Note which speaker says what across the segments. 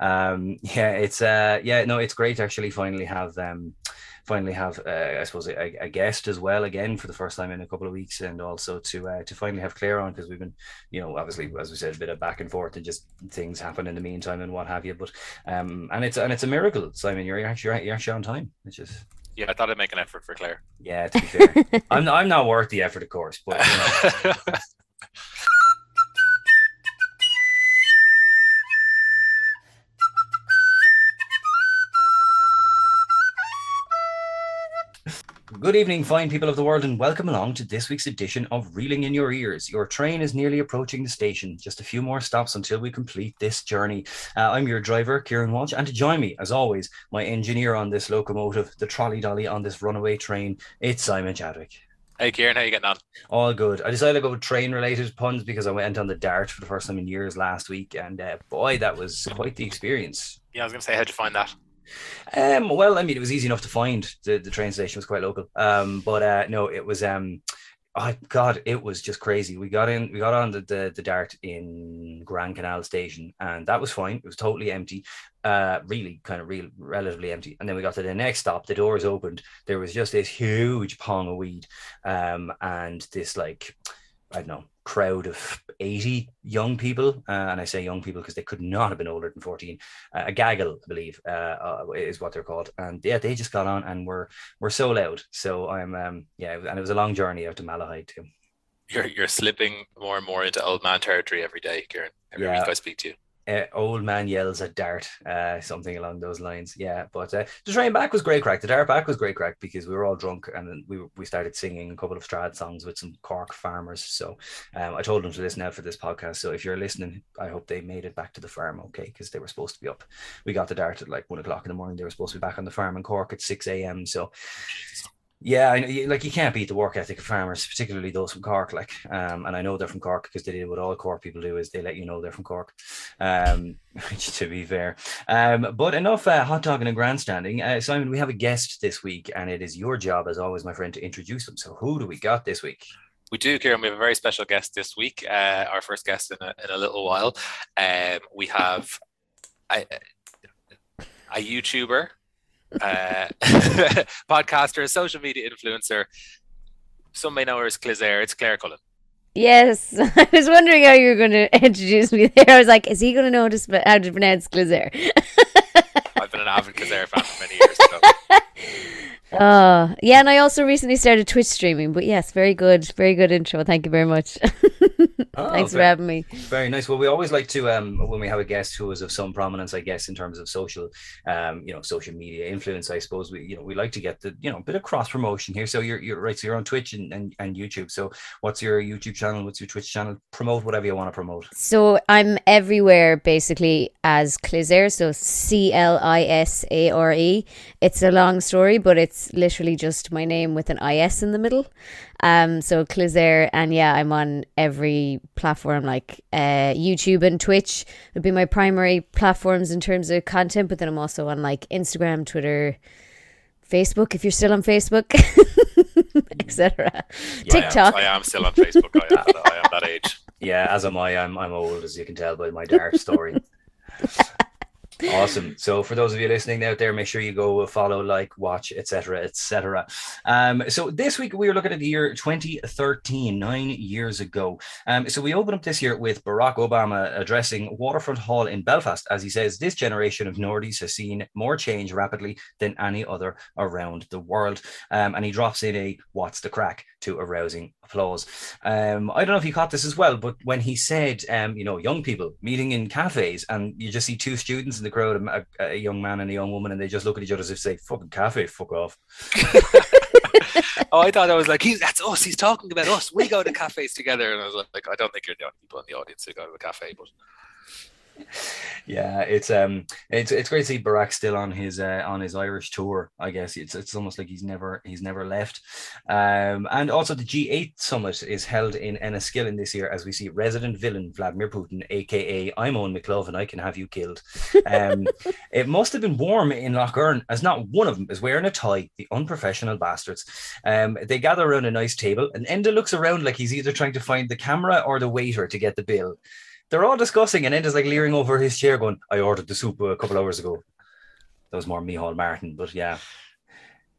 Speaker 1: Um, yeah, it's uh, yeah, no, it's great to actually finally have um, finally have, uh, I suppose, a, a, guest as well again for the first time in a couple of weeks, and also to uh, to finally have Claire on because we've been, you know, obviously as we said, a bit of back and forth and just things happen in the meantime and what have you. But um, and it's and it's a miracle, Simon. You're actually you're actually on time. It's just.
Speaker 2: Yeah, I thought I'd make an effort for Claire.
Speaker 1: Yeah, to be fair, I'm I'm not worth the effort, of course, but. You know. Good evening, fine people of the world, and welcome along to this week's edition of Reeling in Your Ears. Your train is nearly approaching the station. Just a few more stops until we complete this journey. Uh, I'm your driver, Kieran Walsh, and to join me, as always, my engineer on this locomotive, the trolley dolly on this runaway train, it's Simon Chadwick.
Speaker 2: Hey, Kieran, how you getting on?
Speaker 1: All good. I decided to go with train-related puns because I went on the Dart for the first time in years last week, and uh, boy, that was quite the experience.
Speaker 2: Yeah, I was going to say, how'd you find that?
Speaker 1: Um, well, I mean, it was easy enough to find. The, the train station was quite local. Um, but uh, no, it was um, oh god, it was just crazy. We got in, we got on the, the, the dart in Grand Canal Station, and that was fine. It was totally empty, uh, really kind of real, relatively empty. And then we got to the next stop. The doors opened. There was just this huge pong of weed, um, and this like I don't know, crowd of 80 young people. Uh, and I say young people because they could not have been older than 14. Uh, a gaggle, I believe, uh, uh, is what they're called. And yeah, they just got on and were were so loud. So I'm, um, yeah, and it was a long journey out to Malahide too.
Speaker 2: You're, you're slipping more and more into old man territory every day, Kieran. Every yeah. week I speak to you
Speaker 1: uh, old man yells at dart, uh, something along those lines. Yeah, but uh, the train back was great crack. The dart back was great crack because we were all drunk and we we started singing a couple of Strad songs with some Cork farmers. So um, I told them to listen out for this podcast. So if you're listening, I hope they made it back to the farm okay because they were supposed to be up. We got the dart at like one o'clock in the morning. They were supposed to be back on the farm in Cork at six a.m. So yeah, like you can't beat the work ethic of farmers, particularly those from Cork. Like, um, and I know they're from Cork because they did what all Cork people do is they let you know they're from Cork. Um, to be fair, um, but enough uh, hot dogging and grandstanding. Uh, Simon, we have a guest this week, and it is your job, as always, my friend, to introduce them. So, who do we got this week?
Speaker 2: We do, Kieran. We have a very special guest this week. Uh, our first guest in a, in a little while. Um, we have a, a YouTuber uh, podcaster, social media influencer. Some may know her as Claire. It's Claire Cullen.
Speaker 3: Yes, I was wondering how you were going to introduce me there. I was like, is he going to know how to pronounce Claire?
Speaker 2: I've been an avid Claire fan for many years. So.
Speaker 3: Oh, yeah, and I also recently started Twitch streaming. But yes, very good, very good intro. Thank you very much. oh, Thanks very, for having me.
Speaker 1: Very nice. Well, we always like to um when we have a guest who is of some prominence, I guess, in terms of social, um, you know, social media influence. I suppose we, you know, we like to get the, you know, a bit of cross promotion here. So you're you're right. So you're on Twitch and, and and YouTube. So what's your YouTube channel? What's your Twitch channel? Promote whatever you want to promote.
Speaker 3: So I'm everywhere basically as Clisare. So C L I S A R E. It's a long story, but it's literally just my name with an IS in the middle. Um, so Clisare, and yeah, I'm on every platform like uh, YouTube and Twitch would be my primary platforms in terms of content, but then I'm also on like Instagram, Twitter, Facebook. If you're still on Facebook, etc. Yeah, TikTok.
Speaker 2: I am, I am, still on Facebook. I, am, I am that age.
Speaker 1: Yeah, as am I. I'm I'm old, as you can tell by my dark story. Awesome. So for those of you listening out there, make sure you go follow, like, watch, etc., etc. Um, so this week we are looking at the year 2013, nine years ago. Um, so we open up this year with Barack Obama addressing Waterfront Hall in Belfast, as he says, "This generation of Nordies has seen more change rapidly than any other around the world." Um, and he drops in a "What's the crack?" to arousing applause. Um, I don't know if you caught this as well, but when he said, um, you know, young people meeting in cafes, and you just see two students in the crowd, a, a, young man and a young woman, and they just look at each other as if say, "Fucking cafe, fuck off."
Speaker 2: oh, I thought I was like, he's that's us. He's talking about us. We go to cafes together, and I was like, I don't think you're the only people in the audience who go to a cafe, but
Speaker 1: yeah, it's um, it's it's great to see Barack still on his uh, on his Irish tour. I guess it's it's almost like he's never he's never left. Um, and also the G8 summit is held in Enniskillen this year, as we see resident villain Vladimir Putin, aka I'm Eoin McLove, and I can have you killed. Um, it must have been warm in Lough Erne, as not one of them is wearing a tie. The unprofessional bastards. Um, they gather around a nice table, and Enda looks around like he's either trying to find the camera or the waiter to get the bill they're all discussing, and Enda's like leering over his chair, going, "I ordered the soup a couple hours ago." That was more Micheál Martin, but yeah.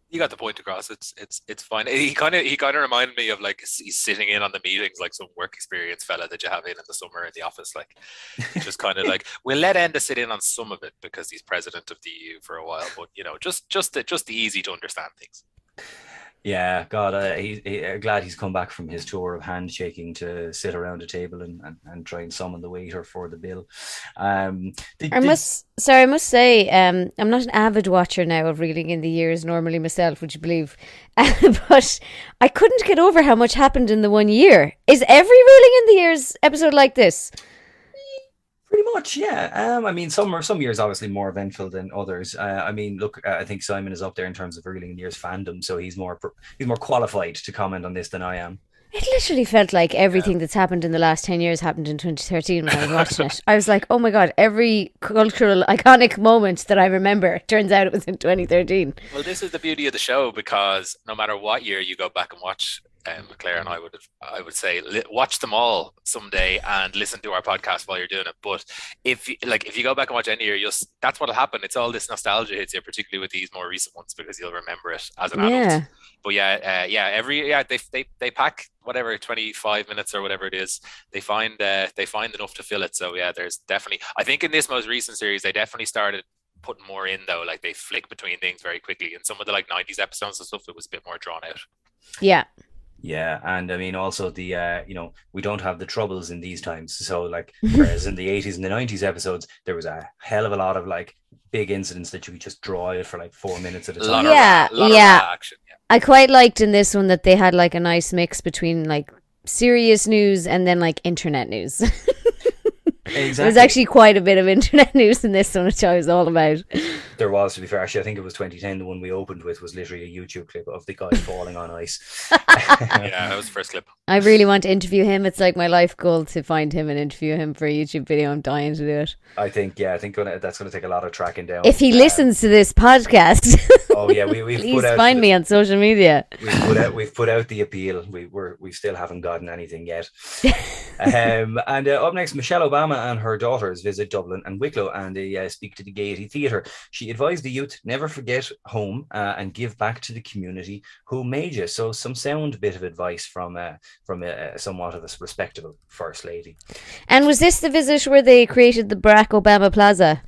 Speaker 2: You got the point across. It's it's it's fine. He kind of he kind of reminded me of like he's sitting in on the meetings like some work experience fella that you have in in the summer in the office. Like just kind of like we'll let Enda sit in on some of it because he's president of the EU for a while, but you know just just the, just the easy to understand things.
Speaker 1: Yeah, God, uh, he, he, uh, glad he's come back from his tour of handshaking to sit around a table and, and, and try and summon the waiter for the bill. Um,
Speaker 3: did, I must, sorry, I must say, um, I'm not an avid watcher now of Reeling in the Years normally myself, would you believe? but I couldn't get over how much happened in the one year. Is every Reeling in the Years episode like this?
Speaker 1: Pretty much, yeah. Um, I mean, some some years obviously more eventful than others. Uh, I mean, look, uh, I think Simon is up there in terms of early in years fandom, so he's more he's more qualified to comment on this than I am.
Speaker 3: It literally felt like everything yeah. that's happened in the last 10 years happened in 2013 when I was watching it. I was like, oh my God, every cultural iconic moment that I remember turns out it was in 2013.
Speaker 2: Well, this is the beauty of the show because no matter what year you go back and watch um, Claire and I would have, I would say li- watch them all someday and listen to our podcast while you're doing it. But if you, like if you go back and watch any year, you'll that's what'll happen. It's all this nostalgia hits you, particularly with these more recent ones because you'll remember it as an yeah. adult. But yeah, uh, yeah, every yeah they they they pack whatever 25 minutes or whatever it is they find uh, they find enough to fill it so yeah there's definitely i think in this most recent series they definitely started putting more in though like they flick between things very quickly and some of the like 90s episodes and stuff it was a bit more drawn out
Speaker 3: yeah
Speaker 1: yeah, and I mean also the uh, you know we don't have the troubles in these times. So like whereas in the eighties and the nineties episodes there was a hell of a lot of like big incidents that you could just draw it for like four minutes at a time.
Speaker 3: Yeah, of, yeah. Action, yeah. I quite liked in this one that they had like a nice mix between like serious news and then like internet news. Exactly. was actually quite a bit of internet news in this one, which I was all about.
Speaker 1: There was, to be fair. Actually, I think it was 2010. The one we opened with was literally a YouTube clip of the guy falling on ice.
Speaker 2: yeah, that was the first clip.
Speaker 3: I really want to interview him. It's like my life goal to find him and interview him for a YouTube video. I'm dying to do it.
Speaker 1: I think, yeah, I think gonna, that's going to take a lot of tracking down.
Speaker 3: If he uh, listens to this podcast,
Speaker 1: oh yeah, we, we've
Speaker 3: please find me on social media.
Speaker 1: We've put out, we've put out the appeal. We we're, we still haven't gotten anything yet. um, and uh, up next, Michelle Obama and her daughters visit Dublin and Wicklow and they uh, speak to the Gaiety Theatre. She advised the youth never forget home uh, and give back to the community who made you. So some sound bit of advice from uh, from a, somewhat of a respectable first lady.
Speaker 3: And was this the visit where they created the Barack Obama Plaza?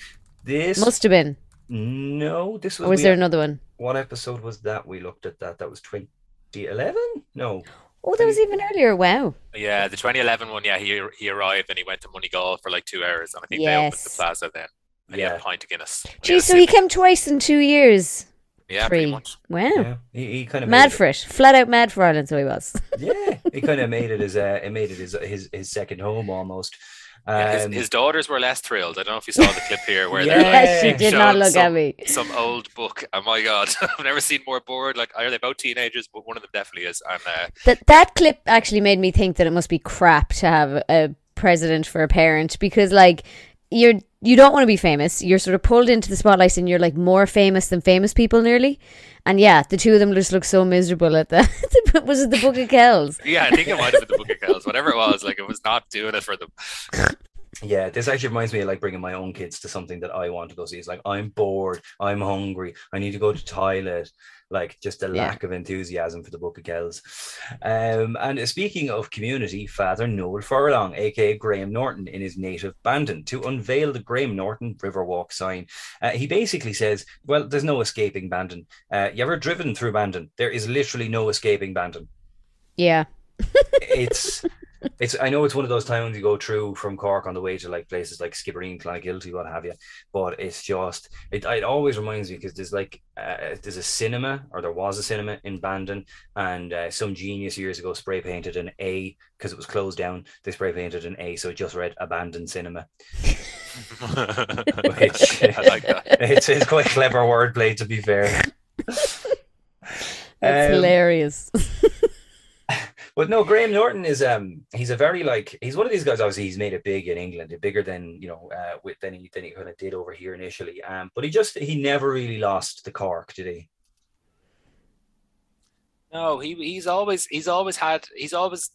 Speaker 1: This
Speaker 3: must have been.
Speaker 1: No, this was.
Speaker 3: Or was there another one?
Speaker 1: What episode was that? We looked at that. That was 2011. No.
Speaker 3: Oh, that was even earlier. Wow.
Speaker 2: Yeah, the 2011 one. Yeah, he he arrived and he went to Moneygall for like two hours, and I think yes. they opened the plaza then. And yeah, he had a pint of Guinness.
Speaker 3: Gee, so he came twice in two years.
Speaker 2: Yeah, Three. pretty much.
Speaker 3: Wow.
Speaker 1: Yeah, he, he kind of
Speaker 3: mad for it. it, flat out mad for Ireland. So he was.
Speaker 1: yeah, he kind of made it as uh, it made it his his his second home almost.
Speaker 2: Yeah, his, um, his, daughters were less thrilled. I don't know if you saw the clip here where
Speaker 3: yeah, they're like, she did not look
Speaker 2: some,
Speaker 3: at me.
Speaker 2: Some old book. Oh my god, I've never seen more bored. Like are they both teenagers? But one of them definitely is. And uh,
Speaker 3: that that clip actually made me think that it must be crap to have a president for a parent because like you're you don't want to be famous. You're sort of pulled into the spotlight and you're like more famous than famous people nearly. And yeah, the two of them just look so miserable at the was it the Book of Kells?
Speaker 2: yeah, I think it might have been the Book of Kells. Whatever it was, like it was not doing it for them.
Speaker 1: Yeah, this actually reminds me of like bringing my own kids to something that I want to go see. It's like I'm bored, I'm hungry, I need to go to toilet like just a yeah. lack of enthusiasm for the Book of Kells. Um, and speaking of community, Father Noel Furlong, aka Graham Norton, in his native Bandon, to unveil the Graham Norton Riverwalk sign. Uh, he basically says, Well, there's no escaping Bandon. Uh, you ever driven through Bandon? There is literally no escaping Bandon.
Speaker 3: Yeah.
Speaker 1: it's it's I know it's one of those towns you go through from Cork on the way to like places like Skibbereen, Clonakilty, what have you. But it's just it, it always reminds me because there's like uh, there's a cinema or there was a cinema in Bandon, and uh, some genius years ago spray painted an A because it was closed down. They spray painted an A, so it just read abandoned cinema. Which I like that. It's, it's quite clever wordplay to be fair.
Speaker 3: That's um, hilarious.
Speaker 1: But no, Graham Norton is um he's a very like he's one of these guys. Obviously, he's made it big in England, bigger than you know uh with than he than he kind of did over here initially. Um, but he just he never really lost the Cork, did he?
Speaker 2: No, he he's always he's always had he's always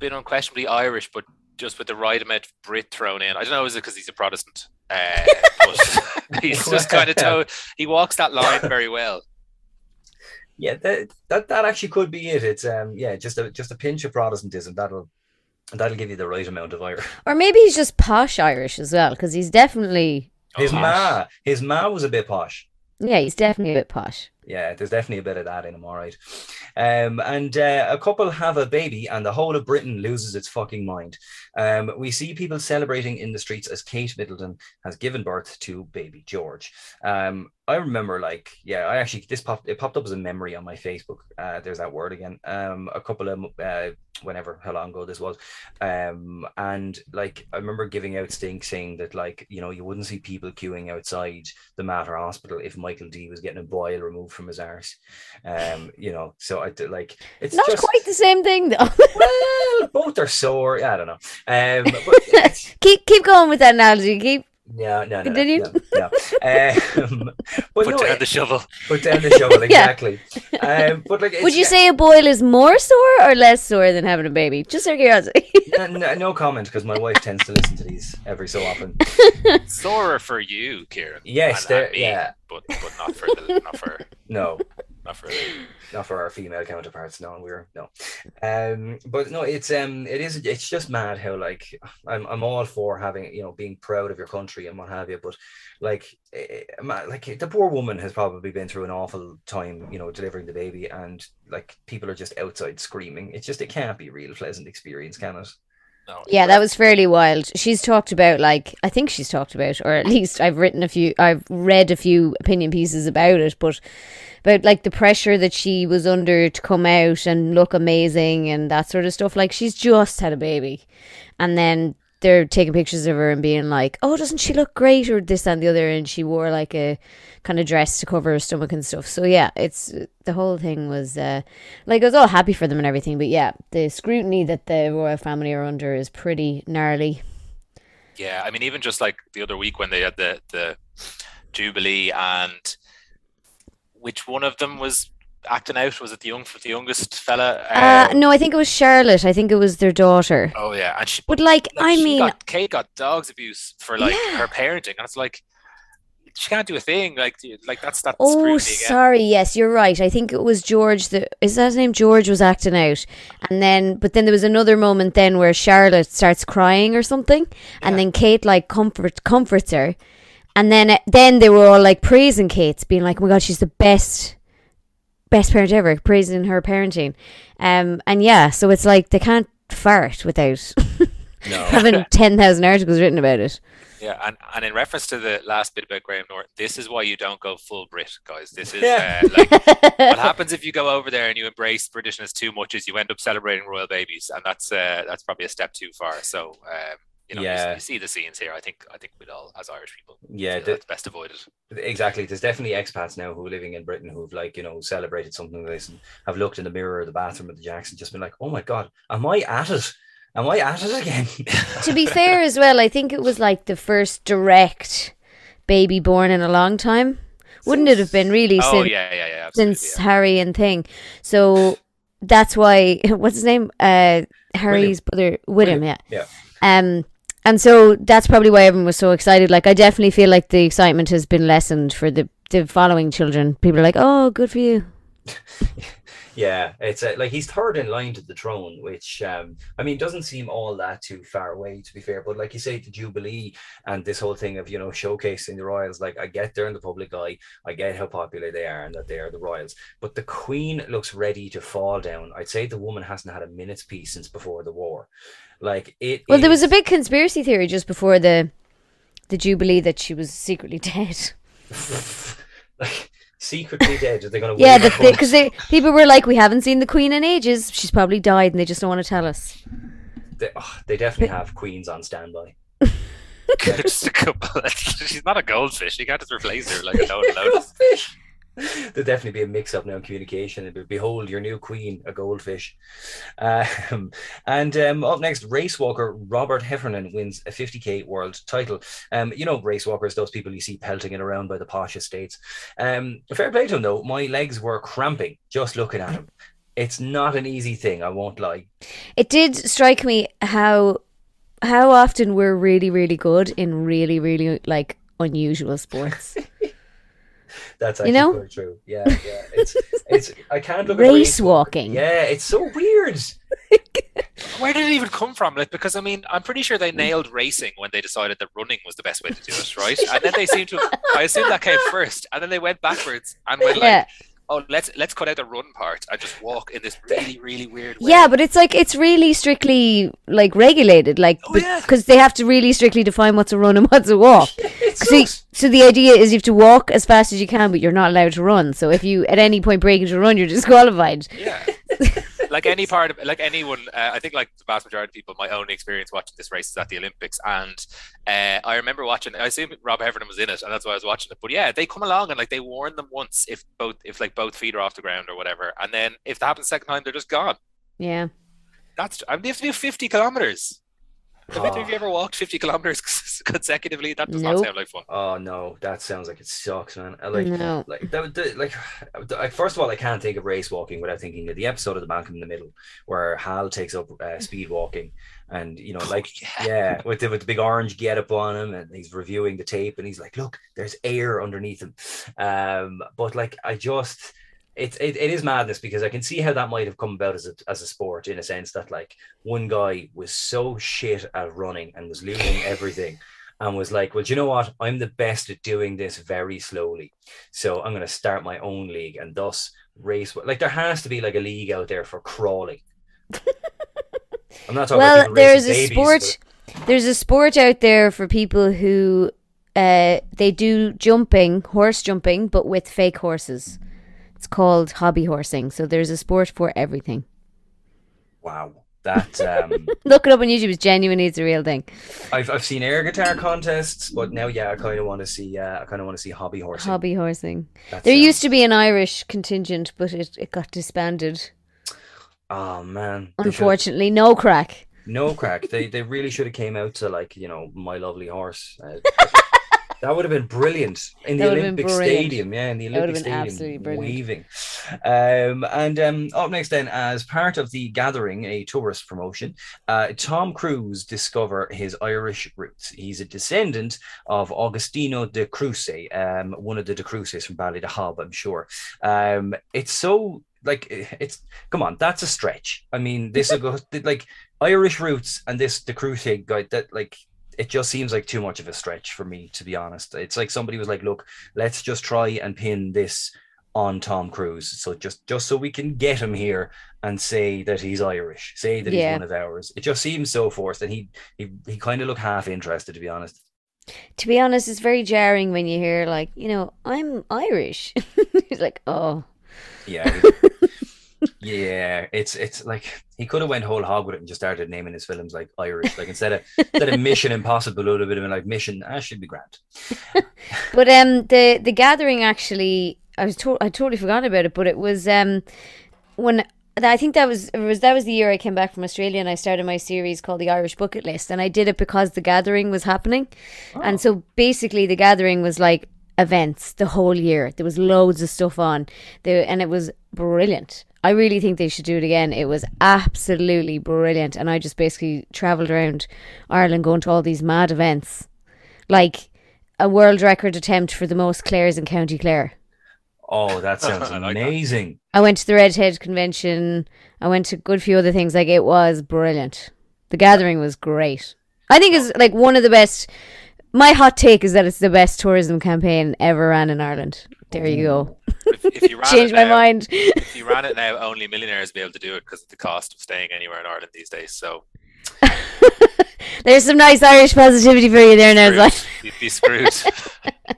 Speaker 2: been unquestionably Irish, but just with the right amount of Brit thrown in. I don't know, is it because he's a Protestant? Uh, but he's just kind of toe. He walks that line very well.
Speaker 1: Yeah, that, that that actually could be it. It's um yeah, just a just a pinch of Protestantism that'll that'll give you the right amount of Irish.
Speaker 3: Or maybe he's just posh Irish as well, because he's definitely
Speaker 1: His
Speaker 2: Oh,
Speaker 1: ma, his ma was a bit posh.
Speaker 3: yeah, he's definitely a bit posh.
Speaker 1: Yeah, there's definitely a bit of that in him, all right. Um, and uh, a couple have a baby, and the whole of Britain loses its fucking mind. Um, we see people celebrating in the streets as Kate Middleton has given birth to baby George. Um, I remember, like, yeah, I actually this popped it popped up as a memory on my Facebook. Uh, there's that word again. Um, a couple of uh, whenever how long ago this was, um, and like I remember giving out stink saying that like you know you wouldn't see people queuing outside the Mater Hospital if Michael D was getting a boil removed from his arse. Um, you know, so I like it's
Speaker 3: Not
Speaker 1: just
Speaker 3: quite the same thing though.
Speaker 1: well, both are sore. I don't know. Um,
Speaker 3: keep keep going with that analogy. Keep
Speaker 1: no, no, no,
Speaker 3: Continue.
Speaker 1: no, no. Um, but
Speaker 2: Put
Speaker 1: no,
Speaker 2: down the shovel.
Speaker 1: put down the shovel exactly. um, but like,
Speaker 3: Would you say a boil is more sore or less sore than having a baby? Just out of curiosity.
Speaker 1: no, no, no comment because my wife tends to listen to these every so often.
Speaker 2: Sorer for you, Kieran.
Speaker 1: Yes,
Speaker 2: and-
Speaker 1: there-
Speaker 2: and me,
Speaker 1: yeah.
Speaker 2: but but not for the not for
Speaker 1: No,
Speaker 2: not for.
Speaker 1: not for our female counterparts. No, we're no. Um, but no, it's um, it is. It's just mad how like I'm I'm all for having you know being proud of your country and what have you. But like eh, like the poor woman has probably been through an awful time, you know, delivering the baby, and like people are just outside screaming. It's just it can't be a real pleasant experience, can it?
Speaker 2: No,
Speaker 3: yeah, that was fairly wild. She's talked about like I think she's talked about, or at least I've written a few, I've read a few opinion pieces about it, but about like the pressure that she was under to come out and look amazing and that sort of stuff. Like she's just had a baby, and then they're taking pictures of her and being like, "Oh, doesn't she look great?" or this and the other, and she wore like a kind of dress to cover her stomach and stuff. So yeah, it's the whole thing was uh, like I was all happy for them and everything, but yeah, the scrutiny that the royal family are under is pretty gnarly.
Speaker 2: Yeah, I mean, even just like the other week when they had the the Jubilee and which one of them was acting out? Was it the young the youngest fella?
Speaker 3: Uh, no, I think it was Charlotte. I think it was their daughter.
Speaker 2: Oh yeah, and she.
Speaker 3: But like,
Speaker 2: like,
Speaker 3: I mean,
Speaker 2: got, Kate got dogs abuse for like
Speaker 3: Yeah.
Speaker 2: her parenting, and it's like she can't do a thing. Like, like that's that
Speaker 3: Oh, sorry. Yes, you're right. I think it was George. The is that his name? George was acting out, and then but then there was another moment then where Charlotte starts crying or something, and then Kate like comfort comforts her, and then uh, then they were all like praising Kate, being like, "Oh my god, she's the best." Best parent ever, praising her parenting, um, and yeah, so it's like they can't fart without
Speaker 1: No.
Speaker 3: having ten thousand articles written about it.
Speaker 2: Yeah, and, and in reference to the last bit about Graham Norton, this is why you don't go full Brit, guys. This is
Speaker 1: Yeah.
Speaker 2: uh, like what happens if you go over there and you embrace Britishness too much is you end up celebrating royal babies, and that's uh, that's probably a step too far. So um, you know,
Speaker 1: Yeah.
Speaker 2: you see the scenes here. I think I think we'd all, as Irish people,
Speaker 1: Yeah, the-
Speaker 2: that's best avoided.
Speaker 1: Exactly. There's definitely expats now who are living in Britain who've like, you know, celebrated something like this and have looked in the mirror of the bathroom at the Jackson, just been like, oh my God, am I at it? Am I at it again?
Speaker 3: to be fair as well, I think it was like the first direct baby born in a long time. Wouldn't it have been really
Speaker 2: Oh
Speaker 3: since,
Speaker 2: yeah, yeah, yeah.
Speaker 3: Since
Speaker 2: yeah.
Speaker 3: Harry and Thing? So that's why what's his name? Uh Harry's brother William, yeah.
Speaker 1: Yeah.
Speaker 3: Um and so that's probably why everyone was so excited. Like I definitely feel like the excitement has been lessened for the the following children. People are like, "Oh, good for you."
Speaker 1: Yeah, it's like he's third in line to the throne, which um, I mean doesn't seem all that too far away, to be fair. But like you say, the Jubilee and this whole thing of you know showcasing the royals, like I get they're in the public eye, I get how popular they are and that they are the royals. But the Queen looks ready to fall down. I'd say the woman hasn't had a minute's peace since before the war. Like it.
Speaker 3: Well, there was a big conspiracy theory just before the the Jubilee that she was secretly dead.
Speaker 1: like secretly dead. Are they going to?
Speaker 3: Yeah, because they, people were like, "We haven't seen the Queen in ages. She's probably died, and they just don't want to tell us."
Speaker 1: they, oh, they definitely have queens on standby.
Speaker 2: just a couple. She's not a goldfish. You can't just replace her like a total lotus.
Speaker 1: There'd definitely be a mix-up now in communication. Be, behold your new queen, a goldfish. Um, and um, up next, race walker Robert Heffernan wins a 50k world title. Um, you know, race walkers, those people you see pelting it around by the posh estates. Um, fair play to him though. My legs were cramping just looking at him. It's not an easy thing, I won't lie.
Speaker 3: It did strike me how how often we're really really good in really really like unusual sports.
Speaker 1: That's
Speaker 3: You know?
Speaker 1: quite true. Yeah, yeah. It's it's I can't look at
Speaker 3: Race walking.
Speaker 1: Yeah, it's so weird.
Speaker 2: Where did it even come from? Like, because I mean, I'm pretty sure they nailed racing when they decided that running was the best way to do it, right? And then they seem to. I assume that came first, and then they went backwards and went like,
Speaker 3: Yeah.
Speaker 2: "Oh, let's let's cut out the run part and just walk in this really really weird way."
Speaker 3: Yeah, but it's like it's really strictly like regulated, like
Speaker 2: Oh, yeah.
Speaker 3: because they have to really strictly define what's a run and what's a walk. So, so the idea is you have to walk as fast as you can, but you're not allowed to run. So if you at any point break into a run, you're disqualified.
Speaker 2: Yeah. like any part of like anyone uh, i think like the vast majority of people my only experience watching this race is at the olympics. And uh, i remember watching i assume rob heffernan was in it and that's why i was watching it. But yeah they come along and like they warn them once if both if like both feet are off the ground or whatever. And then if that happens second time they're just gone.
Speaker 3: Yeah.
Speaker 2: that's i mean they have to do 50 kilometers have
Speaker 1: Oh.
Speaker 2: either of you ever walked 50 kilometers consecutively that does
Speaker 3: Nope.
Speaker 2: not sound like fun
Speaker 1: Oh no, that sounds like it sucks, man. Like,
Speaker 3: No.
Speaker 1: like that. would- the- Like, like, first of all, I can't think of race walking without thinking of the episode of The Malcolm in the Middle where Hal takes up uh, speed walking, and you know, like, yeah, with the with the big orange get up on him, and he's reviewing the tape, and he's like, "Look, there's air underneath him." Um, but like, I just. It, it, it is madness because I can see how that might have come about as a, as a sport in a sense that like one guy was so shit at running and was losing everything and was like, well, do you know what? I'm the best at doing this very slowly. So I'm going to start my own league and thus race. Like there has to be like a league out there for crawling. I'm not talking
Speaker 3: Well,
Speaker 1: about
Speaker 3: there's a
Speaker 1: babies,
Speaker 3: sport. There's a sport out there for people who uh, they do jumping, horse jumping, but with fake horses. It's called hobby horsing. So there's a sport for everything.
Speaker 1: Wow. That um,
Speaker 3: Look it up on YouTube. It's genuinely it's a real thing.
Speaker 1: I've I've seen air guitar contests, but now yeah, I kind of want to see. Uh, I kind of want to see hobby horsing.
Speaker 3: Hobby horsing.
Speaker 1: That
Speaker 3: There
Speaker 1: sounds-
Speaker 3: used to be an Irish contingent, but it, it got disbanded.
Speaker 1: Oh man.
Speaker 3: Unfortunately, no crack.
Speaker 1: No crack. They they really should have came out to like you know my lovely horse. Uh, that would have been brilliant in the
Speaker 3: That would have been
Speaker 1: Olympic. Stadium. Yeah, in the Olympic Stadium,
Speaker 3: absolutely brilliant.
Speaker 1: waving. Um, and um, up next, then, as part of the gathering, a tourist promotion, uh, Tom Cruise discover his Irish roots. He's a descendant of Augustino de Cruce, um, one of the de Cruces from Ballydehob, I'm sure. Um, it's so like it's come on, that's a stretch. I mean, this will go like Irish roots and this the Crusade guy that like it just seems like too much of a stretch for me to be honest. It's like somebody was like, look, let's just try and pin this on Tom Cruise. So just just so we can get him here and say that he's Irish, say that
Speaker 3: Yeah.
Speaker 1: he's one of ours. It just seems so forced and he he, he kind of looked half interested to be honest.
Speaker 3: To be honest, it's very jarring when you hear like, you know, I'm Irish. He's like, oh,
Speaker 1: Yeah. Yeah, it's it's like he could have went whole hog with it and just started naming his films like Irish. Like instead of instead of Mission Impossible, it would have been like Mission. Ah, should be grand.
Speaker 3: But um, the the gathering actually, I was to- I totally forgot about it. But it was um, when I think that was it was that was the year I came back from Australia and I started my series called the Irish Bucket List, and I did it because the gathering was happening, and so basically the gathering was like events the whole year. There was loads of stuff on there, and it was brilliant. I really think they should do it again. It was absolutely brilliant, and I just basically travelled around Ireland going to all these mad events, like a world record attempt for the most Clares in County Clare.
Speaker 1: Oh, that sounds
Speaker 2: I like that.
Speaker 1: amazing.
Speaker 3: I went to the Redhead convention. I went to a good few other things. Like it was brilliant. The gathering was great. I think it's like one of the best. My hot take is that it's the best tourism campaign ever ran in Ireland. There you go.
Speaker 2: if, if you ran
Speaker 3: Change
Speaker 2: it
Speaker 3: my
Speaker 2: now,
Speaker 3: mind.
Speaker 2: if you ran it now, only millionaires be able to do it because of the cost of staying anywhere in Ireland these days. So
Speaker 3: There's some nice Irish positivity for you there now.
Speaker 2: screwed.
Speaker 3: Zai.
Speaker 2: you'd be screwed.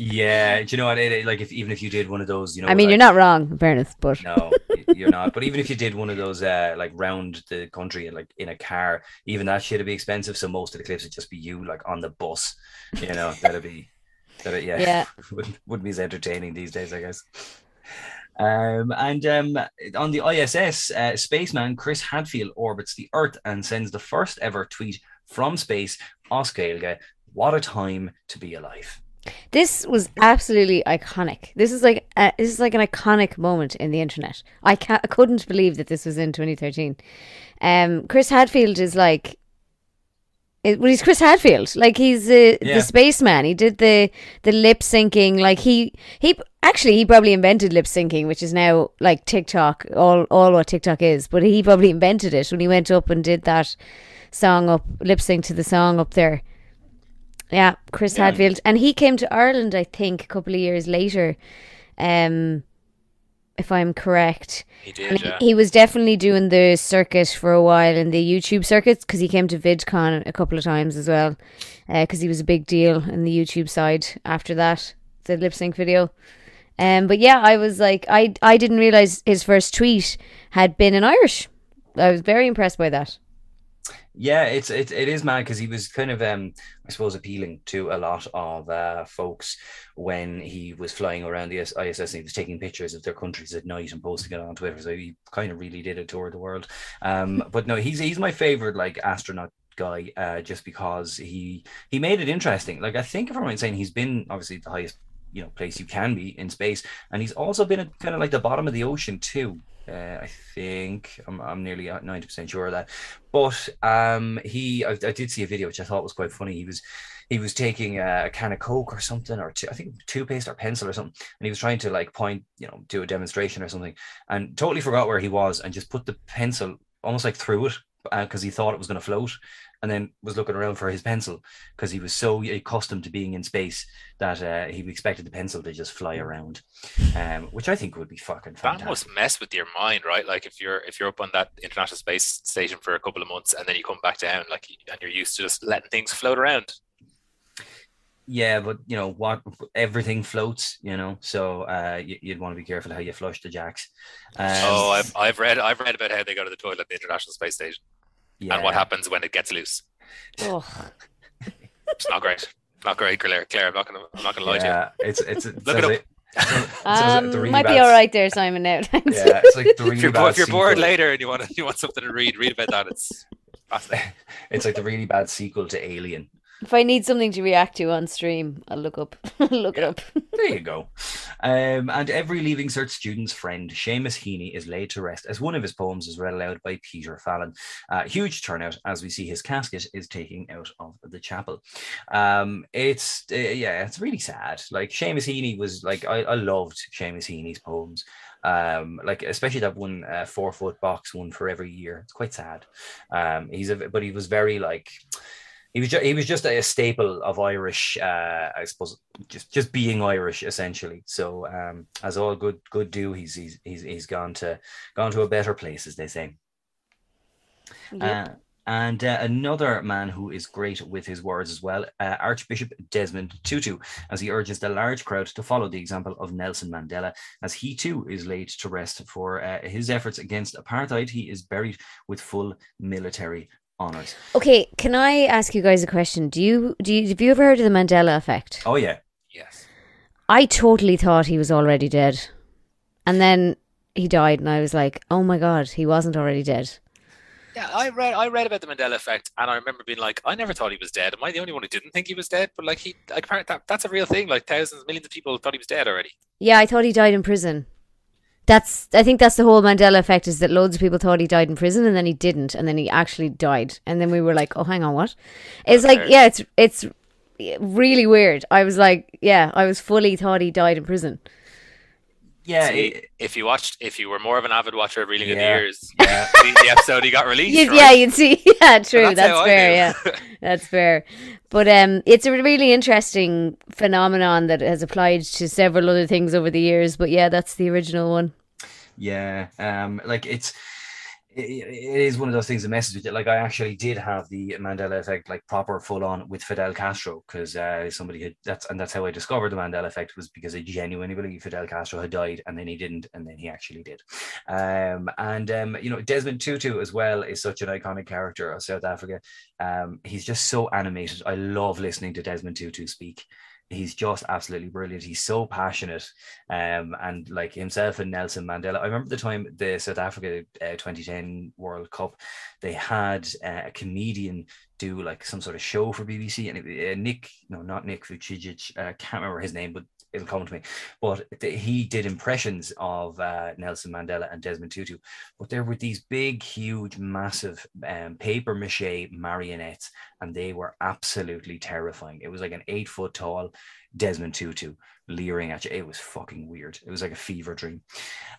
Speaker 1: Yeah, do you know what? It, it- like if even if you did one of those, you know,
Speaker 3: I mean,
Speaker 1: like-
Speaker 3: you're not wrong, in fairness, but
Speaker 1: No, you're not. But even if you did one of those, uh, like round the country and like in a car, even that shit'd be expensive. So most of the clips would just be you like on the bus. You know, that'd be, that yeah,
Speaker 3: Yeah.
Speaker 1: wouldn't wouldn't be as entertaining these days, I guess. Um, and um, on the ISS, uh, spaceman Chris Hadfield orbits the Earth and sends the first ever tweet from space. Oscailge, what a time to be alive.
Speaker 3: This was absolutely iconic. This is like uh, this is like an iconic moment in the internet. I I couldn't believe that this was in 2013. Um, Chris Hadfield is like It, well, he's Chris Hadfield. Like he's uh,
Speaker 1: Yeah.
Speaker 3: the spaceman. He did the the lip syncing. Like he he actually he probably invented lip syncing, which is now like TikTok, all all what TikTok is. But he probably invented it when he went up and did that song up lip sync to the song up there. Yeah, Chris
Speaker 1: Yeah.
Speaker 3: Hadfield, and he came to Ireland, I think, a couple of years later. Um, if I'm correct.
Speaker 2: He
Speaker 3: And
Speaker 2: did, yeah.
Speaker 3: he, he was definitely doing the circuit for a while in the YouTube circuits because he came to VidCon a couple of times as well because he was a big deal in the YouTube side after that, the lip sync video. Um, but yeah, I was like, I I didn't realize his first tweet had been in Irish. I was very impressed by that.
Speaker 1: Yeah, it's it, it is mad because he was kind of um I suppose appealing to a lot of uh folks when he was flying around the ISS and he was taking pictures of their countries at night and posting it on Twitter. So he kind of really did a tour of the world. Um, but no, he's he's my favorite like astronaut guy uh just because he he made it interesting. Like I think if I'm right saying he's been obviously the highest you know place you can be in space and he's also been at kind of like the bottom of the ocean too uh, I think I'm, I'm nearly 90% sure of that. But um he I, I did see a video which I thought was quite funny. He was he was taking a, can of coke or something or I think toothpaste or pencil or something and he was trying to like point you know do a demonstration or something and totally forgot where he was and just put the pencil almost like through it because he thought it was going to float and then was looking around for his pencil because he was so accustomed to being in space that uh, he expected the pencil to just fly around um, which I think would be fucking fantastic.
Speaker 2: That must mess with your mind, right? Like if you're if you're up on that international space station for a couple of months and then you come back down, like and you're used to just letting things float around.
Speaker 1: Yeah, but you know what? Everything floats, you know. So uh, you, you'd want to be careful how you flush the jacks. Um,
Speaker 2: oh, I've, I've read I've read about how they go to the toilet at the International Space Station and what happens when it gets loose.
Speaker 3: Oh,
Speaker 2: It's not great. Not great, Claire. Claire, I'm not gonna I'm not gonna lie to
Speaker 1: Yeah, it's it's
Speaker 2: Look it
Speaker 1: says
Speaker 2: up.
Speaker 1: it- it says it-
Speaker 3: um,
Speaker 1: the
Speaker 3: might be all right there, Simon. Now, thanks.
Speaker 1: Yeah, it's like the
Speaker 2: you.
Speaker 1: really
Speaker 2: If you're,
Speaker 1: bad.
Speaker 2: bo- if you're bored
Speaker 1: sequel.
Speaker 2: later and you want you want something to read, read about that. It's fascinating.
Speaker 1: It's like the really bad sequel to Alien.
Speaker 3: If I need something to react to on stream, I'll look up. look it up.
Speaker 1: There you go. Um, and every Leaving Cert student's friend, Seamus Heaney, is laid to rest as one of his poems is read aloud by Peter Fallon. Uh, huge turnout as we see his casket is taking out of the chapel. Um, it's uh, yeah, it's really sad. Like Seamus Heaney was like I, I loved Seamus Heaney's poems. Um, like especially that one uh, four foot box one for every year. It's quite sad. Um, he's a but he was very like he was ju- he was just a staple of Irish, uh, I suppose, just just being Irish essentially. So um, as all good good do, he's he's he's he's gone to gone to a better place, as they say.
Speaker 3: Yep.
Speaker 1: Uh, and uh, another man who is great with his words as well, uh, Archbishop Desmond Tutu, as he urges the large crowd to follow the example of Nelson Mandela, as he too is laid to rest for uh, his efforts against apartheid. He is buried with full military honors.
Speaker 3: Okay, can I ask you guys a question? Do you do you, have you ever heard of the Mandela effect?
Speaker 1: Oh yeah,
Speaker 2: Yes.
Speaker 3: I totally thought he was already dead, and then he died, and I was like, oh my god, he wasn't already dead.
Speaker 2: Yeah, I read I read about the Mandela effect, and I remember being like, I never thought he was dead. Am I the only one who didn't think he was dead? But like he, like apparently that, that's a real thing. Like thousands, millions of people thought he was dead already.
Speaker 3: Yeah, I thought he died in prison. That's I think that's the whole Mandela effect is that loads of people thought he died in prison and then he didn't and then he actually died and then we were like, "Oh, hang on, what?" It's like, yeah, it's it's really weird. I was like, yeah, I was fully thought he died in prison.
Speaker 1: Yeah.
Speaker 2: See,
Speaker 1: it-
Speaker 2: if you watched, if you were more of an avid watcher of Reeling in the Years,
Speaker 1: yeah.
Speaker 2: the, the episode he got released.
Speaker 3: You-
Speaker 2: right?
Speaker 3: Yeah, you'd see. Yeah, true.
Speaker 2: And
Speaker 3: That's,
Speaker 2: how
Speaker 3: fair. Yeah, that's fair. But um, it's a really interesting phenomenon that has applied to several other things over the years. But yeah, that's the original one.
Speaker 1: Yeah, um, like it's it, it is one of those things that messes with you. Like I actually did have the Mandela effect, like proper full on with Fidel Castro, because uh, somebody had that's and that's how I discovered the Mandela effect was because I genuinely believe Fidel Castro had died and then he didn't, and then he actually did. Um, and um, you know Desmond Tutu as well is such an iconic character of South Africa. Um, he's just so animated. I love listening to Desmond Tutu speak he's just absolutely brilliant. He's so passionate, um, and like himself and Nelson Mandela. I remember the time the South Africa uh, 2010 World Cup, they had uh, a comedian do like some sort of show for BBC, and it, uh, Nick, no, not Nick Vujicic, uh, can't remember his name, but it'll come to me. But th- he did impressions of uh, Nelson Mandela and Desmond Tutu. But there were these big, huge, massive um, paper mache marionettes, and they were absolutely terrifying. It was like an eight foot tall Desmond Tutu leering at you. It was fucking weird. It was like a fever dream.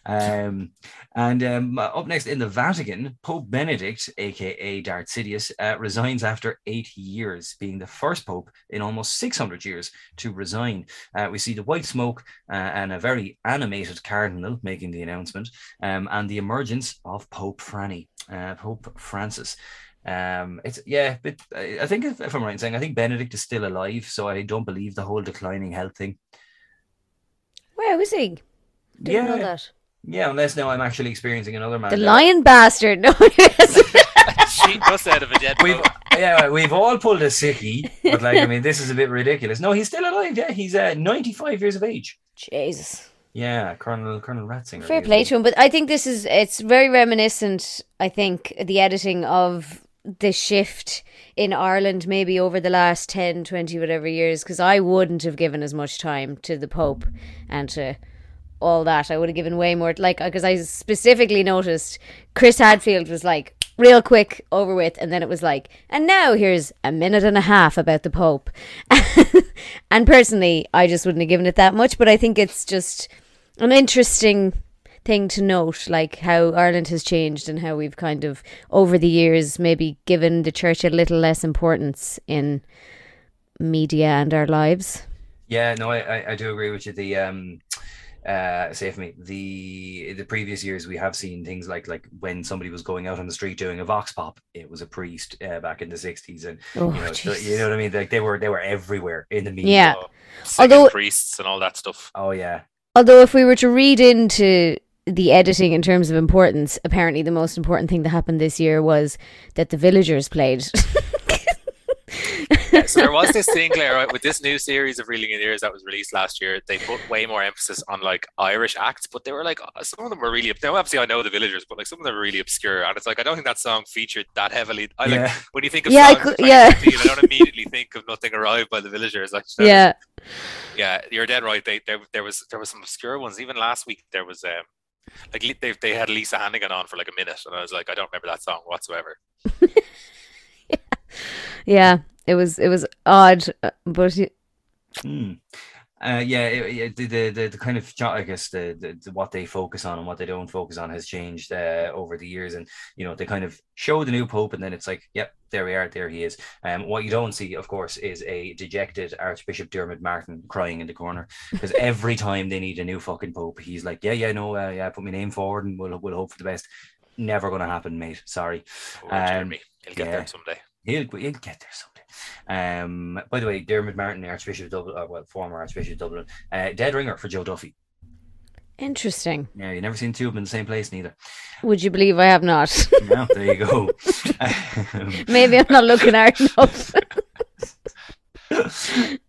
Speaker 1: Um, and um, up next in the Vatican, Pope Benedict, aka Darth Sidious, uh, resigns after eight years, being the first pope in almost 600 years to resign. Uh, we see the white smoke uh, and a very animated cardinal making the announcement, um, and the emergence of Pope Franny, uh, Pope Francis. Um, it's yeah, but I think if, if I'm right in saying, I think Benedict is still alive, so I don't believe the whole declining health thing.
Speaker 3: Where is he? Didn't
Speaker 1: yeah,
Speaker 3: know that.
Speaker 1: yeah, unless now I'm actually experiencing another man.
Speaker 3: The lion bastard. No, yes.
Speaker 2: She just out of a dead
Speaker 1: We've yeah, we've all pulled a sickie, but like I mean, this is a bit ridiculous. No, he's still alive. Yeah, he's uh, 95 years of age.
Speaker 3: Jesus.
Speaker 1: Yeah, Colonel Colonel Ratzinger.
Speaker 3: Fair play to him, but I think this is it's very reminiscent. I think the editing of the shift in Ireland maybe over the last 10, 20, whatever years, because I wouldn't have given as much time to the Pope and to all that. I would have given way more, like, because I specifically noticed Chris Hadfield was like, real quick, over with, and then it was like, and now here's a minute and a half about the Pope. and personally, I just wouldn't have given it that much, but I think it's just an interesting thing to note, like how Ireland has changed and how we've kind of over the years maybe given the church a little less importance in media and our lives.
Speaker 1: Yeah, no, I, I, I do agree with you. The um, uh, say for me, the the previous years we have seen things like like when somebody was going out on the street doing a vox pop, it was a priest uh, back in the '60s, and
Speaker 3: Oh,
Speaker 1: you know, so- you know what I mean. Like they were they were everywhere in the media.
Speaker 3: Yeah.
Speaker 2: Oh, singing
Speaker 3: Although-
Speaker 2: priests and all that stuff.
Speaker 1: Oh yeah,
Speaker 3: Although, if we were to read into the editing in terms of importance, apparently the most important thing that happened this year was that the villagers played.
Speaker 2: Yeah, so there was this thing, Claire, right, with this new series of Reeling in Ears that was released last year. They put way more emphasis on like Irish acts, but they were like uh, some of them were really. Now, obviously, I know the villagers, but like some of them are really obscure, and it's like I don't think that song featured that heavily. I like
Speaker 1: yeah.
Speaker 2: when you think of
Speaker 3: Yeah, I
Speaker 2: songs
Speaker 3: could- yeah.
Speaker 2: 2015, I don't immediately think of Nothing Arrived by the Villagers. Like, that was-
Speaker 3: yeah.
Speaker 2: yeah, you're dead right. They there, there was there was some obscure ones. Even last week there was um like they they had Lisa Hannigan on for like a minute, and I was like, I don't remember that song whatsoever.
Speaker 3: Yeah. It was it was odd, uh, but y-
Speaker 1: Hmm. Uh, yeah, it, it- the, the the kind of I guess the, the, the what they focus on and what they don't focus on has changed uh, over the years, and you know they kind of show the new pope, and then it's like, yep, there we are, there he is. Um, what you don't see, of course, is a dejected Archbishop Dermot Martin crying in the corner because every time they need a new fucking pope, he's like, yeah, yeah, no, uh, yeah, put my name forward, and we'll we'll hope for the best. Never gonna happen, mate. Sorry.
Speaker 2: Oh,
Speaker 1: Um,
Speaker 2: Jeremy, he'll get
Speaker 1: yeah.
Speaker 2: there someday.
Speaker 1: He'll, he'll get there someday. Um, by the way, Dermot Martin, Archbishop of Dublin, uh, well, former Archbishop of Dublin, uh, dead ringer for Joe Duffy.
Speaker 3: interesting.
Speaker 1: Yeah, you never seen two of them in the same place, neither.
Speaker 3: Would you believe I have not?
Speaker 1: No, there you go. Um,
Speaker 3: Maybe I'm not looking hard enough.
Speaker 1: uh,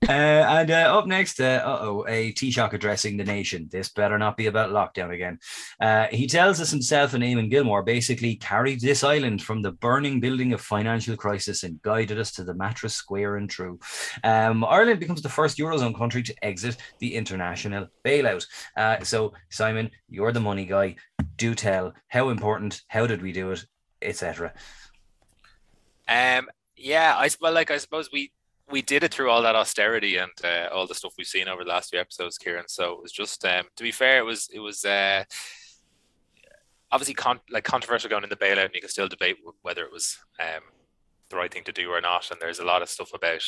Speaker 1: and uh, up next, uh oh, a Taoiseach addressing the nation. This better not be about lockdown again. Uh, he tells us himself and Eamon Gilmore basically carried this island from the burning building of financial crisis and guided us to the mattress square and true. Um, Ireland becomes the first Eurozone country to exit the international bailout. Uh, so, Simon, you're the money guy. Do tell how important, how did we do it, etc.
Speaker 2: Um, yeah, I well, like I suppose we we did it through all that austerity and uh, all the stuff we've seen over the last few episodes, Kieran. So it was just, um, to be fair, it was it was uh, obviously con- like controversial going in the bailout, and you can still debate whether it was um, the right thing to do or not. And there's a lot of stuff about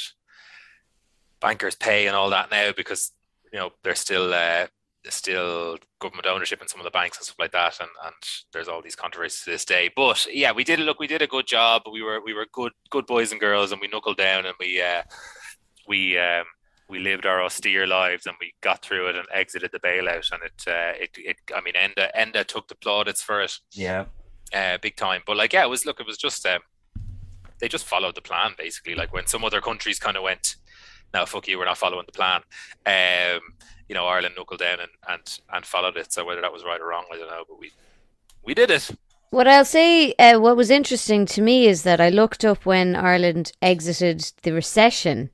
Speaker 2: bankers' pay and all that now because you know they're still uh, still government ownership in some of the banks and stuff like that, and, and there's all these controversies to this day. But yeah, we did look, we did a good job. We were we were good good boys and girls, and we knuckled down and we uh, we um, we lived our austere lives and we got through it and exited the bailout. And it uh, it, it I mean, Enda Enda took the plaudits for it
Speaker 1: Yeah.
Speaker 2: uh, big time. But like, yeah, it was look, it was just um, they just followed the plan basically. Like when some other countries kind of went, "No, fuck you, we're not following the plan." Um, you know, Ireland knuckled down and and and followed it. So whether that was right or wrong, I don't know. But we we did it.
Speaker 3: What I'll say, uh, what was interesting to me is that I looked up when Ireland exited the recession.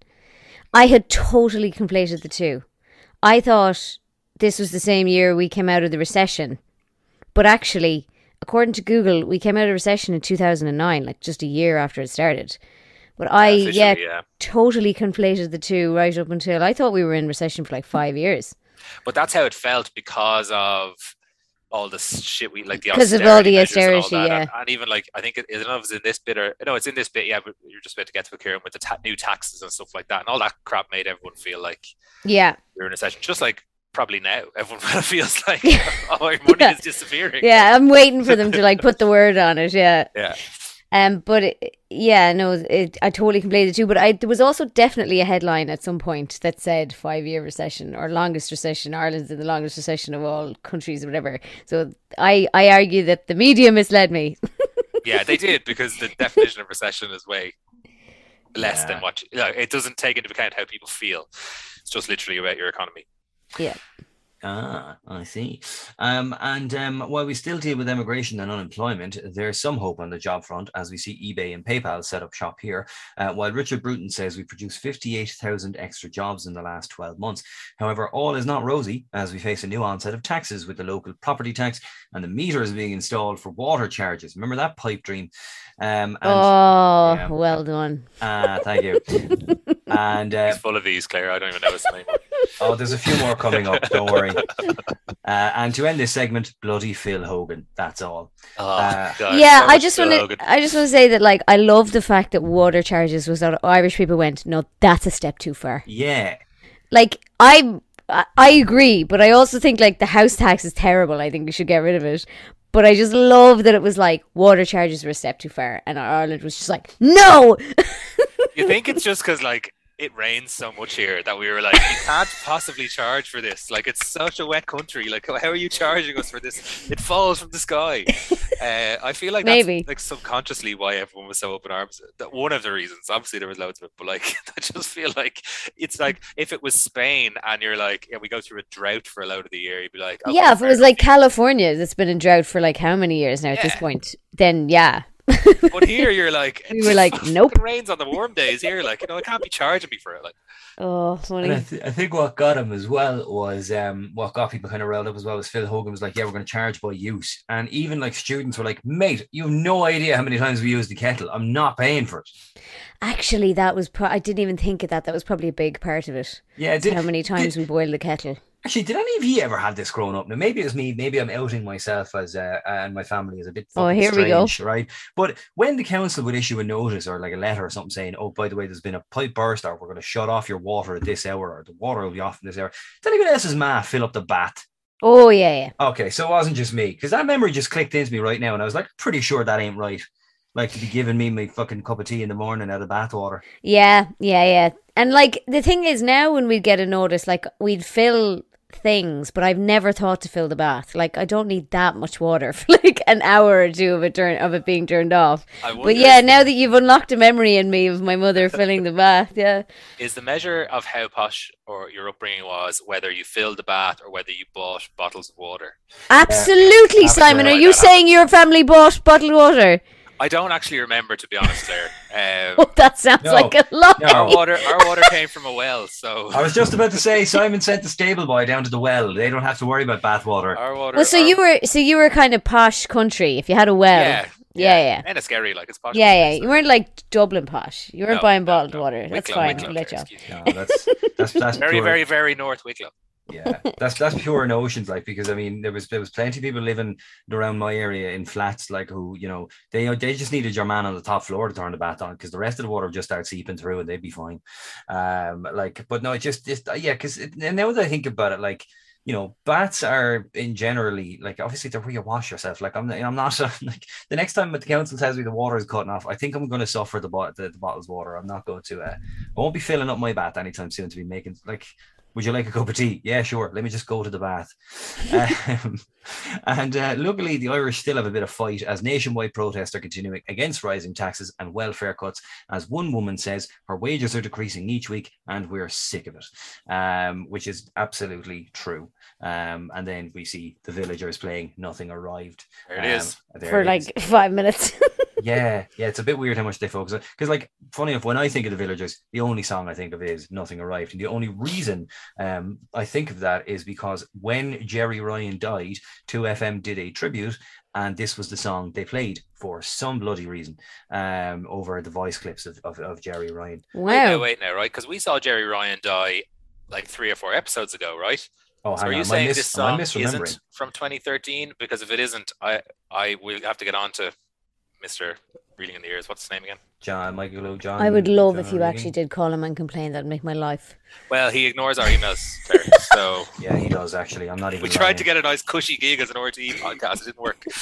Speaker 3: I had totally conflated the two. I thought this was the same year we came out of the recession. But actually, according to Google, we came out of recession in 2009, like just a year after it started. But I, yeah,
Speaker 2: yeah.
Speaker 3: totally conflated the two right up until I thought we were in recession for like five years.
Speaker 2: But that's how it felt because of all the shit we like the
Speaker 3: Because of all the
Speaker 2: measures and all
Speaker 3: austerity,
Speaker 2: that. And, and even like I think it, I don't know if it's in this bit or no, it's in this bit. Yeah, but you're just about to get to Kieran with the ta- new taxes and stuff like that, and all that crap made everyone feel like
Speaker 3: Yeah,
Speaker 2: you're in a session. Just like probably now, everyone feels like oh, our money
Speaker 3: Yeah.
Speaker 2: is disappearing.
Speaker 3: yeah. I'm waiting for them to like put the word on it. Yeah.
Speaker 2: yeah.
Speaker 3: Um, but it, yeah, no, it, I totally conflated the two. But I there was also definitely a headline at some point that said five year recession or longest recession. Ireland's in the longest recession of all countries, or whatever. So I I argue that the media misled me.
Speaker 2: Yeah, they did because the definition of recession is way less
Speaker 1: Yeah.
Speaker 2: than what you, like, it doesn't take into account how people feel. It's just literally about your economy.
Speaker 1: Ah, I see. Um, and um, while we still deal with immigration and unemployment, there's some hope on the job front as we see eBay and PayPal set up shop here. Uh, while Richard Bruton says we produced 58,000 extra jobs in the last 12 months. However, all is not rosy as we face a new onset of taxes with the local property tax and the meters being installed for water charges. Remember that pipe dream? Um, and,
Speaker 3: oh,
Speaker 1: yeah.
Speaker 3: well done.
Speaker 1: ah, thank you. and uh,
Speaker 2: He's full of these, Claire. I don't even know his name.
Speaker 1: Oh, there's a few more coming up. Don't worry. Uh, and to end this segment, bloody Phil Hogan. That's all.
Speaker 2: Oh,
Speaker 1: Uh,
Speaker 2: God,
Speaker 3: yeah, I just want to. I just want to say that, like, I love the fact that water charges was that Irish people went, no, that's a step too far.
Speaker 1: Yeah.
Speaker 3: Like, I, I I agree, but I also think like the house tax is terrible. I think we should get rid of it. But I just love that it was like water charges were a step too far, and Ireland was just like, no.
Speaker 2: You think it's just because like it rains so much here that we were like, you can't possibly charge for this. Like it's such a wet country. Like how are you charging us for this? It falls from the sky. Uh, I feel like that's
Speaker 3: Maybe.
Speaker 2: like subconsciously why everyone was so open arms. That one of the reasons. Obviously there was loads of it, but like I just feel like it's like if it was Spain and you're like, yeah, we go through a drought for a load of the year, you'd be like, okay,
Speaker 3: yeah, if it was like California that's been in drought for like how many years now at this point, then yeah.
Speaker 2: But here you're like,
Speaker 3: We
Speaker 2: it
Speaker 3: were like,
Speaker 2: fucking
Speaker 3: nope.
Speaker 2: rains on the warm days here. Like, you know, it can't be charging me for it. Like,
Speaker 3: Oh,
Speaker 1: And I,
Speaker 3: funny.
Speaker 1: th- I think what got him as well was um, what got people kind of riled up as well was Phil Hogan was like, "Yeah, we're going to charge by use," and even like students were like, "Mate, you have no idea how many times we use the kettle. I'm not paying for it."
Speaker 3: Actually, that was. Pro- I didn't even think of that. That was probably a big part of it.
Speaker 1: Yeah,
Speaker 3: It's
Speaker 1: did,
Speaker 3: how many times we boil the kettle.
Speaker 1: Actually, did any of you ever have this growing up? Now, maybe it's me. Maybe I'm outing myself as uh, and my family as a bit.
Speaker 3: Oh, here we go.
Speaker 1: Right, but when the council would issue a notice or like a letter or something saying, "Oh, by the way, there's been a pipe burst, or we're going to shut off your water at this hour, or the water will be off in this hour," did anyone else's ma fill up the bath?
Speaker 3: Oh yeah, yeah.
Speaker 1: Okay, so it wasn't just me because that memory just clicked into me right now, and I was like, pretty sure that ain't right. Like to be giving me my fucking cup of tea in the morning out of bath water.
Speaker 3: Yeah, yeah, yeah. And like the thing is now when we get a notice, like we'd fill things, but I've never thought to fill the bath. Like I don't need that much water for like an hour or two of it turn of it being turned off. But yeah, now that you've unlocked a memory in me of my mother filling the bath, yeah.
Speaker 2: is the measure of how posh or your upbringing was whether you filled the bath or whether you bought bottles of water.
Speaker 3: Absolutely, Simon. Are you saying your family bought bottled water?
Speaker 2: I don't actually remember, to be honest, Claire. Um,
Speaker 3: Oh, that sounds
Speaker 1: No.
Speaker 3: like a lot.
Speaker 1: No.
Speaker 2: our water, our water came from a well, so
Speaker 1: I was just about to say Simon sent the stable boy down to the well. They don't have to worry about bath water.
Speaker 2: our water.
Speaker 3: Well, so
Speaker 2: our-
Speaker 3: you were so you were kind of posh country if you had a well.
Speaker 2: yeah,
Speaker 3: yeah, yeah.
Speaker 2: and it's scary, like it's posh.
Speaker 3: Yeah, yeah.
Speaker 2: country,
Speaker 3: You weren't like Dublin posh. You weren't
Speaker 2: No,
Speaker 3: buying
Speaker 2: no,
Speaker 3: bottled
Speaker 2: no.
Speaker 3: water. That's
Speaker 2: Wicklow,
Speaker 3: fine.
Speaker 2: Wicklow,
Speaker 3: I'll let you
Speaker 2: Claire,
Speaker 3: off.
Speaker 2: excuse me.
Speaker 1: No, that's that's that's
Speaker 2: Very,
Speaker 1: pure,
Speaker 2: very, very North Wicklow.
Speaker 1: Yeah. That's that's pure notions, like because I mean there was there was plenty of people living around my area in flats, like who you know they they just needed your man on the top floor to turn the bath on because the rest of the water just start seeping through and they'd be fine. Um, like, but no, it just just yeah, because and now that I think about it, like you know, baths are in generally like obviously they're where you wash yourself. Like I'm, I'm not like the next time the council tells me the water is cutting off, I think I'm going to suffer the, bo- the the bottles water. I'm not going to. Uh, I won't be filling up my bath anytime soon to be making like Would you like a cup of tea? Yeah, sure. Let me just go to the bath. um, and uh, luckily, the Irish still have a bit of fight as nationwide protests are continuing against rising taxes and welfare cuts. As one woman says, her wages are decreasing each week, and we're sick of it, um, which is absolutely true. Um, and then we see the villagers playing "Nothing Arrived."
Speaker 2: There it is.
Speaker 1: Um, there
Speaker 3: for
Speaker 1: it
Speaker 3: like
Speaker 1: is.
Speaker 3: five minutes.
Speaker 1: yeah, yeah, it's a bit weird how much they focus on. Because, like, funny enough, when I think of the villagers, the only song I think of is "Nothing Arrived," and the only reason um, I think of that is because when Gerry Ryan died, Two FM did a tribute, and this was the song they played for some bloody reason um, over the voice clips of, of, of Gerry Ryan.
Speaker 2: Wait now,
Speaker 3: wow.
Speaker 2: wait now, right? Because we saw Gerry Ryan die like three or four episodes ago, right?
Speaker 1: Oh,
Speaker 2: So are
Speaker 1: on,
Speaker 2: you
Speaker 1: am I
Speaker 2: saying
Speaker 1: mis-
Speaker 2: this song isn't from 2013? Because if it isn't, I I will have to get on to Mr. Reeling in the Ears. What's his name again?
Speaker 1: John Michael O'John.
Speaker 3: I would love if you
Speaker 1: Regan?
Speaker 3: actually did call him and complain. That'd make my life.
Speaker 2: Well, he ignores our emails, Claire, so
Speaker 1: Yeah, he does actually. I'm not even.
Speaker 2: we tried to get a nice cushy gig as an RTE podcast. It didn't work.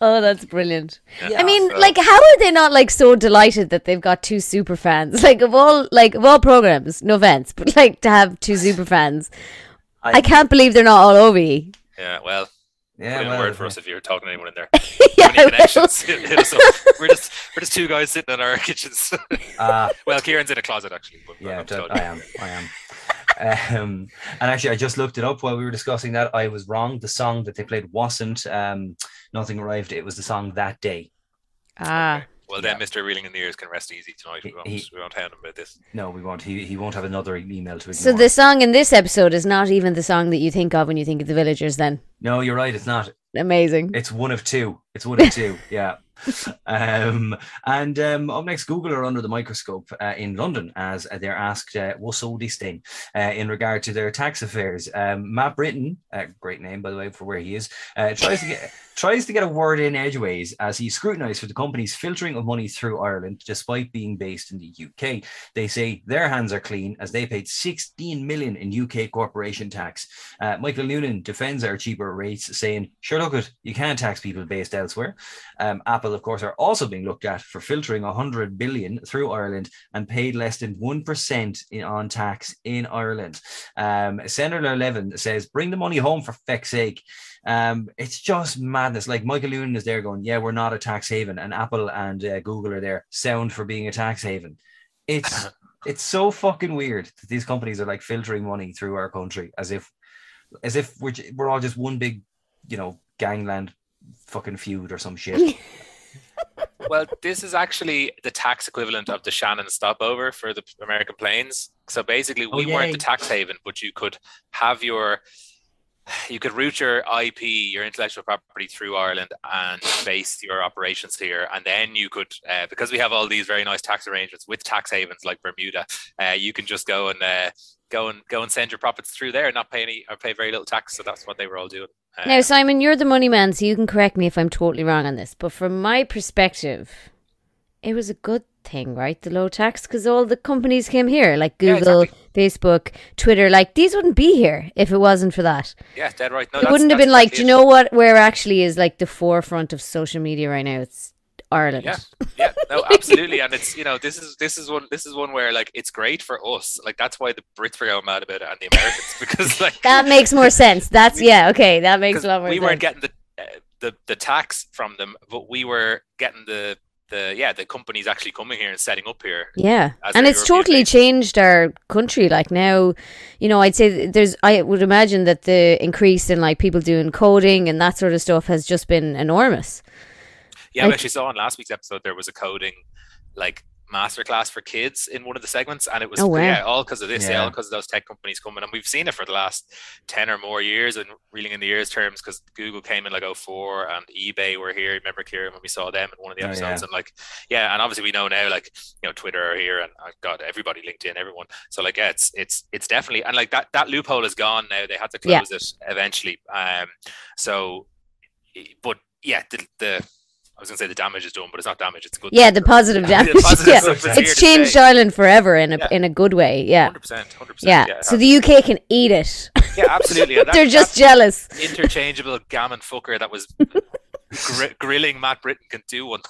Speaker 3: Oh, that's brilliant.
Speaker 1: Yeah,
Speaker 3: I mean,
Speaker 2: so-
Speaker 3: like, how are they not like so delighted that they've got two super fans? Like of all, like of all programs, no offense, but like to have two super fans, I, can't believe they're not all over you.
Speaker 2: Yeah, well,
Speaker 1: Yeah,
Speaker 2: put in
Speaker 1: well,
Speaker 2: a word for us if you're talking to anyone in there.
Speaker 3: yeah,
Speaker 2: Any connections? hit, hit us up. We're just we're just two guys sitting in our kitchens.
Speaker 1: Uh,
Speaker 2: well, Kieran's in a closet actually. But
Speaker 1: Yeah,
Speaker 2: I'm
Speaker 1: that-
Speaker 2: told.
Speaker 1: I am. I am. Um, and actually, I just looked it up while we were discussing that. I was wrong. The song that they played wasn't um, "Nothing Arrived." It was the song that day.
Speaker 3: Ah,
Speaker 2: Well, then Mr. Reeling in the Ears can rest easy tonight. We won't,
Speaker 1: he-
Speaker 2: we won't hound him about this.
Speaker 1: No, we won't. He, he won't have another email to ignore.
Speaker 3: so the song in this episode is not even the song that you think of when you think of the villagers. Then
Speaker 1: no, you're right. It's not.
Speaker 3: amazing.
Speaker 1: It's one of two. It's one of two. Yeah. Um, and um, up next, Google are under the microscope uh, in London as they're asked uh, what's all this thing uh, in regard to their tax affairs. Um, Matt Brittin, uh, great name by the way for where he is, uh, tries to get tries to get a word in edgeways as he's scrutinised for the company's filtering of money through Ireland, despite being based in the UK. They say their hands are clean as they paid 16 million in UK corporation tax. Uh, Michael Noonan defends our cheaper rates, saying, "Sure, look it, you can't tax people based elsewhere." Um, Apple, of course, are also being looked at for filtering 100 billion through Ireland and paid less than 1% in, on tax in Ireland. Um, Senator Levin says, bring the money home for feck's sake. Um, it's just madness. Like Michael Lewin is there going, yeah, we're not a tax haven. And Apple and uh, Google are there, sound for being a tax haven. It's it's so fucking weird that these companies are like filtering money through our country as if as if we're, we're all just one big, you know, gangland fucking feud or some shit.
Speaker 2: Well, this is actually the tax equivalent of the Shannon stopover for the American planes. So basically,
Speaker 1: Oh,
Speaker 2: we weren't the tax haven, but you could have your, you could route your IP, your intellectual property through Ireland and base your operations here. And then you could, uh, because we have all these very nice tax arrangements with tax havens like Bermuda, uh, you can just go and uh, go and go and send your profits through there and not pay any or pay very little tax. So that's what they were all doing. Uh,
Speaker 3: Now, Simon, you're the money man, so you can correct me if I'm totally wrong on this. But from my perspective, it was a good thing, right? The low tax, because all the companies came here, like
Speaker 2: Yeah,
Speaker 3: Google,
Speaker 2: exactly.
Speaker 3: Facebook, Twitter. Like these wouldn't be here if it wasn't for that.
Speaker 2: yeah, dead right. No,
Speaker 3: it wouldn't have been like, do you know what? Where actually is like the forefront of social media right now? It's Ireland.
Speaker 2: Yeah, yeah, no, absolutely, and it's you know this is this is one this is one where like it's great for us, like that's why the Brits were going mad about it and the Americans because like
Speaker 3: That makes more sense. That's yeah, okay. That makes a lot more
Speaker 2: we
Speaker 3: sense.
Speaker 2: weren't getting the uh, the the tax from them, but we were getting the the yeah the companies actually coming here and setting up here.
Speaker 3: Yeah, and it's
Speaker 2: European
Speaker 3: totally changed our country. Like now, you know, I'd say there's. I would imagine that the increase in like people doing coding and that sort of stuff has just been enormous.
Speaker 2: Yeah, we
Speaker 3: Like-
Speaker 2: actually saw in last week's episode there was a coding like masterclass for kids in one of the segments, and it was
Speaker 3: Oh, wow.
Speaker 2: yeah all because of this, yeah,
Speaker 1: Yeah.
Speaker 2: all because of those tech companies coming, and we've seen it for the last ten or more years, and reeling in the years terms because Google came in like 04 and eBay were here. Remember Kieran when we saw them in one of the
Speaker 1: Oh,
Speaker 2: episodes,
Speaker 1: yeah.
Speaker 2: and like yeah, and obviously we know now like you know Twitter are here, and uh, got everybody LinkedIn, everyone. So like yeah, it's it's it's definitely and like that that loophole is gone now. They had to
Speaker 3: Yeah.
Speaker 2: close it eventually. Um, so but yeah, the, the I was gonna say the damage is done, but it's not damage. It's good.
Speaker 3: Yeah, the positive damage.
Speaker 2: the positive
Speaker 3: yeah.
Speaker 2: stuff is here
Speaker 3: It's changed. Ireland forever in a
Speaker 2: Yeah.
Speaker 3: in a good way. Yeah,
Speaker 2: Hundred percent, hundred percent.
Speaker 3: yeah. So the UK can eat it.
Speaker 2: yeah, absolutely. That-
Speaker 3: They're just jealous.
Speaker 2: interchangeable gammon fucker that was Gr- grilling Matt Brittin can do one.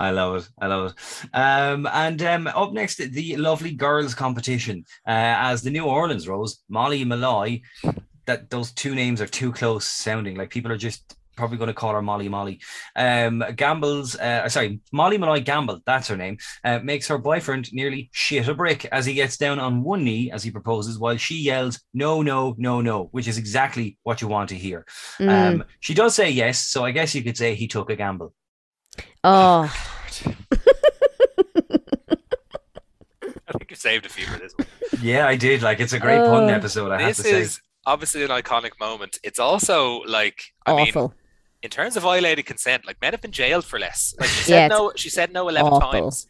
Speaker 1: I love it. I love it. Um, and um, up next, the lovely girls competition. Uh, as the New Orleans Rose, Molly Molloy. That those two names are too close sounding. Like people are just probably going to call her Molly Molly. Um, Gamble's, uh, sorry, Molly Molloy Gamble, that's her name, uh, makes her boyfriend nearly shit a brick as he gets down on one knee as he proposes while she yells, no, no, no, no, which is exactly what you want to hear.
Speaker 3: Mm.
Speaker 1: Um, she does say yes, so I guess you could say he took a gamble.
Speaker 3: oh,
Speaker 2: I think you saved a few for this one.
Speaker 1: Yeah, I did. Like, it's a great pun
Speaker 3: Oh.
Speaker 1: episode, I have
Speaker 2: This
Speaker 1: to say.
Speaker 2: is obviously an iconic moment. It's also like, I mean,
Speaker 3: awful.
Speaker 2: In terms of violated consent, like men have been jailed for less. Like she said
Speaker 3: it's
Speaker 2: no, she said no eleven
Speaker 3: awful.
Speaker 2: times,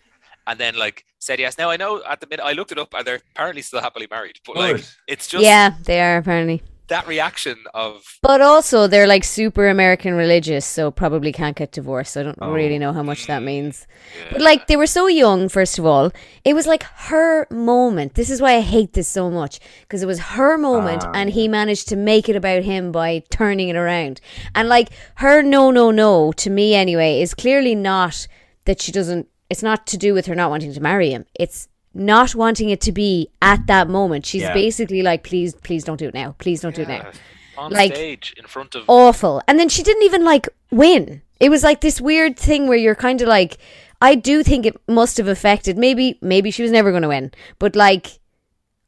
Speaker 2: and then like said yes. Now I know at the minute I looked it up, and they're apparently still happily married. But like,
Speaker 1: Good.
Speaker 2: it's just
Speaker 3: yeah, they are apparently.
Speaker 2: That reaction of
Speaker 3: But also, they're like super American religious, so probably can't get divorced. I don't
Speaker 1: Oh.
Speaker 3: really know how much that means. But like, they were so young, first of all. It was like her moment. This is why I hate this so much because it was her moment,
Speaker 1: Ah,
Speaker 3: and he managed to make it about him by turning it around. And like, her no, no, no, to me anyway, is clearly not that she doesn't, it's not to do with her not wanting to marry him. It's not wanting it to be at that moment. She's
Speaker 1: Yeah.
Speaker 3: basically like, please, please don't do it now. Please don't do it now
Speaker 2: on
Speaker 3: Like-
Speaker 2: stage in front of
Speaker 3: awful. And then she didn't even like win. It was like this weird thing where you're kind of like, I do think it must have affected. Maybe, maybe she was never going to win, but like,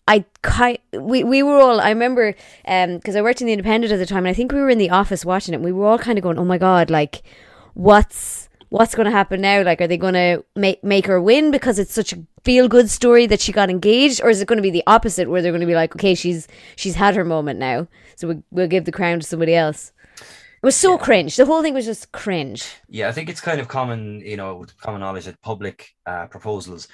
Speaker 3: I kind we we were all. I remember um because I worked in the Independent at the time, and I think we were in the office watching it. and We were all kind of going, "Oh my god!" Like, what's what's going to happen now? Like, are they going to make make her win because it's such a feel good story that she got engaged, or is it going to be the opposite where they're going to be like, "Okay, she's she's had her moment now, so we, we'll give the crown to somebody else." It was so cringe. The whole thing was just cringe.
Speaker 1: Yeah, I think it's kind of common, you know, common knowledge that public uh, proposals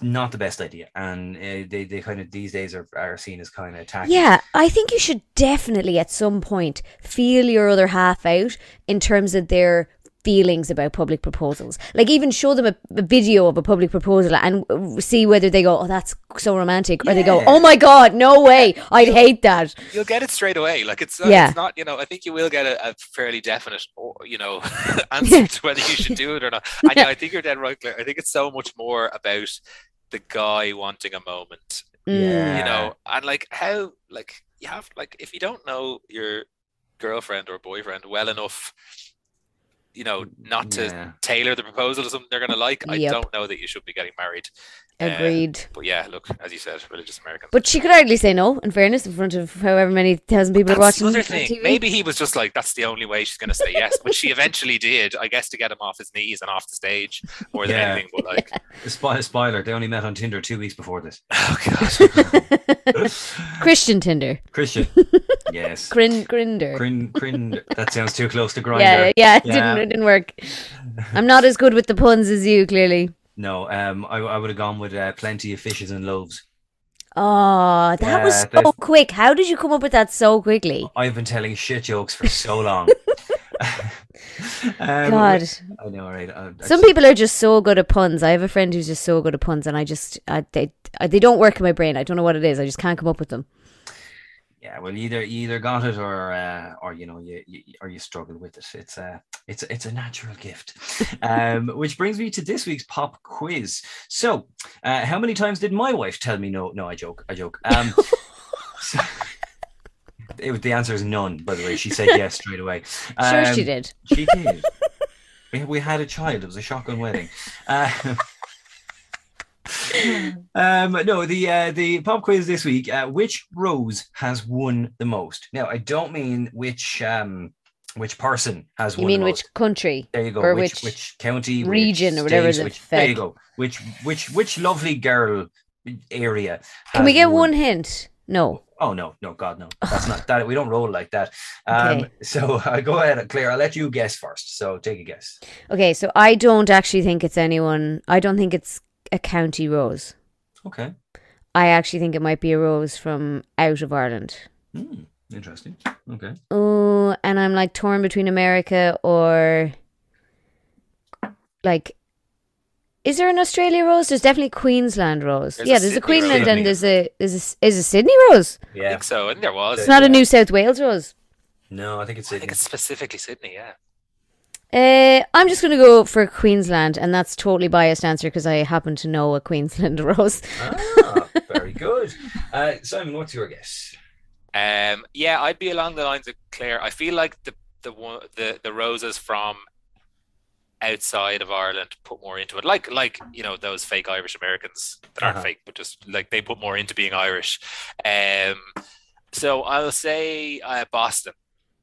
Speaker 1: not the best idea, and uh, they they kind of these days are, are seen as kind of tacky.
Speaker 3: Yeah, I think you should definitely at some point feel your other half out in terms of their feelings about public proposals. Like even show them a, a video of a public proposal and see whether they go, "Oh, that's so romantic," or they go, "Oh my god, no way, I'd hate that."
Speaker 2: you'll get it straight away. Like it's,
Speaker 3: Yeah.
Speaker 2: it's not, you know, I think you will get a, a fairly definite, you know, answer to whether you should do it or not. And yeah, I think you're dead right, Claire. I think it's so much more about the guy wanting a moment,
Speaker 3: Mm.
Speaker 2: you know, and like how, like you have, like if you don't know your girlfriend or boyfriend well enough, you know, not to
Speaker 1: Yeah.
Speaker 2: tailor the proposal to something they're going to like, I don't know that you should be getting married. Uh,
Speaker 3: Agreed.
Speaker 2: but yeah, look, as you said, religious Americans.
Speaker 3: But she could hardly say no. In fairness, in front of however many thousand people are
Speaker 2: That's
Speaker 3: watching
Speaker 2: another thing.
Speaker 3: TV.
Speaker 2: Maybe he was just like, that's the only way she's going to say yes, which she eventually did, I guess, to get him off his knees and off the stage more than
Speaker 1: Yeah.
Speaker 2: anything. But like,
Speaker 1: Spo- Spoiler: They only met on Tinder two weeks before this.
Speaker 2: oh god,
Speaker 3: Christian Tinder,
Speaker 1: Christian, yes.
Speaker 3: Grin Grinder.
Speaker 1: Crin, crin. That sounds too close to grinder.
Speaker 3: yeah, yeah, it
Speaker 1: Yeah.
Speaker 3: didn't it didn't work. I'm not as good with the puns as you, clearly.
Speaker 1: No, um, I, I would have gone with uh, plenty of fishes and loaves.
Speaker 3: Oh, that was so
Speaker 1: that's-
Speaker 3: quick. How did you come up with that so quickly?
Speaker 1: I've been telling shit jokes for so long. um,
Speaker 3: God,
Speaker 1: I know, right? I, I
Speaker 3: some people are just so good at puns. I have a friend who's just so good at puns, and I just I, they I, they don't work in my brain. I don't know what it is. I just can't come up with them.
Speaker 1: Yeah, well, either either got it or uh, or you know you, you or you struggle with it. It's a it's a, it's a natural gift. um, which brings me to this week's pop quiz. So, uh, how many times did my wife tell me no? No, I joke. I joke. Um, so- it the answer is none. By the way, she said yes straight away.
Speaker 3: Sure, she
Speaker 1: Um,
Speaker 3: did.
Speaker 1: She did. we, we had a child. It was a shotgun wedding. Uh, um, no, the uh, the pop quiz this week. Uh, which rose has won the most? Now, I don't mean which um which person has
Speaker 3: You
Speaker 1: won.
Speaker 3: You
Speaker 1: mean
Speaker 3: which country?
Speaker 1: There you go.
Speaker 3: or
Speaker 1: which,
Speaker 3: which
Speaker 1: which county, which
Speaker 3: region or whatever
Speaker 1: state,
Speaker 3: the
Speaker 1: which, There you go. Which which which which lovely girl area?
Speaker 3: Can we get
Speaker 1: won?
Speaker 3: one hint? No.
Speaker 1: Oh no, no, God, no. That's not that. We don't roll like that. Um,
Speaker 3: Okay.
Speaker 1: So uh, go ahead, Claire. I'll let you guess first. So take a guess.
Speaker 3: Okay, so I don't actually think it's anyone. I don't think it's a county rose.
Speaker 1: Okay.
Speaker 3: I actually think it might be a rose from out of Ireland.
Speaker 1: Hmm, interesting. Okay.
Speaker 3: Oh, and I'm like torn between America or like. Is there an Australia rose? There's definitely Queensland rose.
Speaker 2: There's
Speaker 3: yeah,
Speaker 2: a
Speaker 3: there's a
Speaker 2: Sydney
Speaker 3: Queensland
Speaker 1: rose.
Speaker 3: and there's a there's a is a Sydney rose.
Speaker 2: Yeah, I
Speaker 1: Yeah.
Speaker 2: think so. And there was.
Speaker 3: It's not a New South Wales rose.
Speaker 1: No, I think it's
Speaker 2: I think it's specifically Sydney. Yeah.
Speaker 3: Uh, I'm just going to go for Queensland, and that's totally biased answer because I happen to know a Queensland rose.
Speaker 1: Ah, very good. Uh, Simon, what's your guess?
Speaker 2: Um, yeah, I'd be along the lines of Claire. I feel like the the the the roses from outside of Ireland put more into it, like like you know those fake Irish Americans that aren't
Speaker 1: Uh-huh.
Speaker 2: fake, but just like they put more into being Irish. Um, so I'll say uh, Boston.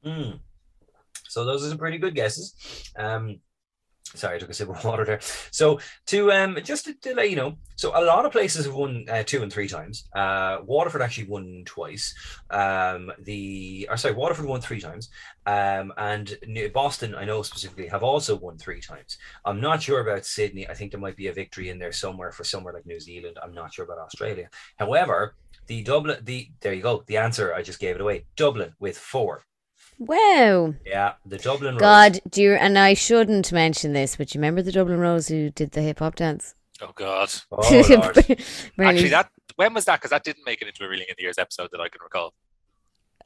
Speaker 1: Hmm. So those are some pretty good guesses. Um, sorry, I took a sip of water there. So to um, just to, to let you know, so a lot of places have won uh, two and three times. Uh, Waterford actually won twice. Um, the or sorry, Waterford won three times. Um, and Boston, I know specifically, have also won three times. I'm not sure about Sydney. I think there might be a victory in there somewhere for somewhere like New Zealand. I'm not sure about Australia. However, the Dublin, the there you go. The answer I just gave it away. Dublin with four.
Speaker 3: Wow.
Speaker 1: Yeah, the Dublin Rose.
Speaker 3: God, do you, and I shouldn't mention this, but you remember the Dublin Rose who did the hip hop dance?
Speaker 2: Oh God!
Speaker 1: Oh, Lord.
Speaker 2: Actually, that when was that? Because that didn't make it into a Reeling in the Years episode that I can recall.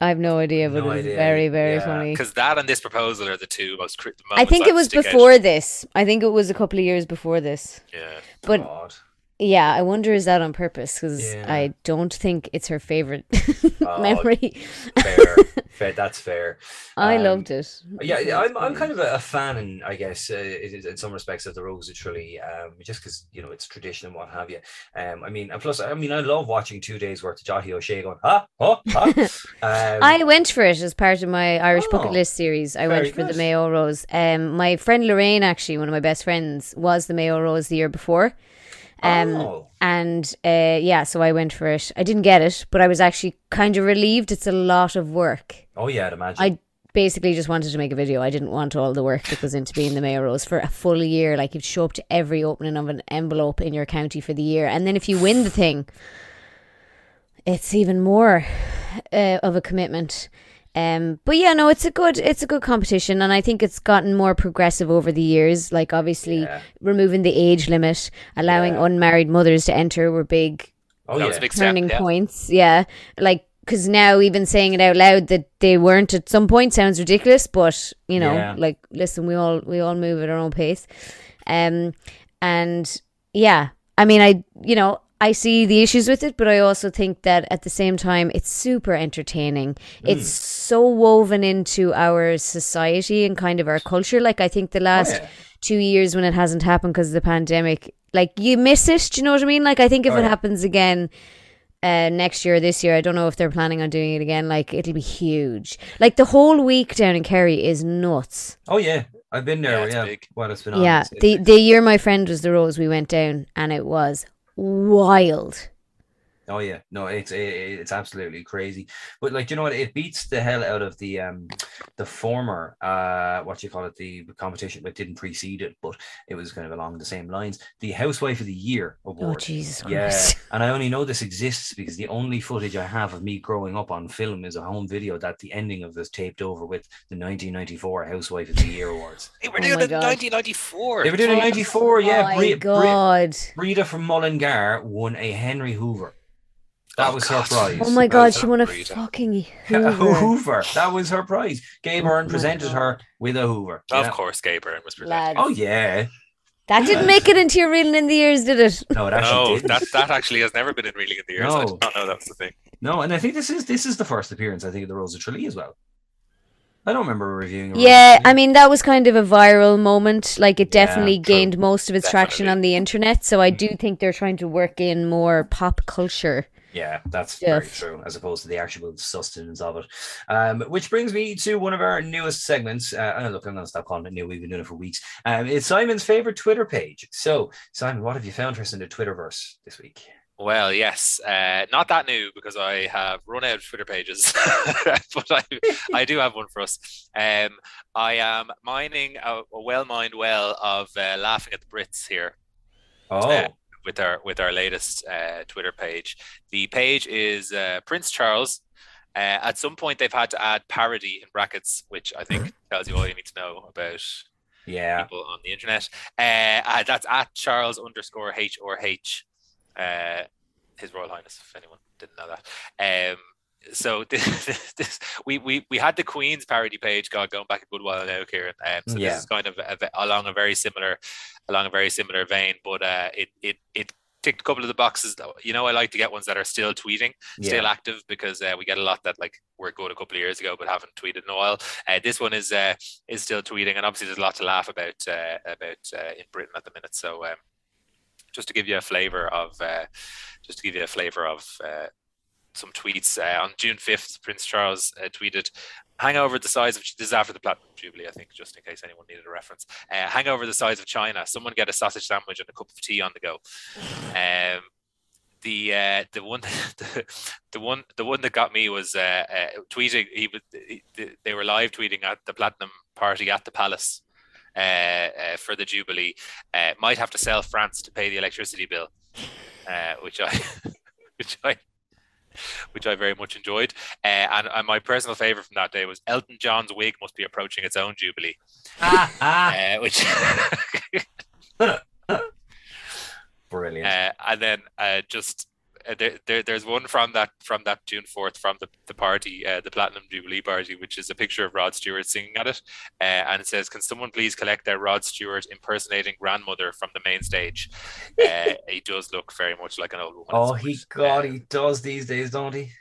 Speaker 3: I have no idea, but
Speaker 1: No
Speaker 3: it was
Speaker 1: idea.
Speaker 3: very, very
Speaker 1: Yeah.
Speaker 3: funny.
Speaker 2: Because that and this proposal are the two most. Cri-
Speaker 3: I think it was
Speaker 2: stick out.
Speaker 3: before this. I think it was a couple of years before this.
Speaker 2: Yeah.
Speaker 3: But
Speaker 1: God.
Speaker 3: Yeah, I wonder is that on purpose? Because
Speaker 1: Yeah.
Speaker 3: I don't think it's her favorite
Speaker 1: Oh,
Speaker 3: memory.
Speaker 1: fair, fair. That's fair.
Speaker 3: I
Speaker 1: um,
Speaker 3: loved it.
Speaker 1: Yeah, yeah, I'm, I'm kind of a, fan, and I guess uh, in some respects of the Rose of Tralee, um, just because you know it's tradition and what have you. Um, I mean, and plus, I mean, I love watching two days worth of Dáithí Ó Sé going, huh, huh, huh. um,
Speaker 3: I went for it as part of my Irish bucket
Speaker 1: Oh,
Speaker 3: list series. I went for the
Speaker 1: good.
Speaker 3: Mayo Rose. Um, my friend Lorraine, actually, one of my best friends, was the Mayo Rose the year before. Um,
Speaker 1: oh,
Speaker 3: And uh, yeah, so I went for it. I didn't get it, but I was actually kind of relieved. It's a lot of work.
Speaker 1: oh yeah, I'd imagine.
Speaker 3: I basically just wanted to make a video. I didn't want all the work that goes into being the Mayo Rose for a full year. Like you'd show up to every opening of an envelope in your county for the year, and then if you win the thing, it's even more uh, of a commitment. Um, but yeah, no, it's a good it's a good competition, and I think it's gotten more progressive over the years. Like obviously
Speaker 1: Yeah.
Speaker 3: removing the age limit, allowing
Speaker 1: Yeah.
Speaker 3: unmarried mothers to enter were big
Speaker 1: oh yeah,
Speaker 2: was a big step.
Speaker 3: turning
Speaker 2: Yeah.
Speaker 3: points. Yeah, like because now even saying it out loud that they weren't at some point sounds ridiculous, but you know,
Speaker 1: Yeah.
Speaker 3: like listen, we all we all move at our own pace, um, and yeah, I mean, I you know. I see the issues with it, but I also think that at the same time, it's super entertaining. It's so woven into our society and kind of our culture. Like, I think the last
Speaker 1: yeah.
Speaker 3: two years when it hasn't happened because of the pandemic, like, you miss it. Do you know what I mean? Like, I think if
Speaker 1: Oh,
Speaker 3: it
Speaker 1: yeah.
Speaker 3: happens again, uh, next year or this year. I don't know if they're planning on doing it again. Like it'll be huge. Like the whole week down in Kerry is nuts.
Speaker 1: Oh yeah, I've been there.
Speaker 2: Yeah, it's
Speaker 1: Yeah,
Speaker 2: big.
Speaker 1: well, it's been on.
Speaker 3: yeah, the the year my friend was the rose, we went down and it was wild.
Speaker 1: Oh yeah, no, it's it, it's absolutely crazy. But like, you know what? It beats the hell out of the um the former uh what you call it the competition that didn't precede it, but it was kind of along the same lines. The Housewife of the Year award.
Speaker 3: Oh Jesus
Speaker 1: Yeah,
Speaker 3: Christ!
Speaker 1: and I only know this exists because the only footage I have of me growing up on film is a home video that the ending of this taped over with the 1994 Housewife of the Year awards.
Speaker 2: They were
Speaker 3: Oh
Speaker 2: doing
Speaker 3: my
Speaker 2: it in 1994.
Speaker 1: They were doing it in '94. Yeah,
Speaker 3: my
Speaker 1: Bri- Bri-
Speaker 3: God!
Speaker 1: Rita from Mullingar won a Henry Hoover. That
Speaker 2: Oh,
Speaker 1: was
Speaker 2: God.
Speaker 1: her prize.
Speaker 3: Oh my God! She won a
Speaker 2: Rita.
Speaker 3: fucking
Speaker 1: A
Speaker 3: Hoover.
Speaker 1: Hoover. That was her prize. Gay
Speaker 3: Oh
Speaker 1: Byrne
Speaker 3: my
Speaker 1: presented
Speaker 3: God.
Speaker 1: her with a Hoover.
Speaker 2: Of
Speaker 1: Yeah.
Speaker 2: course, Gay Byrne was presented.
Speaker 3: Lads.
Speaker 1: Oh yeah.
Speaker 3: That didn't make it into your reeling in the ears, did it?
Speaker 1: No, it actually
Speaker 2: No,
Speaker 1: didn't.
Speaker 2: that that actually has never been in Reeling in the Years. I
Speaker 1: No.
Speaker 2: did not know that was the thing.
Speaker 1: No, and I think this is this is the first appearance. I think of the Rose of Tralee as well. I don't remember reviewing. a
Speaker 3: Yeah, I mean that was kind of a viral moment. Like it definitely
Speaker 1: true.
Speaker 3: gained most of its traction on the internet. So I do think they're trying to work in more pop culture.
Speaker 1: Yeah, that's very true, as opposed to the actual sustenance of it. Um, which brings me to one of our newest segments. Uh, look, I'm going to stop calling it new. We've been doing it for weeks. Um, it's Simon's favorite Twitter page. So, Simon, what have you found for us in the Twitterverse this week?
Speaker 2: Well, yes, uh, not that new because I have run out of Twitter pages, but I, I do have one for us. Um, I am mining a, a well-mined well of uh, laughing at the Brits here
Speaker 1: Oh,
Speaker 2: Uh, with our with our latest uh, Twitter page. The page is uh, Prince Charles. Uh, at some point, they've had to add parody in brackets, which I think tells you all you need to know about
Speaker 1: yeah.
Speaker 2: people on the internet. Uh, uh, that's at Charles underscore H or H, uh, His Royal Highness. If anyone didn't know that, um, so this, this, we, we we had the Queen's parody page going going back a good while now, Kieran. Um, so
Speaker 1: Yeah.
Speaker 2: this is kind of a, along a very similar along a very similar vein, but uh, it it it ticked a couple of the boxes. You know, I like to get ones that are still tweeting, still active, because uh, we get a lot that like were good a couple of years ago but haven't tweeted in a while. Uh, this one is uh, is still tweeting, and obviously there's a lot to laugh about uh, about uh, in Britain at the minute. So um, just to give you a flavor of uh, just to give you a flavor of uh, some tweets uh, on June 5th, Prince Charles uh, tweeted. Hangover the size of this is after the Platinum Jubilee, I think, just in case anyone needed a reference. Uh, hangover the size of China. Someone get a sausage sandwich and a cup of tea on the go. Um, the uh, the one the, the one the one that got me was uh, uh, tweeting. He was he, they were live tweeting at the Platinum Party at the Palace uh, uh, for the Jubilee. Uh, might have to sell France to pay the electricity bill, uh, which I which I which I very much enjoyed. Uh, and, and my personal favorite from that day was Elton John's wig must be approaching its own Jubilee,
Speaker 1: Ah, ah.
Speaker 2: uh, which.
Speaker 1: Brilliant.
Speaker 2: Uh, and then uh, just uh, there, there, there's one from that from that June fourth from the, the party, uh, the Platinum Jubilee party, which is a picture of Rod Stewart singing at it, uh, and it says, "Can someone please collect their Rod Stewart impersonating grandmother from the main stage?" Uh, he does look very much like an old woman.
Speaker 1: oh, he God,
Speaker 2: uh,
Speaker 1: he does these days, don't he?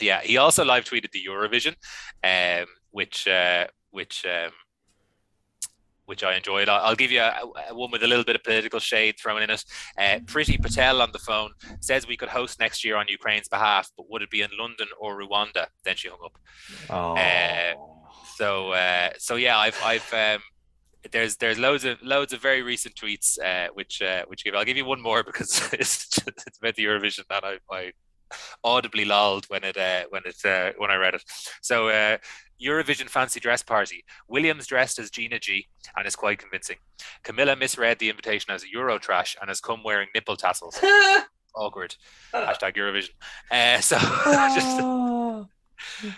Speaker 2: yeah, he also live tweeted the Eurovision, um, which uh, which um, which I enjoyed. I'll, give you a, a one with a little bit of political shade thrown in it. Uh, Priti Patel on the phone says we could host next year on Ukraine's behalf, but would it be in London or Rwanda? Then she hung up.
Speaker 1: Oh,
Speaker 2: Uh, So uh, so yeah, I've I've um, there's there's loads of loads of very recent tweets uh, which uh, which give I'll give you one more because it's just, it's about the Eurovision that I, I audibly lolled when it uh, when it uh, when I read it. So uh, Eurovision fancy dress party. Williams dressed as Gina G and is quite convincing. Camilla misread the invitation as a Euro trash and has come wearing nipple tassels. Awkward. Hashtag Eurovision. Uh, so just
Speaker 1: Oh.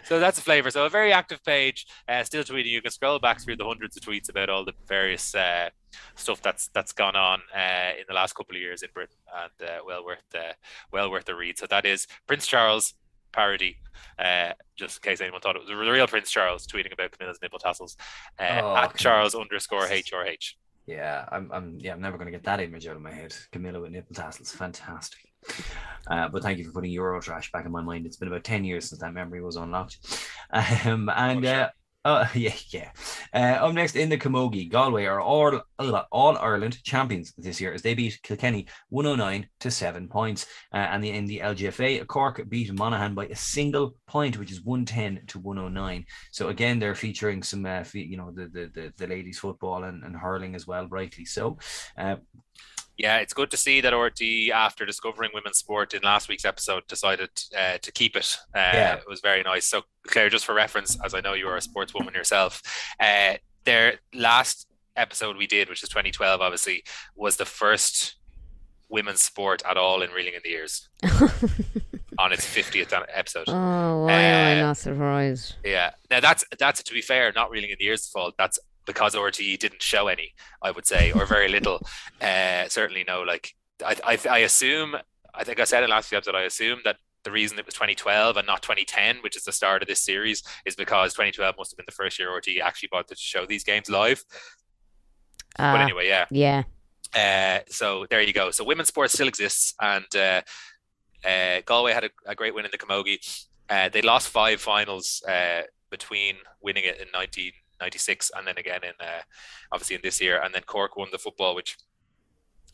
Speaker 2: So that's a flavor. So a very active page, uh, still tweeting. You can scroll back through the hundreds of tweets about all the various uh, stuff that's that's gone on uh, in the last couple of years in Britain, and uh, well worth uh, well worth a read. So that is Prince Charles parody. Uh, just in case anyone thought it was the real Prince Charles tweeting about Camilla's nipple tassels uh,
Speaker 1: Oh,
Speaker 2: at. Charles underscore HRH.
Speaker 1: Yeah, I'm, I'm, yeah, I'm never going to get that image out of my head. Camilla with nipple tassels, fantastic. Uh, but thank you for putting Eurotrash back in my mind. It's been about ten years since that memory was unlocked. Um, and
Speaker 2: Oh, sure.
Speaker 1: uh, uh, yeah, yeah. Uh, up next in the Camogie, Galway are all all Ireland champions this year as they beat Kilkenny 109 to seven points. Uh, and the, in the LGFA, Cork beat Monaghan by a single point, which is 110 to 109. So again, they're featuring some, uh, you know, the the the, the ladies football and, and hurling as well, rightly so. Uh,
Speaker 2: Yeah, it's good to see that RT, after discovering women's sport in last week's episode, decided uh, to keep it. Uh,
Speaker 1: Yeah.
Speaker 2: It was very nice. So, Claire, just for reference, as I know you are a sportswoman yourself, uh, their last episode we did, which is 2012, obviously, was the first women's sport at all in Reeling in the Ears on its 50th episode.
Speaker 3: Oh, why am I
Speaker 2: Uh,
Speaker 3: not surprised?
Speaker 2: Yeah. Now that's that's to be fair, not reeling in the ears' fault. That's because RTE didn't show any, I would say, or very little. uh, certainly no. Like I, I, I assume. I think I said in last episode. I assume that the reason it was 2012 and not 2010, which is the start of this series, is because 2012 must have been the first year RTE actually bothered to show these games live. but
Speaker 3: Uh,
Speaker 2: anyway, yeah.
Speaker 3: yeah.
Speaker 2: Uh, so there you go. So women's sports still exists, and uh, uh, Galway had a, a great win in the Camogie. Uh, they lost five finals uh, between winning it in 1996 and then again in uh, obviously in this year, and then Cork won the football, which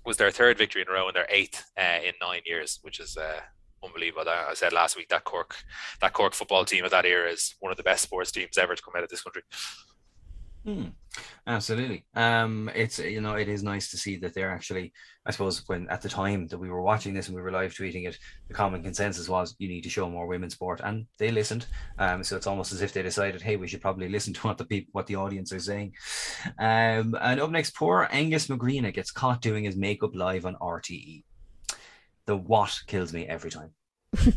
Speaker 2: was their third victory in a row and their eighth uh, in nine years, which is uh, unbelievable. I said last week that Cork that Cork football team of that era is one of the best sports teams ever to come out of this country.
Speaker 1: Hmm. Absolutely. Um, it's you know it is nice to see that they're actually. I suppose when at the time that we were watching this and we were live tweeting it, the common consensus was you need to show more women's sport, and they listened. Um, so it's almost as if they decided, hey, we should probably listen to what the people, what the audience are saying. Um, and up next, poor Aengus Mac Grianna gets caught doing his makeup live on RTE. The what kills me every time.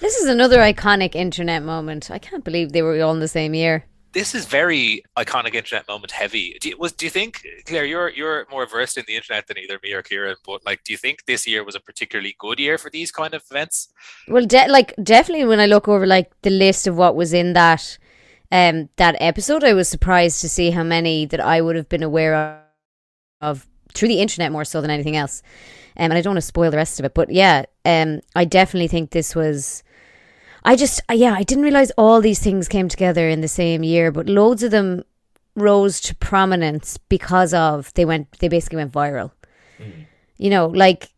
Speaker 3: This is another iconic internet moment. I can't believe they were all in the same year.
Speaker 2: This is very iconic internet moment heavy. Do you, was do you think Claire, you're you're more versed in the internet than either me or Kieran, but like, do you think this year was a particularly good year for these kind of events?
Speaker 3: Well, de- like definitely when I look over like the list of what was in that um that episode, I was surprised to see how many that I would have been aware of, of through the internet more so than anything else. Um, and I don't want to spoil the rest of it, but yeah, um, I definitely think this was I just, yeah, I didn't realize all these things came together in the same year, but loads of them rose to prominence because of they went, they basically went viral. Mm. You know, like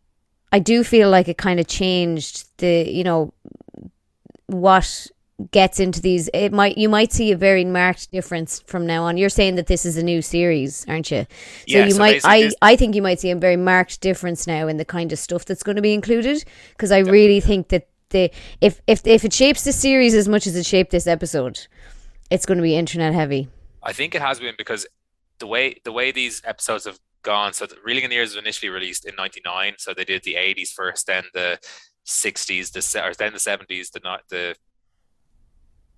Speaker 3: I do feel like it kind of changed the, you know, what gets into these it might you might see a very marked difference from now on you're saying that this is a new series aren't you so
Speaker 2: yeah,
Speaker 3: you
Speaker 2: so
Speaker 3: might i i think you might see a very marked difference now in the kind of stuff that's going to be included because i really think that if if if it shapes the series as much as it shaped this episode, it's going to be internet heavy.
Speaker 2: I think it has been because the way the way these episodes have gone. So, Reeling in the Years was initially released in '99. So they did the '80s first, then the '60s, the or then the '70s, the not the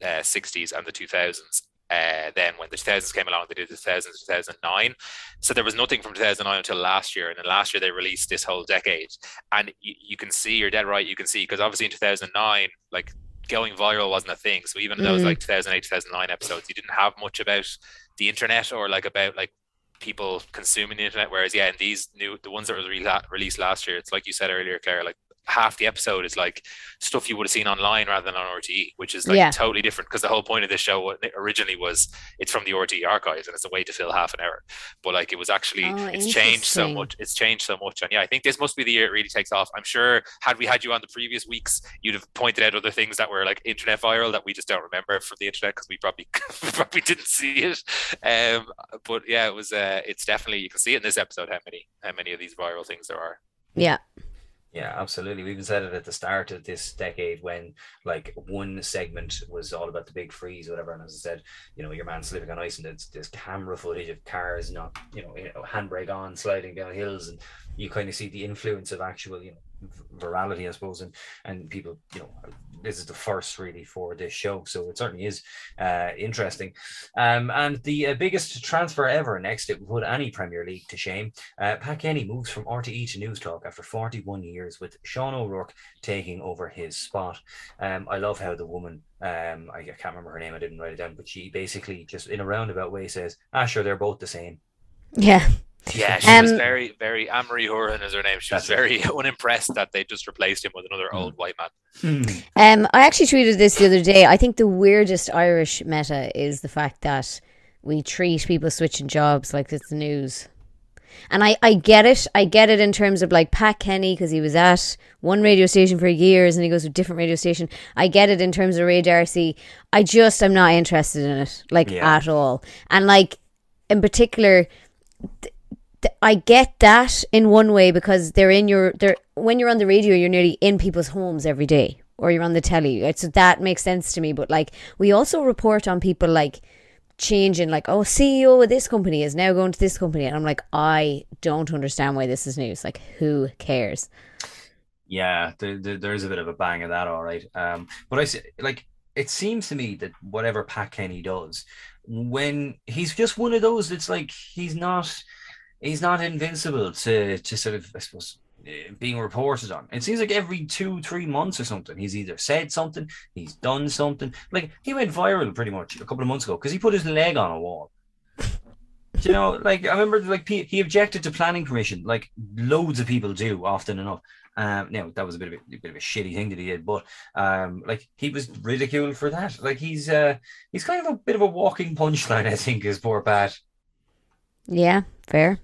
Speaker 2: uh, '60s, and the 2000s. Uh, then when the 2000s came along, they did the 2000s, 2009. So there was nothing from 2009 until last year, and then last year they released this whole decade. And you, you can see, you're dead right. You can see because obviously in 2009, like going viral wasn't a thing. So even mm. those like 2008, 2009 episodes, you didn't have much about the internet or like about like people consuming the internet. Whereas yeah, in these new the ones that was re- released last year, it's like you said earlier, Claire, like half the episode is like stuff you would have seen online rather than on RTE, which is like yeah. totally different because the whole point of this show originally was it's from the RTE archives and it's a way to fill half an hour. But like it was actually oh, it's changed so much. It's changed so much. And yeah, I think this must be the year it really takes off. I'm sure had we had you on the previous weeks, you'd have pointed out other things that were like internet viral that we just don't remember from the internet because we probably probably didn't see it. Um, but yeah, it was uh, it's definitely you can see it in this episode how many how many of these viral things there are.
Speaker 3: Yeah.
Speaker 1: Yeah, absolutely. We even said it at the start of this decade when like one segment was all about the big freeze, whatever. And as I said, you know, your man slipping on ice and it's this camera footage of cars not, you know, eh, handbrake on, sliding down hills, and you kind of see the influence of actual, you know, virality, I suppose, and and people, you know, this is the first really for this show, so it certainly is uh, interesting. Um, and the uh, biggest transfer ever next, it would put any Premier League to shame. Uh, Pat Kenny moves from RTE to Newstalk after 41 years, with Sean O'Rourke taking over his spot. Um, I love how the woman um, I can't remember her name, I didn't write it down, but she basically just in a roundabout way says, "Ah, sure, they're both the same."
Speaker 3: Yeah.
Speaker 2: Yeah, she um, was very, very Anne-Marie Horan is her name. She was very it. unimpressed that they just replaced him with another mm. old white man.
Speaker 3: Hmm. Um, I actually tweeted this the other day. I think the weirdest Irish meta is the fact that we treat people switching jobs like it's the news. And I, I get it. I get it in terms of like Pat Kenny because he was at one radio station for years and he goes to a different radio station. I get it in terms of Ray D'Arcy. I just am not interested in it like yeah. at all. And like in particular, th- I get that in one way because they're in your they're when you're on the radio you're nearly in people's homes every day or you're on the telly. So that makes sense to me. But like we also report on people like changing like oh CEO of this company is now going to this company. And I'm like I don't understand why this is news. Like who cares?
Speaker 1: Yeah there, there, there's a bit of a bang of that all right. Um but I like it seems to me that whatever Pat Kenny does when he's just one of those it's like he's not he's not invincible to to sort of I suppose eh, being reported on. It seems like every two, three months or something, he's either said something, he's done something. Like he went viral pretty much a couple of months ago because he put his leg on a wall. you know, like I remember, like he objected to planning permission, like loads of people do often enough. Um, now that was a bit of a, a, bit of a shitty thing that he did, but um, like he was ridiculed for that. Like he's uh, he's kind of a bit of a walking punchline, I think, is poor Pat.
Speaker 3: Yeah, fair.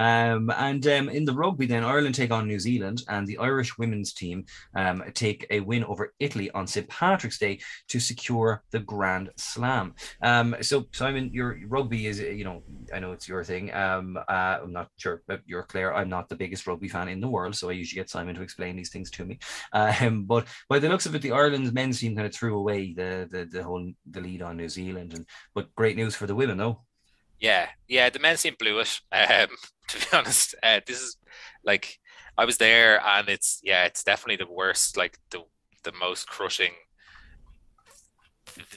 Speaker 1: Um, and um, in the rugby, then Ireland take on New Zealand, and the Irish women's team um, take a win over Italy on St Patrick's Day to secure the Grand Slam. Um, so, Simon, your rugby is, you know, I know it's your thing. Um, uh, I'm not sure, but you're clear. I'm not the biggest rugby fan in the world, so I usually get Simon to explain these things to me. Um, but by the looks of it, the Ireland's men's team kind of threw away the the, the whole the lead on New Zealand, and but great news for the women, though.
Speaker 2: Yeah, yeah, the men's team blew it. Um, to be honest, uh, this is like I was there, and it's yeah, it's definitely the worst, like the the most crushing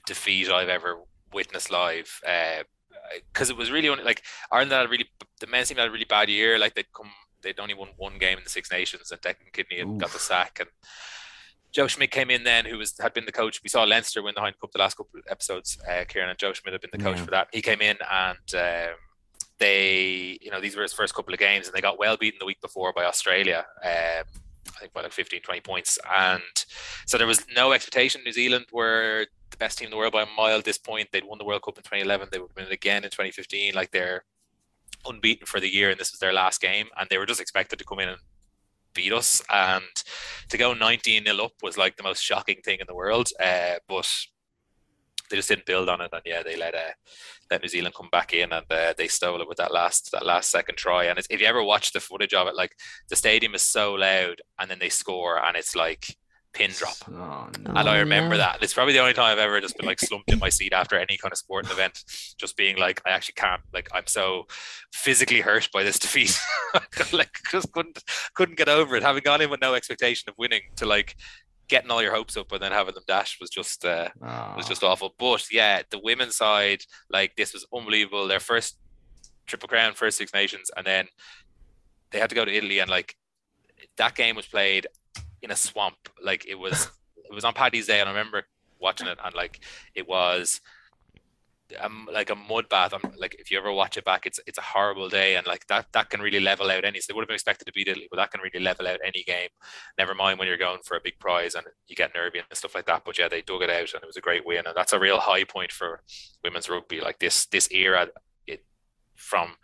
Speaker 2: defeat I've ever witnessed live. because it was really only like Ireland had a really the men's team had a really bad year. Like they'd come, they'd only won one game in the Six Nations, and Declan Kidney had got the sack, and Joe Schmidt came in then, who was had been the coach. We saw Leinster win the Heineken Cup the last couple of episodes. Uh, Kieran and Joe Schmidt had been the coach
Speaker 1: Yeah.
Speaker 2: for that. He came in and um, they, you know, these were his first couple of games, and they got well beaten the week before by Australia. Um, I think by like 15, 20 points. And so there was no expectation. New Zealand were the best team in the world by a mile at this point. They'd won the World Cup in 2011. They would win it again in 2015. Like they're unbeaten for the year, and this was their last game. And they were just expected to come in and beat us. And to go 19 nil up was like the most shocking thing in the world. Uh, but they just didn't build on it, and yeah, they let uh, let New Zealand come back in, and uh, they stole it with that last that last second try. And it's, if you ever watch the footage of it, like the stadium is so loud, and then they score, and it's like pin drop.
Speaker 1: Oh, no.
Speaker 2: And I remember that. It's probably the only time I've ever just been like slumped in my seat after any kind of sporting event, just being like, I actually can't. Like, I'm so physically hurt by this defeat. like, just couldn't couldn't get over it. Having gone in with no expectation of winning to like getting all your hopes up and then having them dashed was just uh, was
Speaker 1: Oh.
Speaker 2: just awful. But yeah, the women's side, like this was unbelievable. Their first triple crown, first Six Nations, and then they had to go to Italy, and like that game was played in a swamp. Like it was, it was on Paddy's Day, and I remember watching it, and like it was. Um, like a mud bath. I'm like, if you ever watch it back, it's it's a horrible day, and like that that can really level out any. So they would have been expected to beat Italy, but that can really level out any game. Never mind when you're going for a big prize and you get nervy and stuff like that. But yeah, they dug it out, and it was a great win, and that's a real high point for women's rugby. Like this this era, it from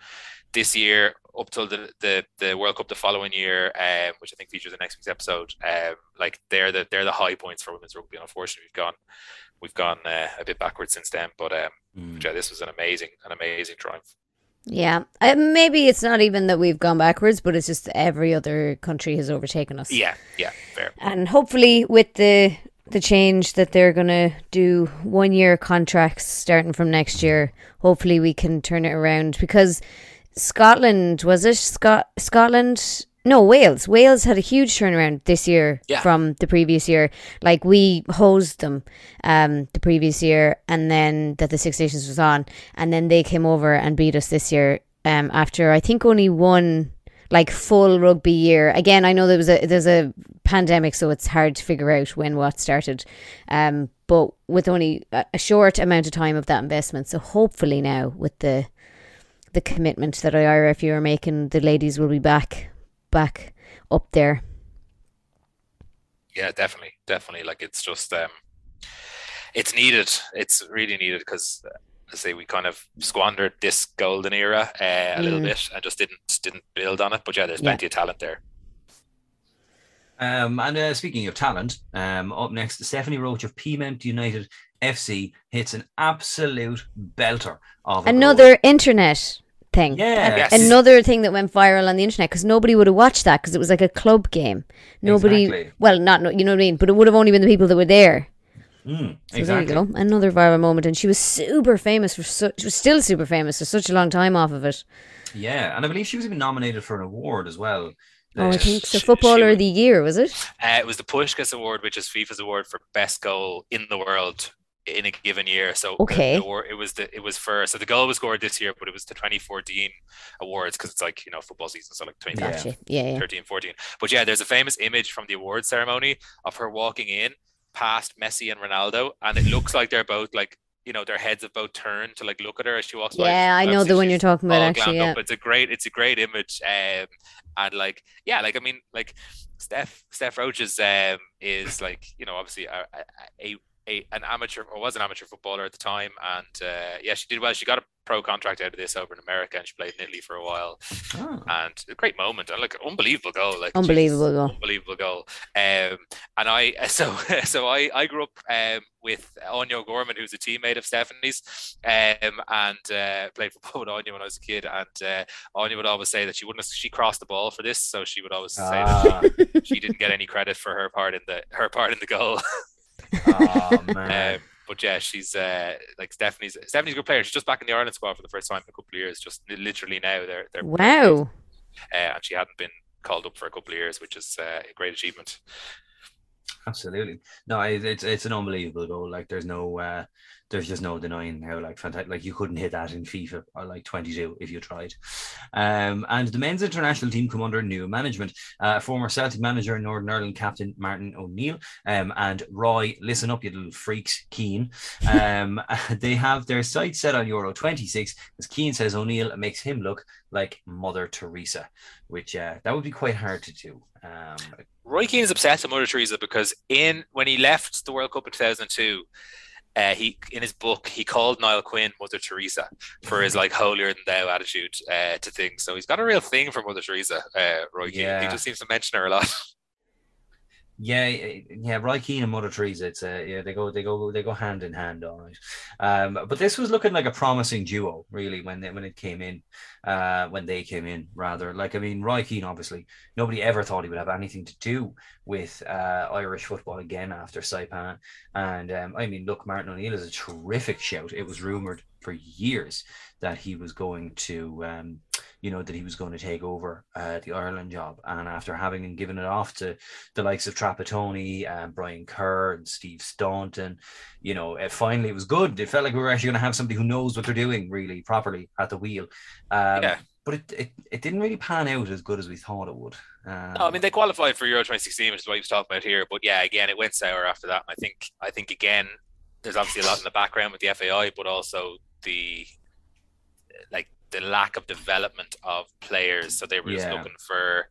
Speaker 2: this year up till the, the the World Cup the following year, um, which I think features in next week's episode. Um, like they're the they're the high points for women's rugby. And unfortunately, we've gone we've gone uh, a bit backwards since then. But um,
Speaker 1: Mm.
Speaker 2: yeah, this was an amazing an amazing triumph.
Speaker 3: Yeah, uh, maybe it's not even that we've gone backwards, but it's just every other country has overtaken us.
Speaker 2: Yeah, yeah, fair.
Speaker 3: and hopefully with the the change that they're gonna do one year contracts starting from next year, hopefully we can turn it around because Scotland was it Scot Scotland. No, Wales. Wales had a huge turnaround this year
Speaker 2: Yeah.
Speaker 3: from the previous year. Like we hosed them um the previous year and then that the Six Nations was on and then they came over and beat us this year um after I think only one like full rugby year. Again, I know there was a there's a pandemic, so it's hard to figure out when what started. Um, but with only a, short amount of time of that investment, so hopefully now with the the commitment that IRFU are making, the ladies will be back back up there.
Speaker 2: Yeah, definitely, definitely. Like it's just um, it's needed. It's really needed because, I say, we kind of squandered this golden era uh, a little
Speaker 3: Mm.
Speaker 2: bit and just didn't didn't build on it. But yeah, there's
Speaker 3: Yeah.
Speaker 2: plenty of talent there.
Speaker 1: Um, and uh, speaking of talent, um, up next, Stephanie Roche of Peamount United FC hits an absolute belter of a goal.
Speaker 3: Another internet thing.
Speaker 1: Yeah.
Speaker 2: Yes.
Speaker 3: Another thing that went viral on the internet because nobody would have watched that because it was like a club game. Nobody,
Speaker 1: Exactly.
Speaker 3: well, not you know what I mean, but it would have only been the people that were there.
Speaker 1: Mm,
Speaker 3: So
Speaker 1: exactly.
Speaker 3: there you go, another viral moment, and she was super famous for such. She was still super famous for such a long time off of it.
Speaker 1: Yeah, and I believe she was even nominated for an award as well.
Speaker 3: Oh, I think so.
Speaker 2: she-
Speaker 3: Footballer
Speaker 2: she-
Speaker 3: of the year was it?
Speaker 2: Uh, it was the Puskás Award, which is FIFA's award for best goal in the world in a given year. So
Speaker 3: Okay.
Speaker 2: the award- it was the it was for so the goal was scored this year, but it was the 2014 awards because it's like you know football season, so like 2013,
Speaker 3: Gotcha. Yeah, yeah.
Speaker 2: 13, 14. But yeah, there's a famous image from the award ceremony of her walking in past Messi and Ronaldo, and it looks like they're both like you know their heads have both turned to like look at her as she walks by.
Speaker 3: Yeah, I know the one you're talking about. Actually, yeah.
Speaker 2: up. It's a great, it's a great image. Um, and like, yeah, like I mean, like Steph, Steph Roche's um is like you know obviously a, a, a, a an amateur or was an amateur footballer at the time, and uh, yeah, she did well. She got a pro contract out of this over in America, and she played in Italy for a while.
Speaker 1: Oh.
Speaker 2: And a great moment, and like unbelievable goal, like
Speaker 3: Unbelievable
Speaker 2: Jesus,
Speaker 3: goal.
Speaker 2: unbelievable goal. Um, and I so so I I grew up um with Anya Gorman, who's a teammate of Stephanie's, um, and uh, played football with Anya when I was a kid. And uh, Anya would always say that she wouldn't have, she crossed the ball for this, so she would always say
Speaker 1: Ah,
Speaker 2: that she didn't get any credit for her part in the her part in the goal.
Speaker 1: oh, man.
Speaker 2: Um, but yeah, she's uh, like Stephanie's Stephanie's a good player. She's just back in the Ireland squad for the first time in a couple of years. Just literally now, they're they're
Speaker 3: Wow.
Speaker 2: uh, and she hadn't been called up for a couple of years, which is uh, a great achievement.
Speaker 1: Absolutely. No, it's it's an unbelievable goal. Like there's no uh there's just no denying how like fantastic like you couldn't hit that in FIFA or like 22 if you tried. Um and the men's international team come under new management. Uh former Celtic manager and Northern Ireland captain Martin O'Neill um and Roy, listen up, you little freaks, Keane. Um they have their sights set on Euro 26 as Keane says O'Neill makes him look like Mother Teresa, which uh, that would be quite hard to do. Um,
Speaker 2: Roy Keane is obsessed with Mother Teresa because in when he left the World Cup in 2002, uh, he in his book he called Niall Quinn Mother Teresa for his like holier than thou attitude uh, to things. So he's got a real thing for Mother Teresa. Uh, Roy.
Speaker 1: Yeah.
Speaker 2: He just seems to mention her a lot.
Speaker 1: Yeah, yeah, Roy Keane and Mother Teresa. It's uh, yeah, they go, they go, they go hand in hand, all right. Um, but this was looking like a promising duo, really, when they, when it came in, uh, when they came in, rather. Like, I mean, Roy Keane, obviously, nobody ever thought he would have anything to do with uh, Irish football again after Saipan. And um, I mean, look, Martin O'Neill is a terrific shout. It was rumored for years that he was going to. Um, you know that he was going to take over uh, the Ireland job, and after having given it off to the likes of Trapattoni and Brian Kerr and Steve Staunton, you know, it finally it was good. It felt like we were actually going to have somebody who knows what they're doing really properly at the wheel. Um,
Speaker 2: Yeah.
Speaker 1: But it, it, it didn't really pan out as good as we thought it would. Um,
Speaker 2: No, I mean they qualified for Euro 2016, which is what he was talking about here. But yeah, again, it went sour after that. And I think I think again, there's obviously a lot in the background with the FAI, but also the like the lack of development of players. So they were just looking for,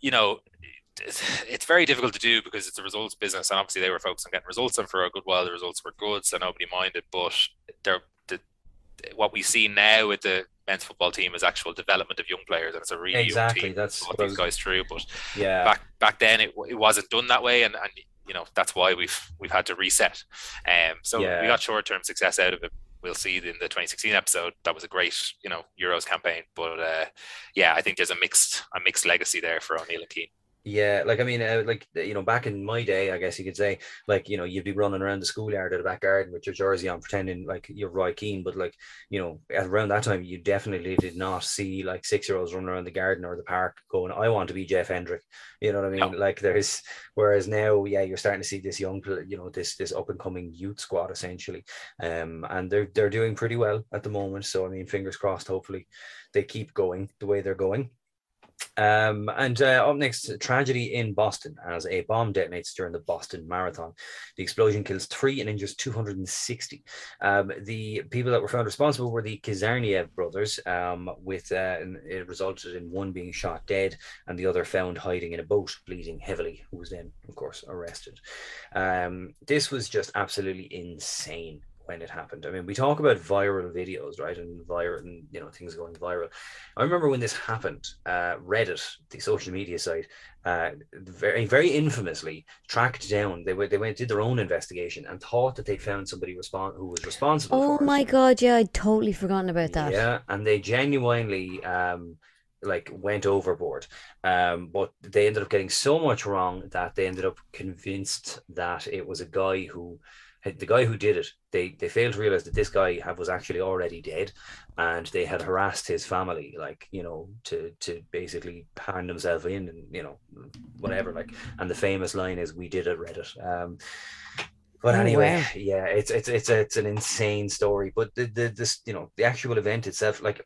Speaker 2: you know. It's, very difficult to do because it's a results business, and obviously they were focused on getting results, and for a good while the results were good, so nobody minded. But they're, the, what we see now with the men's football team is actual development of young players, and it's a really
Speaker 1: Exactly,
Speaker 2: young team.
Speaker 1: that's
Speaker 2: what these
Speaker 1: was-
Speaker 2: guys through. But
Speaker 1: yeah,
Speaker 2: back back then it, it wasn't done that way and, and you know that's why we've we've had to reset um so
Speaker 1: Yeah.
Speaker 2: we got short-term success out of it we'll see in the 2016 episode. That was a great you know euros campaign but uh yeah i think there's a mixed a mixed legacy there for o'neill and keane
Speaker 1: Yeah, like I mean, uh, like you know, back in my day, I guess you could say, like you know, you'd be running around the schoolyard at the back garden with your jersey on, pretending like you're Roy Keane. But like you know, around that time, you definitely did not see like six year olds running around the garden or the park going, "I want to be Jeff Hendrick." You know what I mean?
Speaker 2: No.
Speaker 1: Like there's, whereas now, yeah, you're starting to see this young, you know, this this up and coming youth squad essentially, um, and they're they're doing pretty well at the moment. So I mean, fingers crossed. Hopefully, they keep going the way they're going. Um, and uh, up next, tragedy in Boston as a bomb detonates during the Boston Marathon. The explosion kills three and injures 260. Um, the people that were found responsible were the Tsarnaev brothers, um, with uh, it resulted in one being shot dead and the other found hiding in a boat, bleeding heavily, who was then, of course, arrested. Um, this was just absolutely insane when it happened. I mean, we talk about viral videos, right? And viral, and you know, things going viral. I remember when this happened, uh, Reddit, the social media site, uh, very, very infamously tracked down. They went, they went, did their own investigation and thought that they found somebody respon- who was responsible.
Speaker 3: Oh
Speaker 1: for it.
Speaker 3: my god, yeah, I'd totally forgotten about that.
Speaker 1: Yeah, and they genuinely um like went overboard. Um, but they ended up getting so much wrong that they ended up convinced that it was a guy who the guy who did it. They they failed to realize that this guy had, was actually already dead, and they had harassed his family, like you know, to to basically hand himself in and you know whatever. Like, and the famous line is, "We did it, Reddit." Um, but
Speaker 3: Oh,
Speaker 1: anyway,
Speaker 3: wow.
Speaker 1: yeah, it's it's it's a, it's an insane story. But the the this you know the actual event itself, like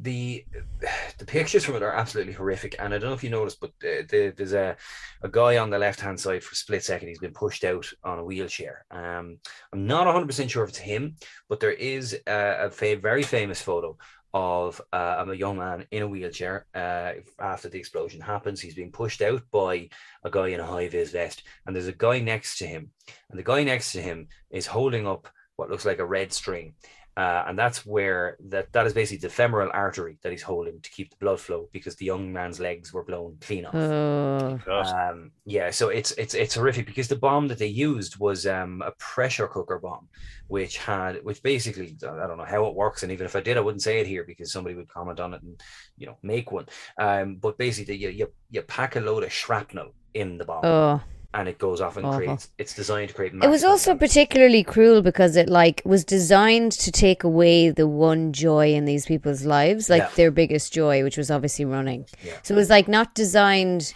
Speaker 1: the the pictures from it are absolutely horrific. And I don't know if you noticed, but the, the, there's a a guy on the left hand side for a split second. He's been pushed out on a wheelchair. Um, I'm not 100 percent sure if it's him, but there is a, a fa- very famous photo of uh, a young man in a wheelchair uh, after the explosion happens. He's being pushed out by a guy in a high vis vest, and there's a guy next to him, and the guy next to him is holding up what looks like a red string. Uh, and that's where that that is basically the femoral artery that he's holding to keep the blood flow because the young man's legs were blown clean off.
Speaker 3: Oh,
Speaker 1: Um, yeah, so it's it's it's horrific because the bomb that they used was um, a pressure cooker bomb, which had which basically I don't know how it works, and even if I did, I wouldn't say it here because somebody would comment on it and you know make one. Um, but basically, you you, you pack a load of shrapnel in the bomb,
Speaker 3: oh.
Speaker 1: And it goes off and
Speaker 3: Awful.
Speaker 1: creates. It's designed to create.
Speaker 3: It was also
Speaker 1: damage.
Speaker 3: particularly cruel because it like was designed to take away the one joy in these people's lives, like
Speaker 1: Yeah.
Speaker 3: their biggest joy, which was obviously running.
Speaker 1: Yeah.
Speaker 3: So it was like not designed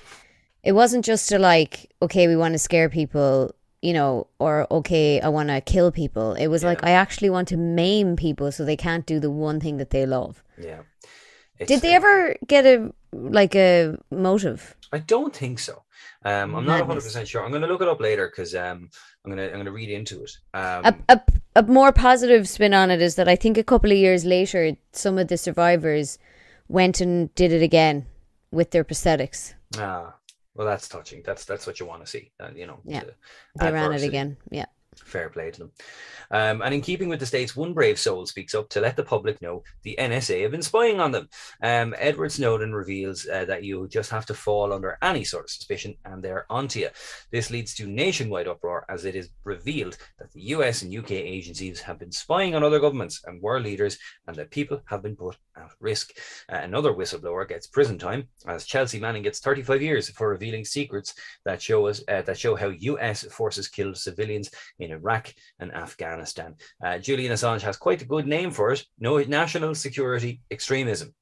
Speaker 3: it wasn't just to like, okay, we want to scare people, you know, or okay, I want to kill people. It was like I actually want to maim people so they can't do the one thing that they love.
Speaker 1: Yeah. It's,
Speaker 3: Did they
Speaker 1: uh,
Speaker 3: ever get a like a motive?
Speaker 1: I don't think so. Um, I'm not 100 percent sure. I'm going to look it up later because um, I'm gonna I'm gonna read into it. Um,
Speaker 3: a, a, a more positive spin on it is that I think a couple of years later, some of the survivors went and did it again with their prosthetics.
Speaker 1: ah, well, that's touching. That's that's what you want to see. Uh, you know.
Speaker 3: Yeah.
Speaker 1: the
Speaker 3: They ran it again. Yeah.
Speaker 1: Fair play to them. Um, and in keeping with the states, one brave soul speaks up to let the public know the NSA have been spying on them. Um, Edward Snowden reveals uh, that you just have to fall under any sort of suspicion and they're onto you. This leads to nationwide uproar as it is revealed that the US and UK agencies have been spying on other governments and world leaders and that people have been put at risk. Uh, another whistleblower gets prison time as Chelsea Manning gets 35 years for revealing secrets that show us uh, that show how US forces killed civilians in Iraq and Afghanistan. Uh, Julian Assange has quite a good name for it. No national security extremism.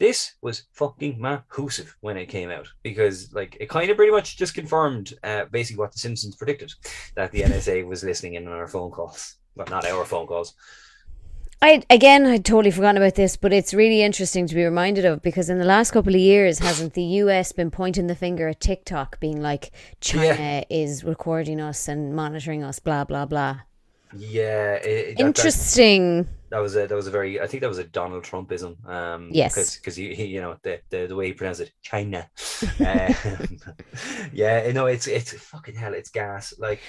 Speaker 1: This was fucking mahoosive when it came out because, like, it kind of pretty much just confirmed uh, basically what the Simpsons predicted that the NSA was listening in on our phone calls. Well, not our phone calls.
Speaker 3: I again, I'd totally forgotten about this, but it's really interesting to be reminded of because in the last couple of years, hasn't the US been pointing the finger at TikTok, being like China is recording us and monitoring us, blah blah blah.
Speaker 1: Yeah, it, it- that- that-
Speaker 3: Interesting.
Speaker 1: That was a that was a very I think that was a Donald Trumpism. Um,
Speaker 3: Yes.
Speaker 1: because he, he you know the, the the way he pronounced it, China. um, yeah, you know it's it's fucking hell. It's gas. Like,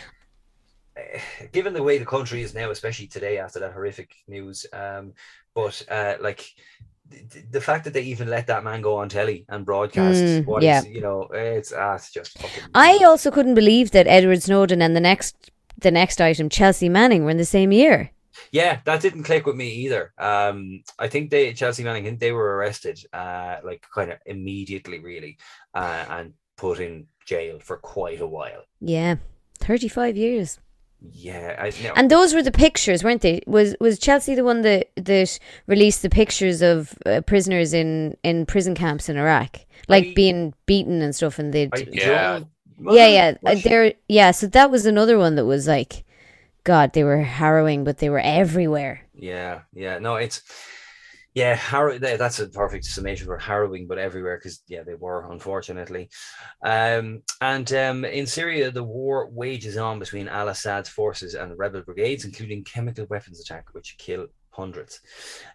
Speaker 1: given the way the country is now, especially today after that horrific news. Um, but uh, like. The, the fact that they even let that man go on telly and broadcast
Speaker 3: Mm,
Speaker 1: what
Speaker 3: yeah.
Speaker 1: is, you know, it's ah, it's just fucking.
Speaker 3: I also couldn't believe that Edward Snowden and the next the next item, Chelsea Manning, were in the same year.
Speaker 1: Yeah, that didn't click with me either. Um, I think they Chelsea Manning, I think they were arrested, uh, like kind of immediately, really, uh, and put in jail for quite a while.
Speaker 3: Yeah, thirty five years.
Speaker 1: Yeah, I no,
Speaker 3: And those were the pictures, weren't they? Was was Chelsea the one that that released the pictures of uh, prisoners in in prison camps in Iraq, like
Speaker 1: I-
Speaker 3: being beaten and stuff? And they,
Speaker 1: I
Speaker 2: Yeah.
Speaker 3: yeah, yeah,
Speaker 1: Was she-
Speaker 3: there, yeah. So that was another one that was like, God, they were harrowing, but they were everywhere.
Speaker 1: Yeah, yeah, no, it's yeah. That's a perfect summation for harrowing, but everywhere because yeah, they were unfortunately. Um, and um, in Syria, the war wages on between Al Assad's forces and rebel brigades, including chemical weapons attack, which kill hundreds.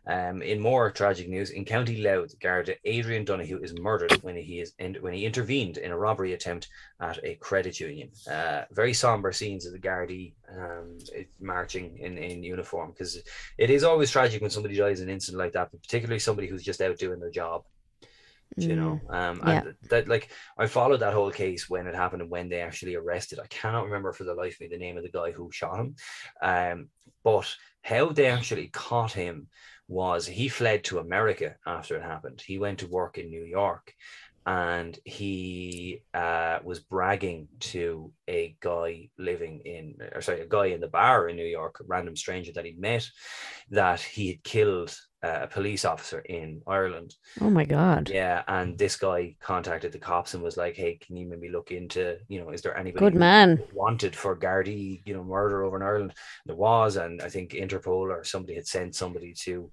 Speaker 1: Um, in more tragic news, in County Louth, Garda Adrian Donohoe is murdered when he is in, when he intervened in a robbery attempt at a credit union. Uh, very somber scenes of the Gardaí um, marching in, in uniform because it is always tragic when somebody dies in an incident like that, but particularly somebody who's just out doing their job. You know, um,
Speaker 3: yeah.
Speaker 1: and that like I followed that whole case when it happened and when they actually arrested. I cannot remember for the life of me the name of the guy who shot him, um, but how they actually caught him was he fled to America after it happened. He went to work in New York and he uh, was bragging to a guy living in, or sorry, a guy in the bar in New York, a random stranger that he'd met, that he had killed a police officer in Ireland.
Speaker 3: Oh my God,
Speaker 1: Yeah, and this guy contacted the cops and was like, "Hey, can you maybe look into, you know, is there anybody
Speaker 3: good man.
Speaker 1: wanted for Gardaí, you know, murder over in Ireland. There was, and I think Interpol or somebody had sent somebody to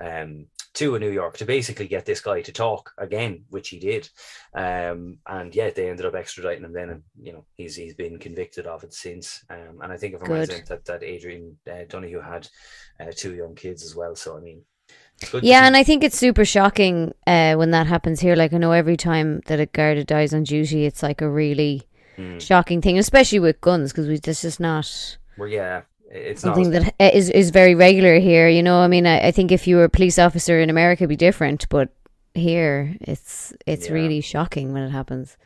Speaker 1: um to New York to basically get this guy to talk again, which he did. Um and yeah, they ended up extraditing him then and you know he's he's been convicted of it since. Um and I think if I'm right that that Adrian uh, Donohoe had uh, two young kids as well. So I mean good
Speaker 3: Yeah, and I think it's super shocking uh, when that happens here. Like I know every time that a guard dies on duty, it's like a really
Speaker 1: Mm.
Speaker 3: shocking thing, especially with guns, because we this is not
Speaker 1: Well, yeah, it's not
Speaker 3: something that is is very regular here. You know, I mean, I, I think if you were a police officer in America, it'd be different, but here it's it's
Speaker 1: Yeah.
Speaker 3: really shocking when it happens,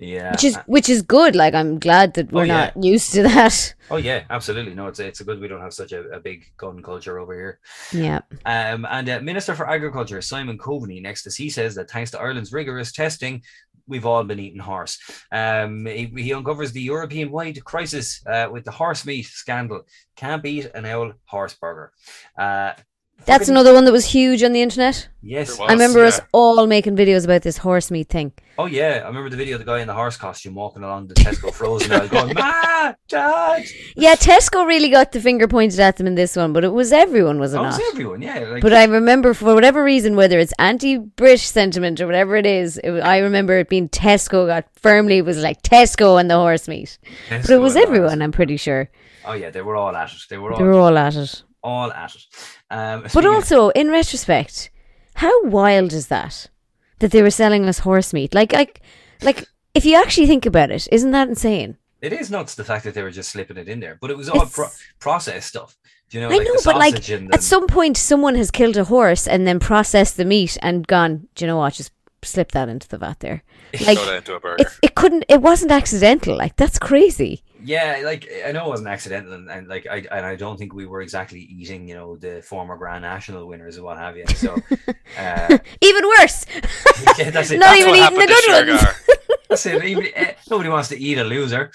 Speaker 1: yeah.
Speaker 3: which is which is good. Like I'm glad that we're
Speaker 1: Oh, yeah.
Speaker 3: not used to that.
Speaker 1: Oh yeah, absolutely. No, it's it's a good we don't have such a, a big gun culture over here.
Speaker 3: Yeah,
Speaker 1: Um, and uh, Minister for Agriculture Simon Coveney next to he says that thanks to Ireland's rigorous testing, we've all been eating horse. Um, he, he uncovers the European-wide crisis uh, with the horse meat scandal. Can't beat an owl horse burger. Uh,
Speaker 3: That's
Speaker 1: Fucking-
Speaker 3: another one that was huge on the internet.
Speaker 1: Yes.
Speaker 2: There
Speaker 3: I remember us
Speaker 2: yeah.
Speaker 3: all making videos about this horse meat thing.
Speaker 1: Oh yeah, I remember the video of the guy in the horse costume walking along the Tesco frozen aisle going, "Ma, Dad."
Speaker 3: Yeah, Tesco really got the finger pointed at them in this one, but it was everyone, was it
Speaker 1: Oh,
Speaker 3: not?
Speaker 1: it's everyone, yeah. Like,
Speaker 3: But I remember, for whatever reason, whether it's anti-British sentiment or whatever it is, it, wa- I remember it being Tesco got firmly was like Tesco and the horse meat. But it was
Speaker 1: and
Speaker 3: everyone, I'm pretty sure.
Speaker 1: Oh yeah, they were all at it. They were all,
Speaker 3: They were all at it.
Speaker 1: All at it. Um,
Speaker 3: But
Speaker 1: speaking of-
Speaker 3: also, in retrospect, how wild is that? That they were selling us horse meat? Like, like, like, if you actually think about it, isn't that insane?
Speaker 1: it is nuts the fact that they were just slipping it in there, but it was all pro- processed stuff. Do you know,
Speaker 3: I
Speaker 1: like
Speaker 3: know, but like
Speaker 1: sausage and
Speaker 3: at some point, someone has killed a horse and then processed the meat and gone. Do you know what? Just slip that into the vat there. Like
Speaker 2: into a burger.
Speaker 3: it, it couldn't. It wasn't accidental. Like that's crazy.
Speaker 1: Yeah, like I know it wasn't accidental, and, and like I and I don't think we were exactly eating, you know, the former Grand National winners and what have you. So, uh,
Speaker 3: Even worse.
Speaker 1: yeah, that's it.
Speaker 3: Not
Speaker 1: That's
Speaker 3: even eating the good ones.
Speaker 1: It. Even, eh, nobody wants to eat a loser.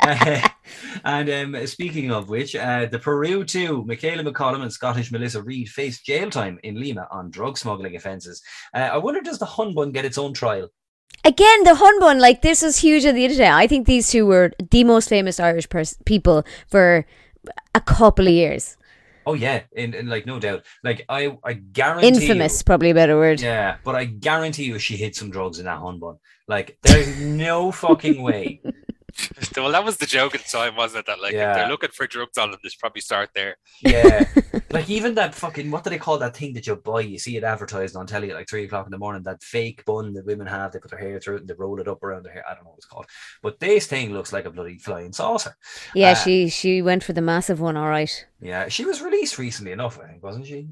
Speaker 1: Uh, and um, speaking of which, uh, the Peru 2, Michaela McCollum and Scottish Melissa Reid faced jail time in Lima on drug smuggling offences. Uh, I wonder, does the Hunbun get its own trial?
Speaker 3: Again, the Hunbun, like this is huge on the internet. I think these two were the most famous Irish pers- people for a couple of years.
Speaker 1: Oh yeah, in, in like no doubt. Like I, I guarantee.
Speaker 3: Infamous,
Speaker 1: You,
Speaker 3: probably a better word.
Speaker 1: yeah, but I guarantee you, she hid some drugs in that Hunbun. Like, there's no fucking way.
Speaker 2: well, that was the joke at the time, wasn't it? That like
Speaker 1: Yeah.
Speaker 2: if they're looking for drugs on them, they should probably start there.
Speaker 1: Yeah, like even that fucking what do they call that thing that you buy? You see it advertised on telly at like three o'clock in the morning. That fake bun that women have. They put their hair through it and they roll it up around their hair. I don't know what it's called, but this thing looks like a bloody flying saucer.
Speaker 3: Yeah,
Speaker 1: Uh,
Speaker 3: she she went for the massive one. All right.
Speaker 1: Yeah, she was released recently enough, I think, wasn't she?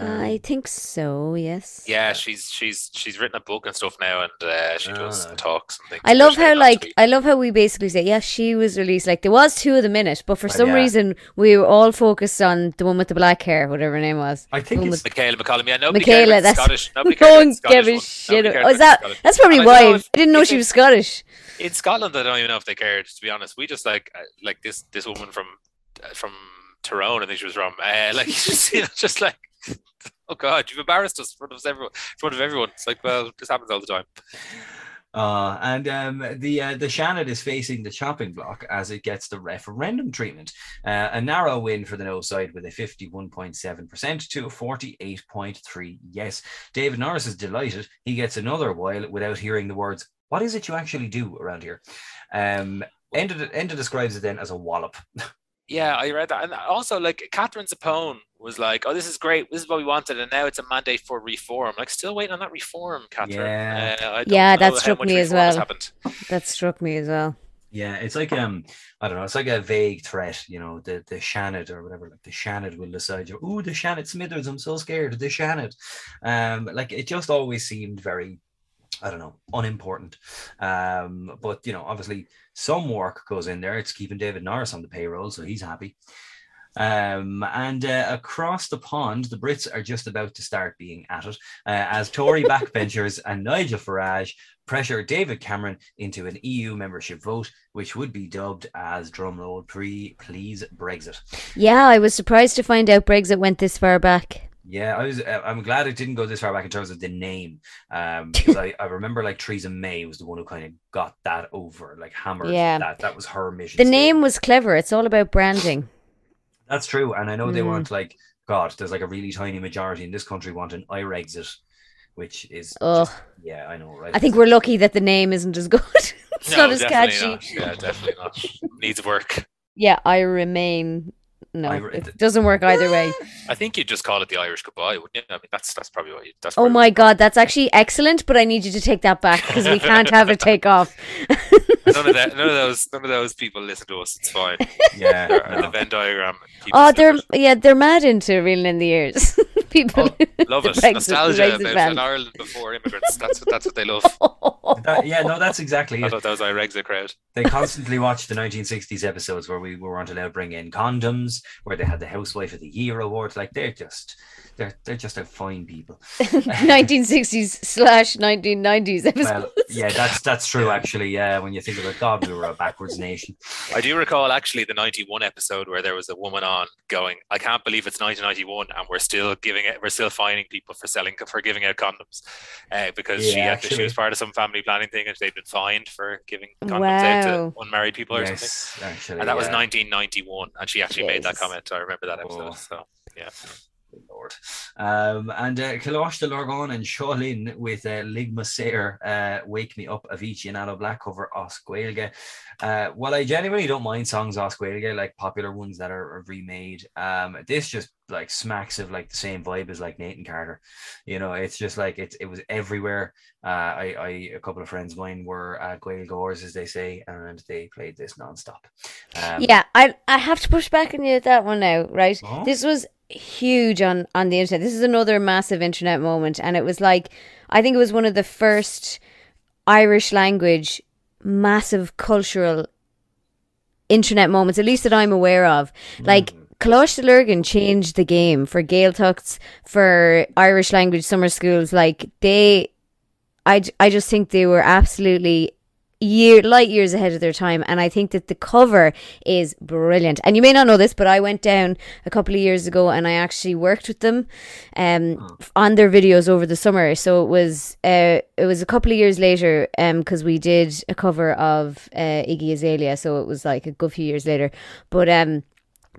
Speaker 1: Um,
Speaker 3: I think so. Yes.
Speaker 2: Yeah, she's she's she's written a book and stuff now, and uh, she does
Speaker 1: Oh.
Speaker 2: talks and things.
Speaker 3: I love how like
Speaker 2: of it.
Speaker 3: I love how we basically say yeah she was released like there was two of the in it but for
Speaker 1: Well,
Speaker 3: some
Speaker 1: yeah.
Speaker 3: reason we were all focused on the one with the black hair whatever her name was
Speaker 1: I think
Speaker 3: One
Speaker 1: it's
Speaker 2: Michaela McCollum. Yeah, nobody
Speaker 3: Michaela
Speaker 2: cared
Speaker 3: that's
Speaker 2: Scottish. Nobody
Speaker 3: no
Speaker 2: cared about
Speaker 3: one
Speaker 2: Scottish
Speaker 3: gave a
Speaker 2: one.
Speaker 3: shit
Speaker 2: Nobody
Speaker 3: about-
Speaker 2: cared
Speaker 3: oh, is that
Speaker 2: Scottish-
Speaker 3: that's probably
Speaker 2: And I don't know
Speaker 3: why
Speaker 2: if-
Speaker 3: I didn't know
Speaker 2: if
Speaker 3: she
Speaker 2: it-
Speaker 3: was Scottish
Speaker 2: in Scotland. I don't even know if they cared. To be honest, we just like uh, like this this woman from uh, from Tyrone. I think she was from. Uh, like just you know, just like oh god, you've embarrassed us in front of everyone. In front of everyone. It's like well, this happens all the time.
Speaker 1: Uh, and um, the uh, the Seanad is facing the chopping block as it gets the referendum treatment. Uh, a narrow win for the no side with a 51.7% to a 48.3 yes. David Norris is delighted. He gets another while without hearing the words, What is it you actually do around here? Um, Enda, Enda describes it then as a wallop.
Speaker 2: Yeah, I read that, and also like Katherine Zappone was like, "Oh, this is great. This is what we wanted, and now it's a mandate for reform." Like, still waiting on that reform, Catherine.
Speaker 1: Yeah.
Speaker 2: Uh,
Speaker 3: Yeah, that struck me as well.
Speaker 2: happened.
Speaker 3: that struck me as well
Speaker 1: Yeah, it's like um, I don't know, it's like a vague threat, you know, the the Seanad or whatever, like the Seanad will decide you, oh, the Seanad Smithers, I'm so scared, the Seanad. Um, like it just always seemed very, I don't know, unimportant. Um, but you know, obviously some work goes in there. It's keeping David Norris on the payroll, so he's happy. Um, and uh, across the pond, the Brits are just about to start being at it uh, as Tory backbenchers and Nigel Farage pressure David Cameron into an EU membership vote, which would be dubbed as drumroll pre please Brexit.
Speaker 3: yeah I was surprised to find out Brexit went this far back
Speaker 1: Yeah, I was. uh, I'm glad it didn't go this far back in terms of the name, um, because I, I remember like Theresa May was the one who kind of got that over, like hammered.
Speaker 3: Yeah.
Speaker 1: that that was her mission.
Speaker 3: the
Speaker 1: statement.
Speaker 3: name was clever it's all about branding
Speaker 1: That's true, and I know they
Speaker 3: Mm.
Speaker 1: want like God. There's like a really tiny majority in this country want an Irexit, which is
Speaker 3: oh
Speaker 1: just- yeah, I know, right?
Speaker 3: I think we're lucky that the name isn't as good it's
Speaker 2: No,
Speaker 3: not as catchy
Speaker 2: not. Yeah, definitely not. Needs work.
Speaker 3: yeah I remain no
Speaker 1: I re-
Speaker 3: it doesn't work either way
Speaker 2: I think you'd just call it the Irish goodbye, wouldn't you? I mean, that's that's probably what you. That's
Speaker 3: Oh my god, that's actually excellent, but I need you to take that back because we can't have it take off.
Speaker 2: None of that. None of those. None of those people listen to us. It's fine.
Speaker 1: yeah, no.
Speaker 2: The Venn diagram.
Speaker 3: Oh, they're
Speaker 2: separate.
Speaker 3: yeah, they're mad into reeling in the ears. People
Speaker 2: love it.
Speaker 3: Brexit-
Speaker 2: Nostalgia about
Speaker 3: ban.
Speaker 2: an Ireland before immigrants. That's what that's what they love.
Speaker 1: That- yeah, no, that's exactly
Speaker 2: I
Speaker 1: it.
Speaker 2: thought that was our Brexit crowd.
Speaker 1: They constantly watch the 1960s episodes where we weren't allowed to bring in condoms, where they had the Housewife of the Year award. Like they're just, they're they're just a fine people.
Speaker 3: 1960s slash 1990s episode.
Speaker 1: Well, yeah, that's that's true actually. Yeah, when you think about God, we were a backwards nation.
Speaker 2: I do recall actually the 91 episode where there was a woman on going, I can't believe it's 1991 and we're still giving giving it. We're still fining people for selling for giving out condoms, uh, because she
Speaker 1: Yeah,
Speaker 2: had to, she was part of some family planning thing, and they'd been fined for giving condoms out to unmarried people or something.
Speaker 1: actually,
Speaker 2: And that was 1991, and she actually made that comment. I remember that episode.
Speaker 1: Oh.
Speaker 2: So yeah,
Speaker 1: Good Lord. Um, and uh, Coláiste Lurgan and Seo Linn with uh, Ligma Sayer, uh, Wake Me Up, Avicii and Aloe Blacc cover as Gaeilge. Uh, well, I genuinely don't mind songs as Gaeilge, like popular ones that are, are remade. Um, this just like smacks of like the same vibe as like Nathan Carter. You know, it's just like it's it was everywhere. Uh, I, I a couple of friends of mine were uh, Gores, as they say, and they played this nonstop. Um,
Speaker 3: Yeah, I I have to push back on you at that one now, right?
Speaker 1: Oh.
Speaker 3: This was huge on on the internet. This is another massive internet moment, and it was like I think it was one of the first Irish language massive cultural internet moments, at least that I'm aware of. Like mm. Coláiste Lurgan changed the game for Gaeltachts, for Irish language summer schools. Like they, I, I just think they were absolutely year light years ahead of their time and i think that the cover is brilliant. And you may not know this but i went down a couple of years ago and i actually worked with them um on their videos over the summer. So it was uh it was a couple of years later um because we did a cover of uh iggy azalea. So it was like a good few years later. But um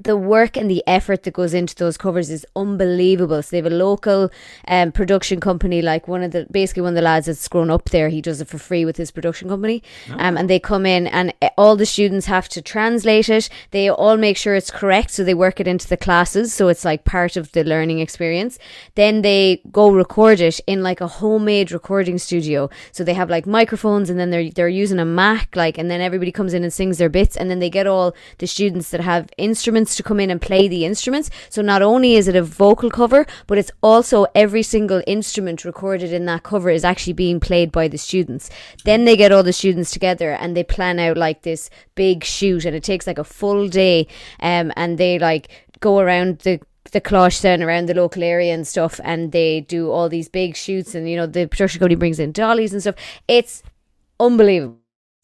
Speaker 3: the work and the effort that goes into those covers is unbelievable. So they have a local um, production company, like one of the basically one of the lads that's grown up there. He does it for free with his production company, um, and they come in and uh, all the students have to translate it. They all make sure it's correct, so they work it into the classes, so it's like part of the learning experience. Then they go record it in like a homemade recording studio. So they have like microphones, and then they're they're using a Mac, like, and then everybody comes in and sings their bits, and then they get all the students that have instruments to come in and play the instruments. So not only is it a vocal cover, but it's also every single instrument recorded in that cover is actually being played by the students. Then they get all the students together and they plan out like this big shoot, and it takes like a full day. Um, and they like go around the the cloche down around the local area and stuff, and they do all these big shoots, and you know the production company brings in dollies and stuff. It's unbelievable.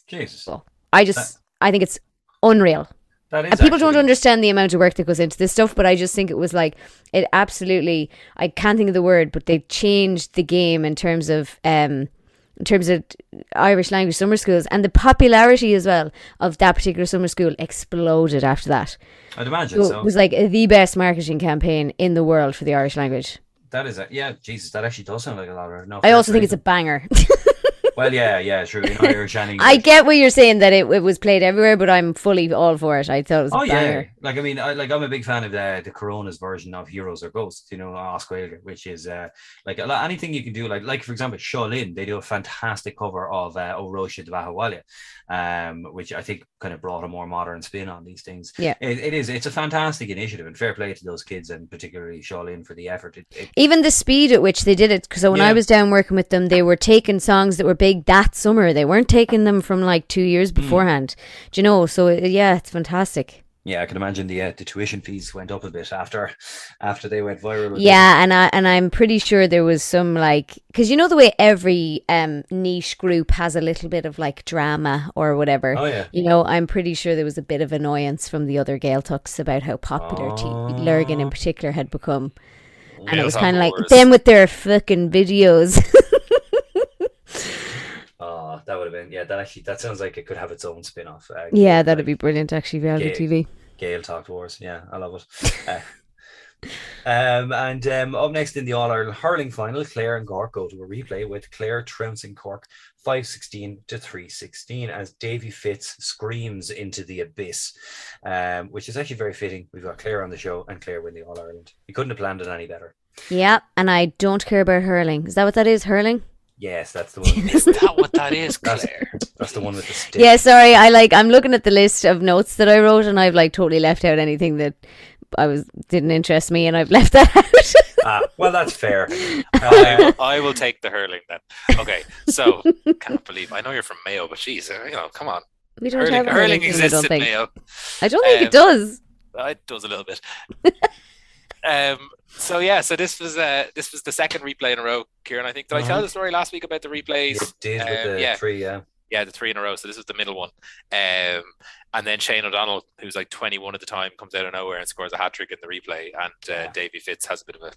Speaker 1: Jesus.
Speaker 3: I just I think it's unreal.
Speaker 1: That is
Speaker 3: And people don't understand the amount of work that goes into this stuff, but I just think it was like it absolutely I can't think of the word, but they changed the game in terms of um in terms of Irish language summer schools and the popularity as well of that particular summer school exploded after that.
Speaker 1: I'd imagine
Speaker 3: So
Speaker 1: so.
Speaker 3: it was like the best marketing campaign in the world for the Irish language.
Speaker 1: That is a, yeah, Jesus, that actually does sound like a lot of no.
Speaker 3: I also think it's a banger.
Speaker 1: well, yeah, yeah, true. In Irish and
Speaker 3: I get what you're saying that it, it was played everywhere, but I'm fully all for it. I thought it was a
Speaker 1: Oh yeah, like I mean, I, like I'm a big fan of the the Corona's version of Heroes or Ghosts, you know, as Gaeilge, which is uh, like a lot, anything you can do. Like, like for example, Seo Linn, they do a fantastic cover of uh, Óró Sé do Bheatha 'Bhaile, um, which I think kind of brought a more modern spin on these things.
Speaker 3: Yeah.
Speaker 1: it, it is. It's a fantastic initiative, and fair play to those kids, and particularly Seo Linn for the effort. It, it,
Speaker 3: Even the speed at which they did it, because when I was down working with them, they were taking songs that were big that summer. They weren't taking them from like two years
Speaker 1: Hmm.
Speaker 3: beforehand. Do you know? So yeah, it's fantastic.
Speaker 1: Yeah, I can imagine the uh, the tuition fees went up a bit after after they went viral. with
Speaker 3: Yeah, and I and I'm pretty sure there was some like because you know the way every um niche group has a little bit of like drama or whatever.
Speaker 1: Oh yeah.
Speaker 3: You know, I'm pretty sure there was a bit of annoyance from the other Gaeltachts about how popular T- Lurgan in
Speaker 1: Oh.
Speaker 3: particular had become. And it was kind of like
Speaker 2: wars.
Speaker 3: them with their fucking videos.
Speaker 1: Oh, that would have been yeah. That actually that sounds like it could have its own spin off. Uh,
Speaker 3: yeah, that'd be brilliant, actually, reality
Speaker 1: Gael-
Speaker 3: TV.
Speaker 1: Gaeltacht Wars. Yeah, I love it. Uh, um, and um, up next in the All Ireland hurling final, Clare and Cork go to a replay with Clare trouncing Cork 516 to 316 as Davy Fitz screams into the abyss, um, which is actually very fitting. We've got Clare on the show and Clare win the All Ireland. You couldn't have planned it any better.
Speaker 3: Yeah, and I don't care about hurling. Is that what that is, hurling?
Speaker 1: Yes, that's the one.
Speaker 2: Is that what that is,
Speaker 1: That's-
Speaker 2: Claire?
Speaker 1: that's the one with the stick.
Speaker 3: Yeah, sorry. I like. I'm looking at the list of notes that I wrote, and I've like totally left out anything that I was didn't interest me, and I've left that out.
Speaker 1: Ah, well, that's fair.
Speaker 2: I,
Speaker 1: Uh,
Speaker 2: will, I will take the hurling then. Okay, so can't believe I know you're from Mayo, but geez, uh, you know, come on.
Speaker 3: we don't
Speaker 2: Hurling,
Speaker 3: have a
Speaker 2: hurling
Speaker 3: hurling team, I
Speaker 2: exists
Speaker 3: don't
Speaker 2: in
Speaker 3: think.
Speaker 2: Mayo.
Speaker 3: I don't think
Speaker 2: Um,
Speaker 3: it does.
Speaker 2: It does a little bit. Um. So yeah. So this was uh this was the second replay in a row, Kieran. I think did I tell
Speaker 1: Uh-huh.
Speaker 2: the story last week about the replays?
Speaker 1: it did with
Speaker 2: Um,
Speaker 1: the
Speaker 2: yeah.
Speaker 1: three, yeah.
Speaker 2: Yeah, the three in a row. So this was the middle one. Um, and then Shane O'Donnell, who's like 21 at the time, comes out of nowhere and scores a hat trick in the replay. And uh,
Speaker 1: Yeah.
Speaker 2: Davy Fitz has a bit of a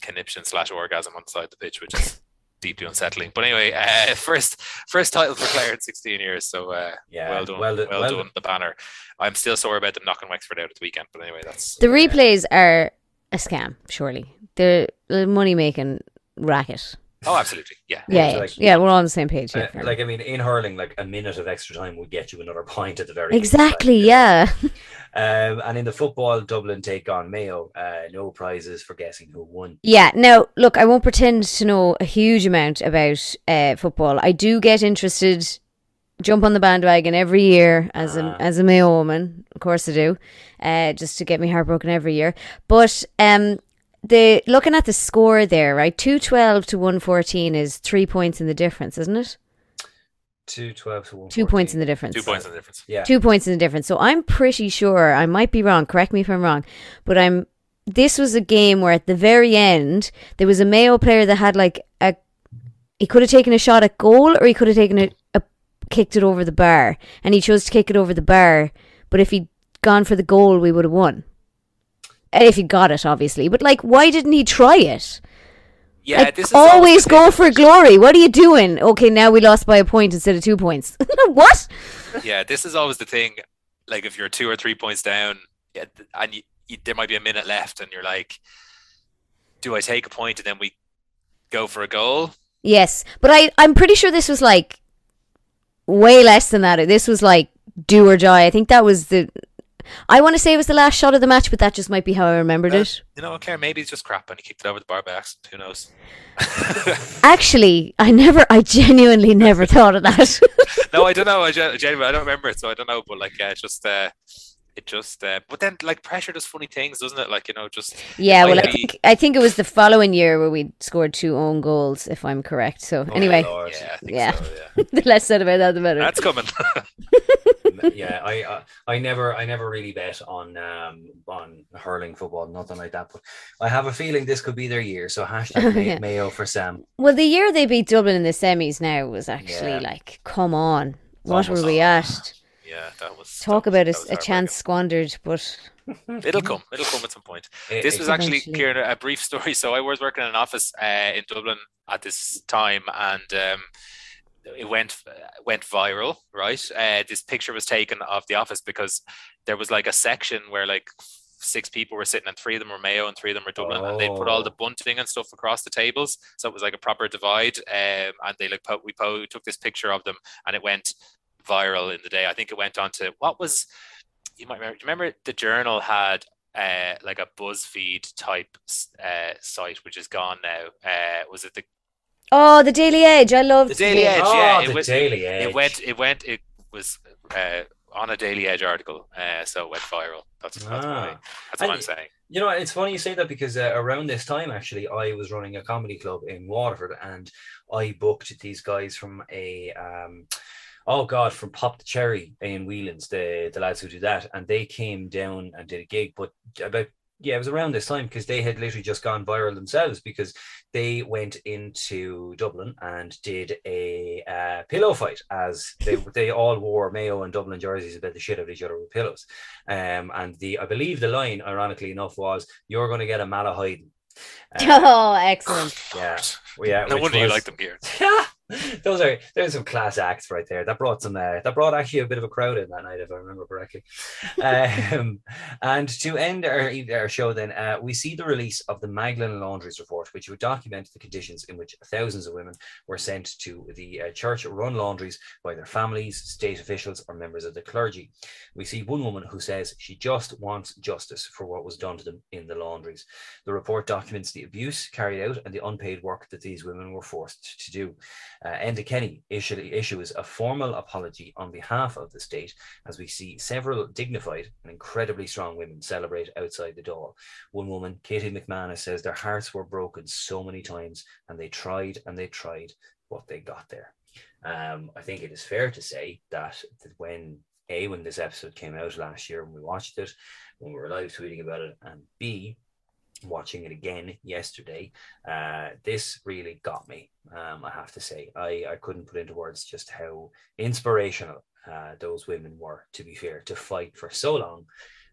Speaker 2: conniption slash orgasm on the side of the pitch, which is deeply unsettling. But anyway, uh, first first title for Clare in 16 years. So uh,
Speaker 1: Yeah,
Speaker 2: well done,
Speaker 1: well
Speaker 2: well,
Speaker 1: done- well
Speaker 2: done,
Speaker 1: done.
Speaker 2: the banner. I'm still sore about them knocking Wexford out at the weekend, but anyway, that's
Speaker 3: The replays are a scam, surely. They're a money making racket.
Speaker 2: Oh, absolutely, yeah.
Speaker 3: Yeah, yeah,
Speaker 1: like-
Speaker 3: yeah, we're all on the same page.
Speaker 1: Uh,
Speaker 3: Yeah, fair
Speaker 1: like I mean, in hurling, like a minute of extra time would get you another point at the very least,
Speaker 3: exactly,
Speaker 1: like,
Speaker 3: yeah.
Speaker 1: Um, and in the football, Dublin take on Mayo. Uh, no prizes for guessing who won.
Speaker 3: Yeah, now look, I won't pretend to know a huge amount about uh, football. I do get interested, jump on the bandwagon every year as a
Speaker 1: Ah.
Speaker 3: as a Mayo woman, of course I do, uh, just to get me heartbroken every year. But um, the looking at the score there, right, two twelve to one fourteen is three points in the difference, isn't it?
Speaker 1: Two twelve to one.
Speaker 3: Two points in the difference.
Speaker 2: Two points in the difference.
Speaker 1: Yeah.
Speaker 3: Two points in the difference. So I'm pretty sure I might be wrong. Correct me if I'm wrong, but I'm. This was a game where at the very end there was a Mayo player that had like a. He could have taken a shot at goal, or he could have taken a, a kicked it over the bar, and he chose to kick it over the bar. But if he'd gone for the goal, we would have won. And if he got it, obviously. But like, why didn't he try it?
Speaker 2: Yeah,
Speaker 3: like,
Speaker 2: this is
Speaker 3: always go for glory. What are you doing? Okay, now we lost by a point instead of two points. what?
Speaker 2: Yeah, this is always the thing. Like if you're two or three points down, yeah, and you, you, there might be a minute left, and you're like, "Do I take a point and then we go for a goal?"
Speaker 3: Yes, but I I'm pretty sure this was like way less than that. This was like do or die. I think that was the. I want to say it was the last shot of the match, but that just might be how I remembered
Speaker 2: Uh,
Speaker 3: it.
Speaker 2: You know, okay, maybe it's just crap, and he kicked it over the bar by accident. Who knows?
Speaker 3: Actually, I never, I genuinely never thought of that.
Speaker 2: no, I don't know. I gen- genuinely, I don't remember it, so I don't know. But like, yeah, it's just, uh, it just. Uh, but then, like, pressure does funny things, doesn't it? Like, you know, just
Speaker 3: yeah, well, I think I think it was the following year where we scored two own goals, if I'm correct. So
Speaker 1: Oh,
Speaker 3: anyway,
Speaker 2: yeah, I think
Speaker 3: Yeah.
Speaker 2: so, yeah.
Speaker 3: the less said about that, the better.
Speaker 2: That's coming.
Speaker 1: Yeah, I, I I never I never really bet on um on hurling football, nothing like that. But I have a feeling this could be their year. So hashtag May-
Speaker 3: Yeah.
Speaker 1: Mayo for Sam.
Speaker 3: Well, the year they beat Dublin in the semis now was actually
Speaker 1: Yeah.
Speaker 3: like, come on, what were
Speaker 1: almost-
Speaker 3: we at?
Speaker 2: yeah, that was.
Speaker 3: Talk
Speaker 2: that
Speaker 3: about
Speaker 2: that
Speaker 3: a,
Speaker 2: was
Speaker 3: a chance squandered, but.
Speaker 2: It'll come. It'll come at some point.
Speaker 1: It-
Speaker 2: this
Speaker 1: it-
Speaker 2: was actually Kieran, a brief story. So I was working in an office uh, in Dublin at this time, and um, it went went viral. Right, uh, this picture was taken of the office because there was like a section where like six people were sitting, and three of them were Mayo, and three of them were Dublin, and they put all the
Speaker 1: Oh.
Speaker 2: bunting and stuff across the tables, so it was like a proper divide. Um, and they like po- we po- took this picture of them, and it went viral in the day. I think it went on to what was you might remember. Remember the journal had uh, like a BuzzFeed type uh, site, which is gone now. Uh, was it the
Speaker 3: oh, the Daily Edge, I loved
Speaker 2: The Daily Edge,
Speaker 1: oh,
Speaker 2: yeah, it
Speaker 1: the
Speaker 2: was-
Speaker 1: Daily Edge.
Speaker 2: it went it went it was uh, on a Daily Edge article, uh, so it went viral. That's that's, what, I,
Speaker 1: Ah.
Speaker 2: that's what I'm saying.
Speaker 1: You know, it's funny you say that because uh, around this time, actually, I was running a comedy club in Waterford, and I booked these guys from a, um, oh god, from Pop the Cherry in Whelan's, the the lads who do that, and they came down and did a gig, but about yeah, it was around this time because they had literally just gone viral themselves because they went into Dublin and did a uh, pillow fight as they they all wore Mayo and Dublin jerseys about the shit out of each other with pillows. Um, and the I believe the line, ironically enough, was "You're going to get a Malahide." Uh,
Speaker 3: oh, excellent.
Speaker 1: yeah, well, yeah.
Speaker 2: no
Speaker 1: which
Speaker 2: wonder you like them here.
Speaker 1: Those are there's some class acts right there. That brought some uh, that brought actually a bit of a crowd in that night, if I remember correctly. um, and to end our, our show, then uh, we see the release of the Magdalen Laundries report, which would document the conditions in which thousands of women were sent to the uh, church-run laundries by their families, state officials, or members of the clergy. We see one woman who says she just wants justice for what was done to them in the laundries. The report documents the abuse carried out and the unpaid work that these women were forced to do. Uh, Enda Kenny issue, issues a formal apology on behalf of the state as we see several dignified and incredibly strong women celebrate outside the door. One woman, Katie McManus, says their hearts were broken so many times and they tried and they tried, but they got there. Um, I think it is fair to say that, that when A, when this episode came out last year and we watched it, when we were live tweeting about it, and B, watching it again yesterday, uh, this really got me. Um, I have to say, I, I couldn't put into words just how inspirational uh, those women were. To be fair, to fight for so long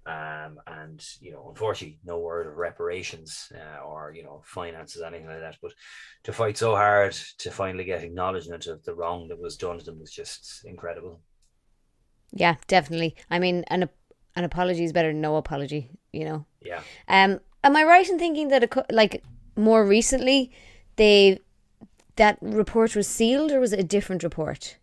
Speaker 1: Um, and you know, unfortunately, no word of reparations uh, or you know finances, anything like that. But to fight so hard to finally get acknowledgement of the wrong that was done to them was just incredible.
Speaker 3: Yeah, definitely. I mean, an an apology is better than no apology. You know.
Speaker 1: Yeah.
Speaker 3: Um, am I right in thinking that a, like more recently they that report was sealed or was it a different report?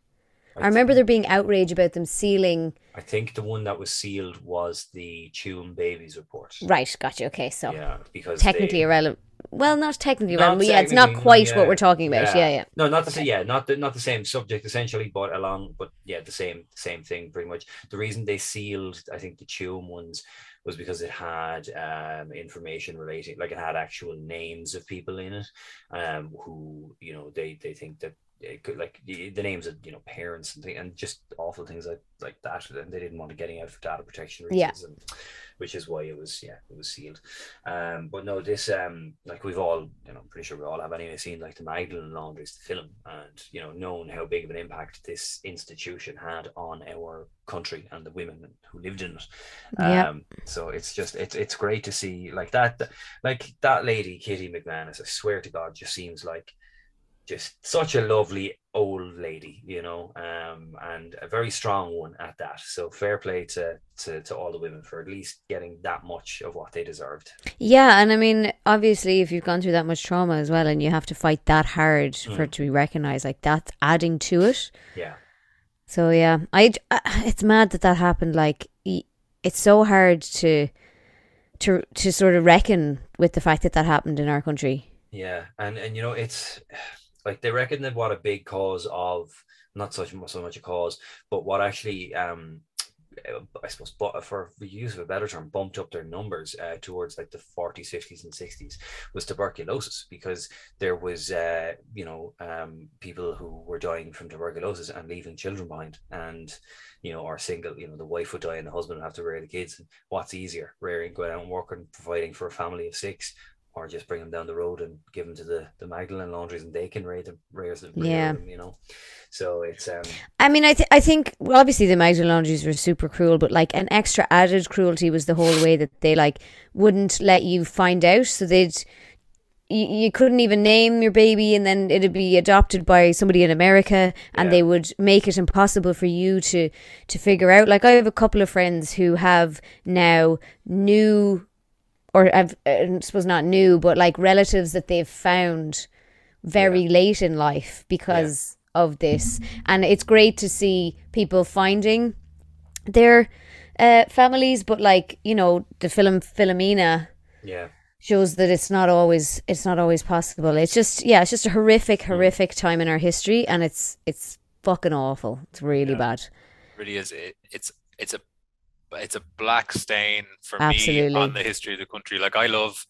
Speaker 3: I, remember there being outrage about them sealing.
Speaker 1: I think the one that was sealed was the Tuam Babies report.
Speaker 3: Right, gotcha. Okay, so
Speaker 1: Yeah, because
Speaker 3: technically
Speaker 1: they,
Speaker 3: irrelevant. Well, not technically
Speaker 1: Not
Speaker 3: yeah, it's not quite
Speaker 1: yeah,
Speaker 3: what we're talking about. Yeah, yeah.
Speaker 1: No, not the same. Yeah, not the not the same subject essentially, but along, but yeah, the same same thing pretty much. The reason they sealed, I think, the Tuam ones was because it had um, information relating, like it had actual names of people in it, um, who you know they they think that it could like the, the names of you know parents and thing, and just awful things like like that, and they didn't want to it getting out for data protection
Speaker 3: Yeah.
Speaker 1: reasons, and, which is why it was yeah it was sealed. Um, but no, this um like we've all you know I'm pretty sure we all have anyway seen like the Magdalene Laundries the film, and you know known how big of an impact this institution had on our country and the women who lived in it.
Speaker 3: Yeah.
Speaker 1: Um, so it's just it's it's great to see like that like that lady Kitty McManus. I swear to God, just seems like just such a lovely old lady, you know, um, and a very strong one at that. So fair play to, to to all the women for at least getting that much of what they deserved.
Speaker 3: Yeah, and I mean, obviously, if you've gone through that much trauma as well, and you have to fight that hard for it to be recognized, like that's adding to it.
Speaker 1: Yeah,
Speaker 3: So yeah, I it's mad that that happened. Like it's so hard to to to sort of reckon with the fact that that happened in our country.
Speaker 1: yeah, and and you know it's like they reckon that what a big cause of not such so much a cause, but what actually um I suppose, but for the use of a better term, bumped up their numbers uh, towards like the 40s, 50s, and 60s was tuberculosis because there was, uh, you know, um, people who were dying from tuberculosis and leaving children behind, and you know, or single, you know, the wife would die and the husband would have to rear the kids. And what's easier, rearing, going out and working, providing for a family of six, or just bring them down the road and give them to the the Magdalene laundries and they can rear them, rear them,
Speaker 3: Yeah.
Speaker 1: them, you know. So it's um
Speaker 3: I mean, I th- I think well, obviously the Magdalene laundries were super cruel, but like an extra added cruelty was the whole way that they like wouldn't let you find out, so they'd. You, you couldn't even name your baby, and then it'd be adopted by somebody in America, and
Speaker 1: Yeah.
Speaker 3: they would make it impossible for you to to figure out. Like I have a couple of friends who have now new, or I've I suppose not new, but like relatives that they've found very late in life because of this, and it's great to see people finding their uh, families. But like you know, the film Philomena
Speaker 1: yeah.
Speaker 3: shows that it's not always it's not always possible. It's just yeah, it's just a horrific, horrific time in our history, and it's it's fucking awful. It's really
Speaker 1: Yeah.
Speaker 3: bad.
Speaker 2: really is it, it's it's a it's a black stain for
Speaker 3: Absolutely.
Speaker 2: me on the history of the country like i love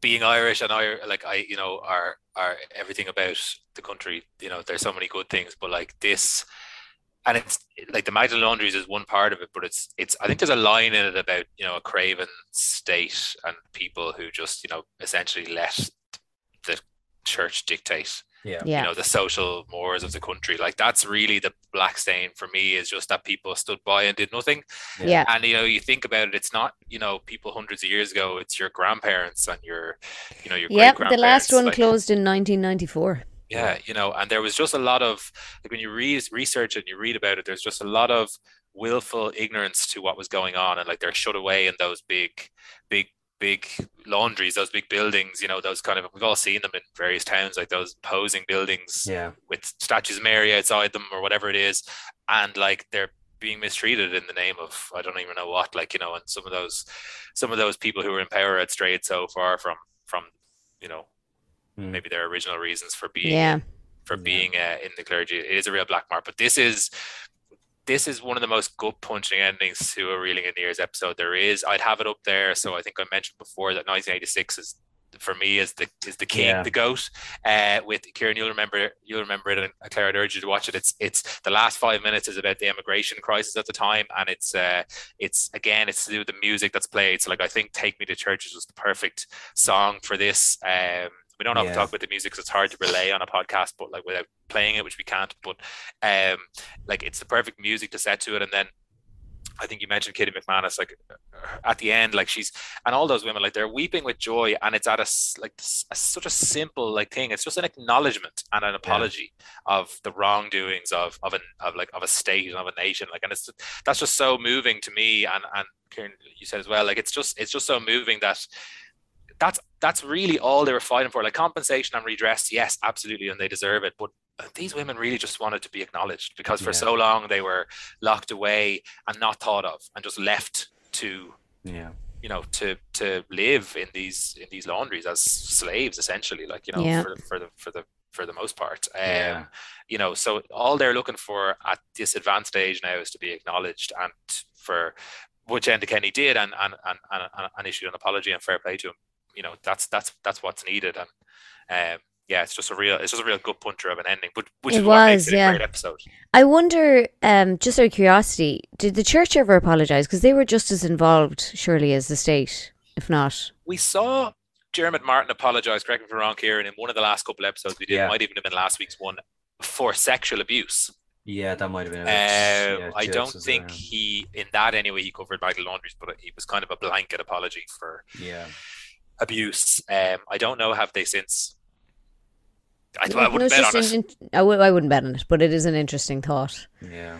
Speaker 2: being irish and i like i you know are are everything about the country you know there's so many good things but like this and it's like the Magdalene laundries is one part of it but it's it's i think there's a line in it about you know a craven state and people who just you know essentially let church dictate
Speaker 1: Yeah.
Speaker 3: Yeah,
Speaker 2: you know the social mores of the country like that's really the black stain for me is just that people stood by and did nothing
Speaker 3: yeah,
Speaker 2: and you know you think about it it's not you know people hundreds of years ago it's your grandparents and your you know your
Speaker 3: yeah. The last one
Speaker 2: like,
Speaker 3: closed in 1994.
Speaker 2: yeah you know and there was just a lot of like when you read research and you read about it there's just a lot of willful ignorance to what was going on and like they're shut away in those big big big laundries those big buildings you know those kind of we've all seen them in various towns like those posing buildings
Speaker 1: Yeah.
Speaker 2: with statues of Mary outside them or whatever it is, and like they're being mistreated in the name of I don't even know what. Like you know, and some of those some of those people who are in power had strayed so far from from you know
Speaker 1: Mm.
Speaker 2: maybe their original reasons for being
Speaker 3: Yeah,
Speaker 2: for
Speaker 1: Yeah.
Speaker 2: being uh, in the clergy. It is a real black mark, but this is this is one of the most gut punching endings to a Reeling in the Years episode there is. I'd have it up there. So I think I mentioned before that 1986 is for me is the is the king,
Speaker 1: Yeah.
Speaker 2: the goat. Uh, with Kieran, you'll remember you'll remember it, and Claire, I'd urge you to watch it. It's it's the last five minutes is about the immigration crisis at the time, and it's uh it's again it's to do with the music that's played. So like I think "Take Me to Church" is just the perfect song for this. Um, we don't have
Speaker 1: Yeah.
Speaker 2: to talk about the music because it's hard to relay on a podcast, but like without playing it, which we can't. But um, like it's the perfect music to set to it, and then I think you mentioned Kitty McManus, like at the end, like she's and all those women, like they're weeping with joy, and it's at a like a, such a simple like thing. It's just an acknowledgement and an apology yeah. of the wrongdoings of of an of like of a state and of a nation, like, and it's that's just so moving to me. And and Kieran, you said as well, like it's just it's just so moving that that's that's really all they were fighting for. Like compensation and redress, yes, absolutely, and they deserve it. But these women really just wanted to be acknowledged because for yeah. so long they were locked away and not thought of and just left to
Speaker 1: yeah
Speaker 2: you know to to live in these in these laundries as slaves essentially like you know
Speaker 3: yeah.
Speaker 2: for, for the for the for the most part um yeah. you know so all they're looking for at this advanced age now is to be acknowledged and for which Enda Kenny did and and, and and and issued an apology and fair play to him you know that's that's that's what's needed and um yeah, it's just a real, it's just a real good puncher of an ending. But which it is was, what makes it yeah. a great episode.
Speaker 3: I wonder, um, just out of curiosity, did the church ever apologise? Because they were just as involved, surely, as the state, if not.
Speaker 2: We saw Diarmuid Martin apologise. Correct me if I'm wrong, Kieran. In one of the last couple episodes we did, yeah. might even have been last week's one for sexual abuse.
Speaker 1: Yeah, that might have been. Uh,
Speaker 2: yeah, I don't think around. he, in that anyway, he covered Magdalene Laundries, but it was kind of a blanket apology for
Speaker 1: yeah
Speaker 2: abuse. Um, I don't know have they since I, I wouldn't
Speaker 3: bet
Speaker 2: on it.
Speaker 3: I w- I wouldn't bet on it, but it is an interesting thought.
Speaker 1: Yeah,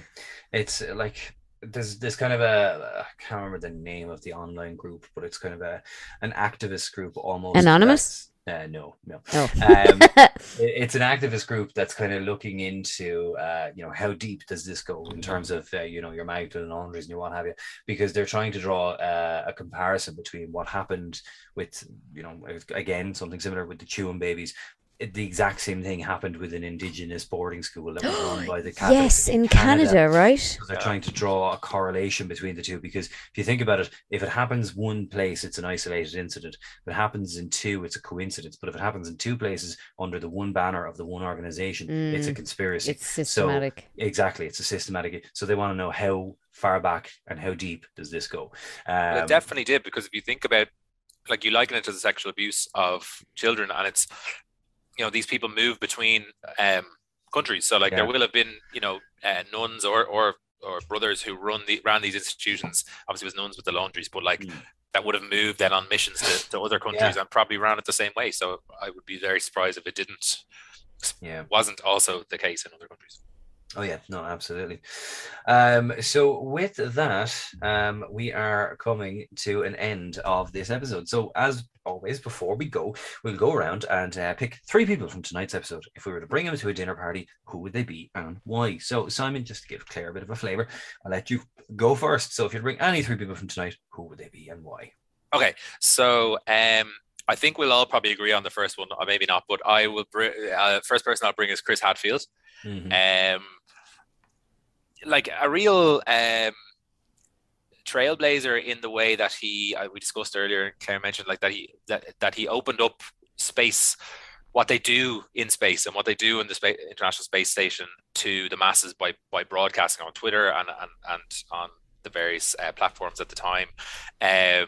Speaker 1: it's like there's there's kind of a I can't remember the name of the online group, but it's kind of a an activist group almost.
Speaker 3: Anonymous.
Speaker 1: Uh, no, no.
Speaker 3: Oh.
Speaker 1: um, it's an activist group that's kind of looking into, uh, you know, how deep does this go in terms of, uh, you know, your Magdalene laundries and your what have you, because they're trying to draw uh, a comparison between what happened with, you know, again something similar with the Tuam babies, the exact same thing happened with an indigenous boarding school that was run by the Catholics
Speaker 3: yes in, in Canada, Canada, right? So
Speaker 1: they're trying to draw a correlation between the two because if you think about it if it happens one place it's an isolated incident. If it happens in two it's a coincidence. But if it happens in two places under the one banner of the one organization mm, it's a mm. conspiracy.
Speaker 3: it's systematic.
Speaker 1: so, exactly it's a systematic so they want to know how far back and how deep does this go. Um,
Speaker 2: well, it definitely did because if you think about like you liken it to the sexual abuse of children and it's you know these people move between um, countries. So like yeah. there will have been you know uh, nuns or or or brothers who run the ran these institutions. Obviously, it was nuns with the laundries, but like. Mm. That would have moved then on missions to, to other countries yeah. and probably ran it the same way. So I would be very surprised if it didn't,
Speaker 1: yeah,
Speaker 2: wasn't also the case in other countries.
Speaker 1: Oh yeah, no, absolutely. Um, so with that, um, we are coming to an end of this episode. So as always, before we go, we'll go around and uh, pick three people from tonight's episode. If we were to bring them to a dinner party, who would they be and why? So Simon, just to give Claire a bit of a flavour, I'll let you go first. So if you bring any three people from tonight, who would they be and why?
Speaker 2: Okay, so um, I think we'll all probably agree on the first one, or maybe not, but I will bring uh, first person I'll bring is Chris Hadfield. Mm-hmm. Um, like a real um, trailblazer in the way that he uh, we discussed earlier. Claire mentioned like that he that that he opened up space, what they do in space and what they do in the space, International Space Station to the masses by by broadcasting on Twitter and and, and on the various uh, platforms at the time. Um,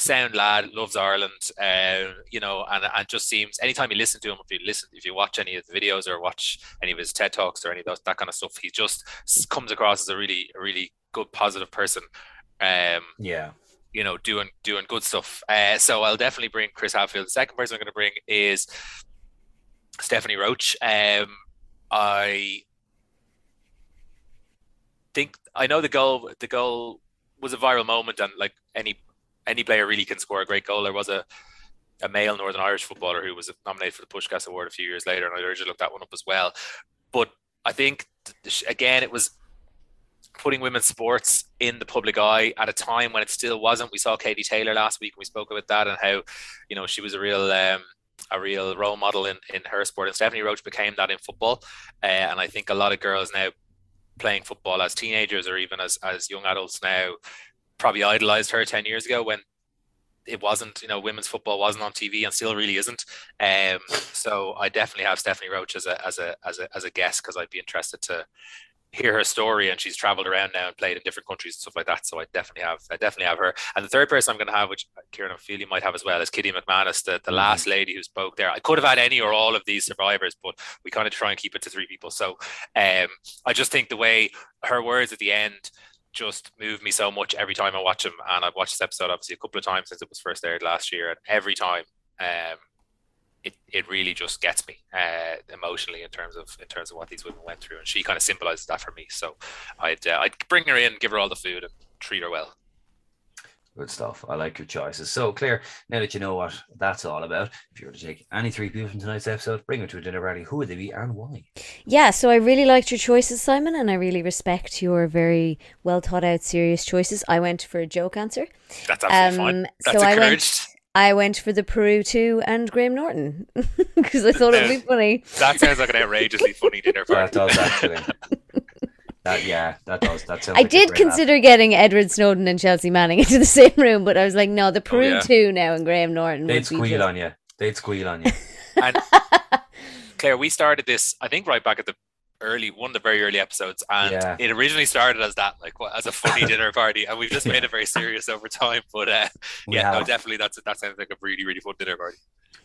Speaker 2: sound lad, loves Ireland, uh, you know, and and just seems anytime you listen to him, if you listen, if you watch any of the videos or watch any of his TED talks or any of those that kind of stuff, he just comes across as a really, really good, positive person. Um,
Speaker 1: yeah,
Speaker 2: you know, doing doing good stuff. Uh, so I'll definitely bring Chris Hadfield. The second person I'm going to bring is Stephanie Roche. Um, I think I know the goal. The goal was a viral moment, and like any any player really can score a great goal. There was a a male Northern Irish footballer who was nominated for the Puskás Award a few years later, and I urge you to look that one up as well. But I think again, it was putting women's sports in the public eye at a time when it still wasn't. We saw Katie Taylor last week, and we spoke about that and how you know she was a real. Um, a real role model in, in her sport, and Stephanie Roche became that in football. Uh, and I think a lot of girls now playing football as teenagers or even as, as young adults now probably idolized her 10 years ago when it wasn't, you know, women's football wasn't on TV and still really isn't. Um, so I definitely have Stephanie Roche as a as a as a as a guest because I'd be interested to hear her story and she's traveled around now and played in different countries and stuff like that. So I definitely have I definitely have her. And the third person I'm going to have, which Kieran I might have as well, is Kitty McManus, the, the mm-hmm. last lady who spoke there. I could have had any or all of these survivors, but we kind of try and keep it to three people. So um, I just think the way her words at the end just move me so much every time I watch them. And I've watched this episode obviously a couple of times since it was first aired last year, and every time, um, it, it really just gets me uh, emotionally in terms of in terms of what these women went through, and she kind of symbolizes that for me. So I'd uh, I'd bring her in, give her all the food, and treat her well.
Speaker 1: Good stuff. I like your choices. So, Claire, now that you know what that's all about, if you were to take any three people from tonight's episode, bring them to a dinner party, who would they be and why?
Speaker 3: Yeah, so I really liked your choices, Simon, and I really respect your very well thought out, serious choices. I went for a joke answer.
Speaker 2: That's absolutely um, fine. That's so encouraged.
Speaker 3: I went, I went for the Peru 2 and Graham Norton because I thought it would be funny.
Speaker 2: That sounds like an outrageously funny dinner party.
Speaker 1: That does actually. That yeah, that does. That
Speaker 3: I like did consider laugh. getting Edward Snowden and Chelsea Manning into the same room, but I was like, no, the Peru oh, yeah. two now and Graham Norton.
Speaker 1: They'd squeal just... on you. They'd squeal on you.
Speaker 2: and Claire, we started this, I think, right back at the early one of the very early episodes, and yeah. it originally started as that, like as a funny dinner party, and we've just made it very serious over time. But uh, yeah, no, definitely that's that sounds like a really really fun dinner party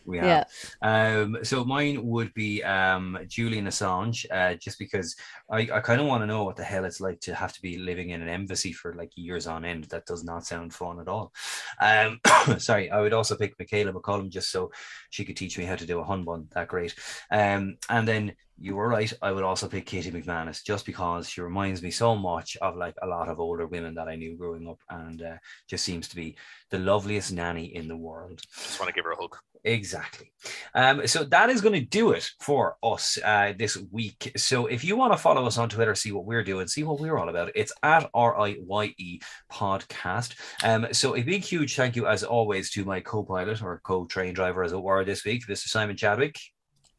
Speaker 1: we have. Yeah. Um, so mine would be um, Julian Assange, uh, just because I, I kind of want to know what the hell it's like to have to be living in an embassy for like years on end. That does not sound fun at all. Um, sorry, I would also pick Michaella McCollum just so she could teach me how to do a hun bun. That great. Um, and then you were right. I would also pick Katie McManus just because she reminds me so much of like a lot of older women that I knew growing up, and uh, just seems to be the loveliest nanny in the world.
Speaker 2: Just want to give her a hug.
Speaker 1: Exactly. Um, so that is going to do it for us uh, this week. So if you want to follow us on Twitter, see what we're doing, see what we're all about, it's at R I Y E podcast. Um, so a big, huge thank you, as always, to my co pilot or co train driver, as it were, this week, Mr. Simon Chadwick.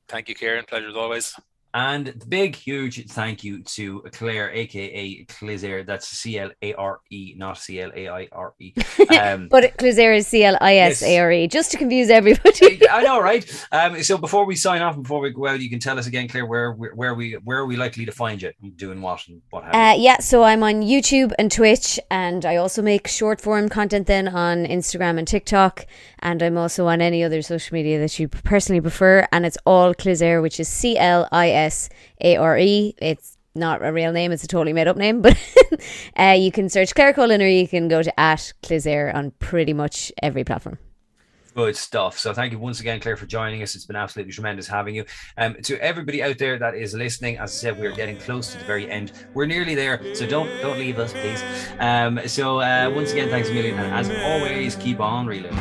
Speaker 2: Thank you, Kieran. Pleasure as always.
Speaker 1: And the big, huge thank you to Claire, aka Clisare. That's C L A R E, not C L A I R E.
Speaker 3: Um, but Clisare is C L I S A R E, just to confuse everybody.
Speaker 1: I know, right? Um, so before we sign off, before we go out, you can tell us again, Claire, where where we where are we likely to find you, doing what and what
Speaker 3: uh, yeah, so I'm on YouTube and Twitch, and I also make short form content then on Instagram and TikTok, and I'm also on any other social media that you personally prefer, and it's all Clisare, which is C L I S A R E. It's not a real name, it's a totally made up name, but uh, you can search Claire Cullen or you can go to at Clisare on pretty much every platform.
Speaker 1: Good stuff. So thank you once again, Claire, for joining us. It's been absolutely tremendous having you. Um, to everybody out there that is listening, as I said, we are getting close to the very end. We're nearly there, so don't don't leave us, please. Um, so uh, once again, thanks a million, and as always, keep on reeling.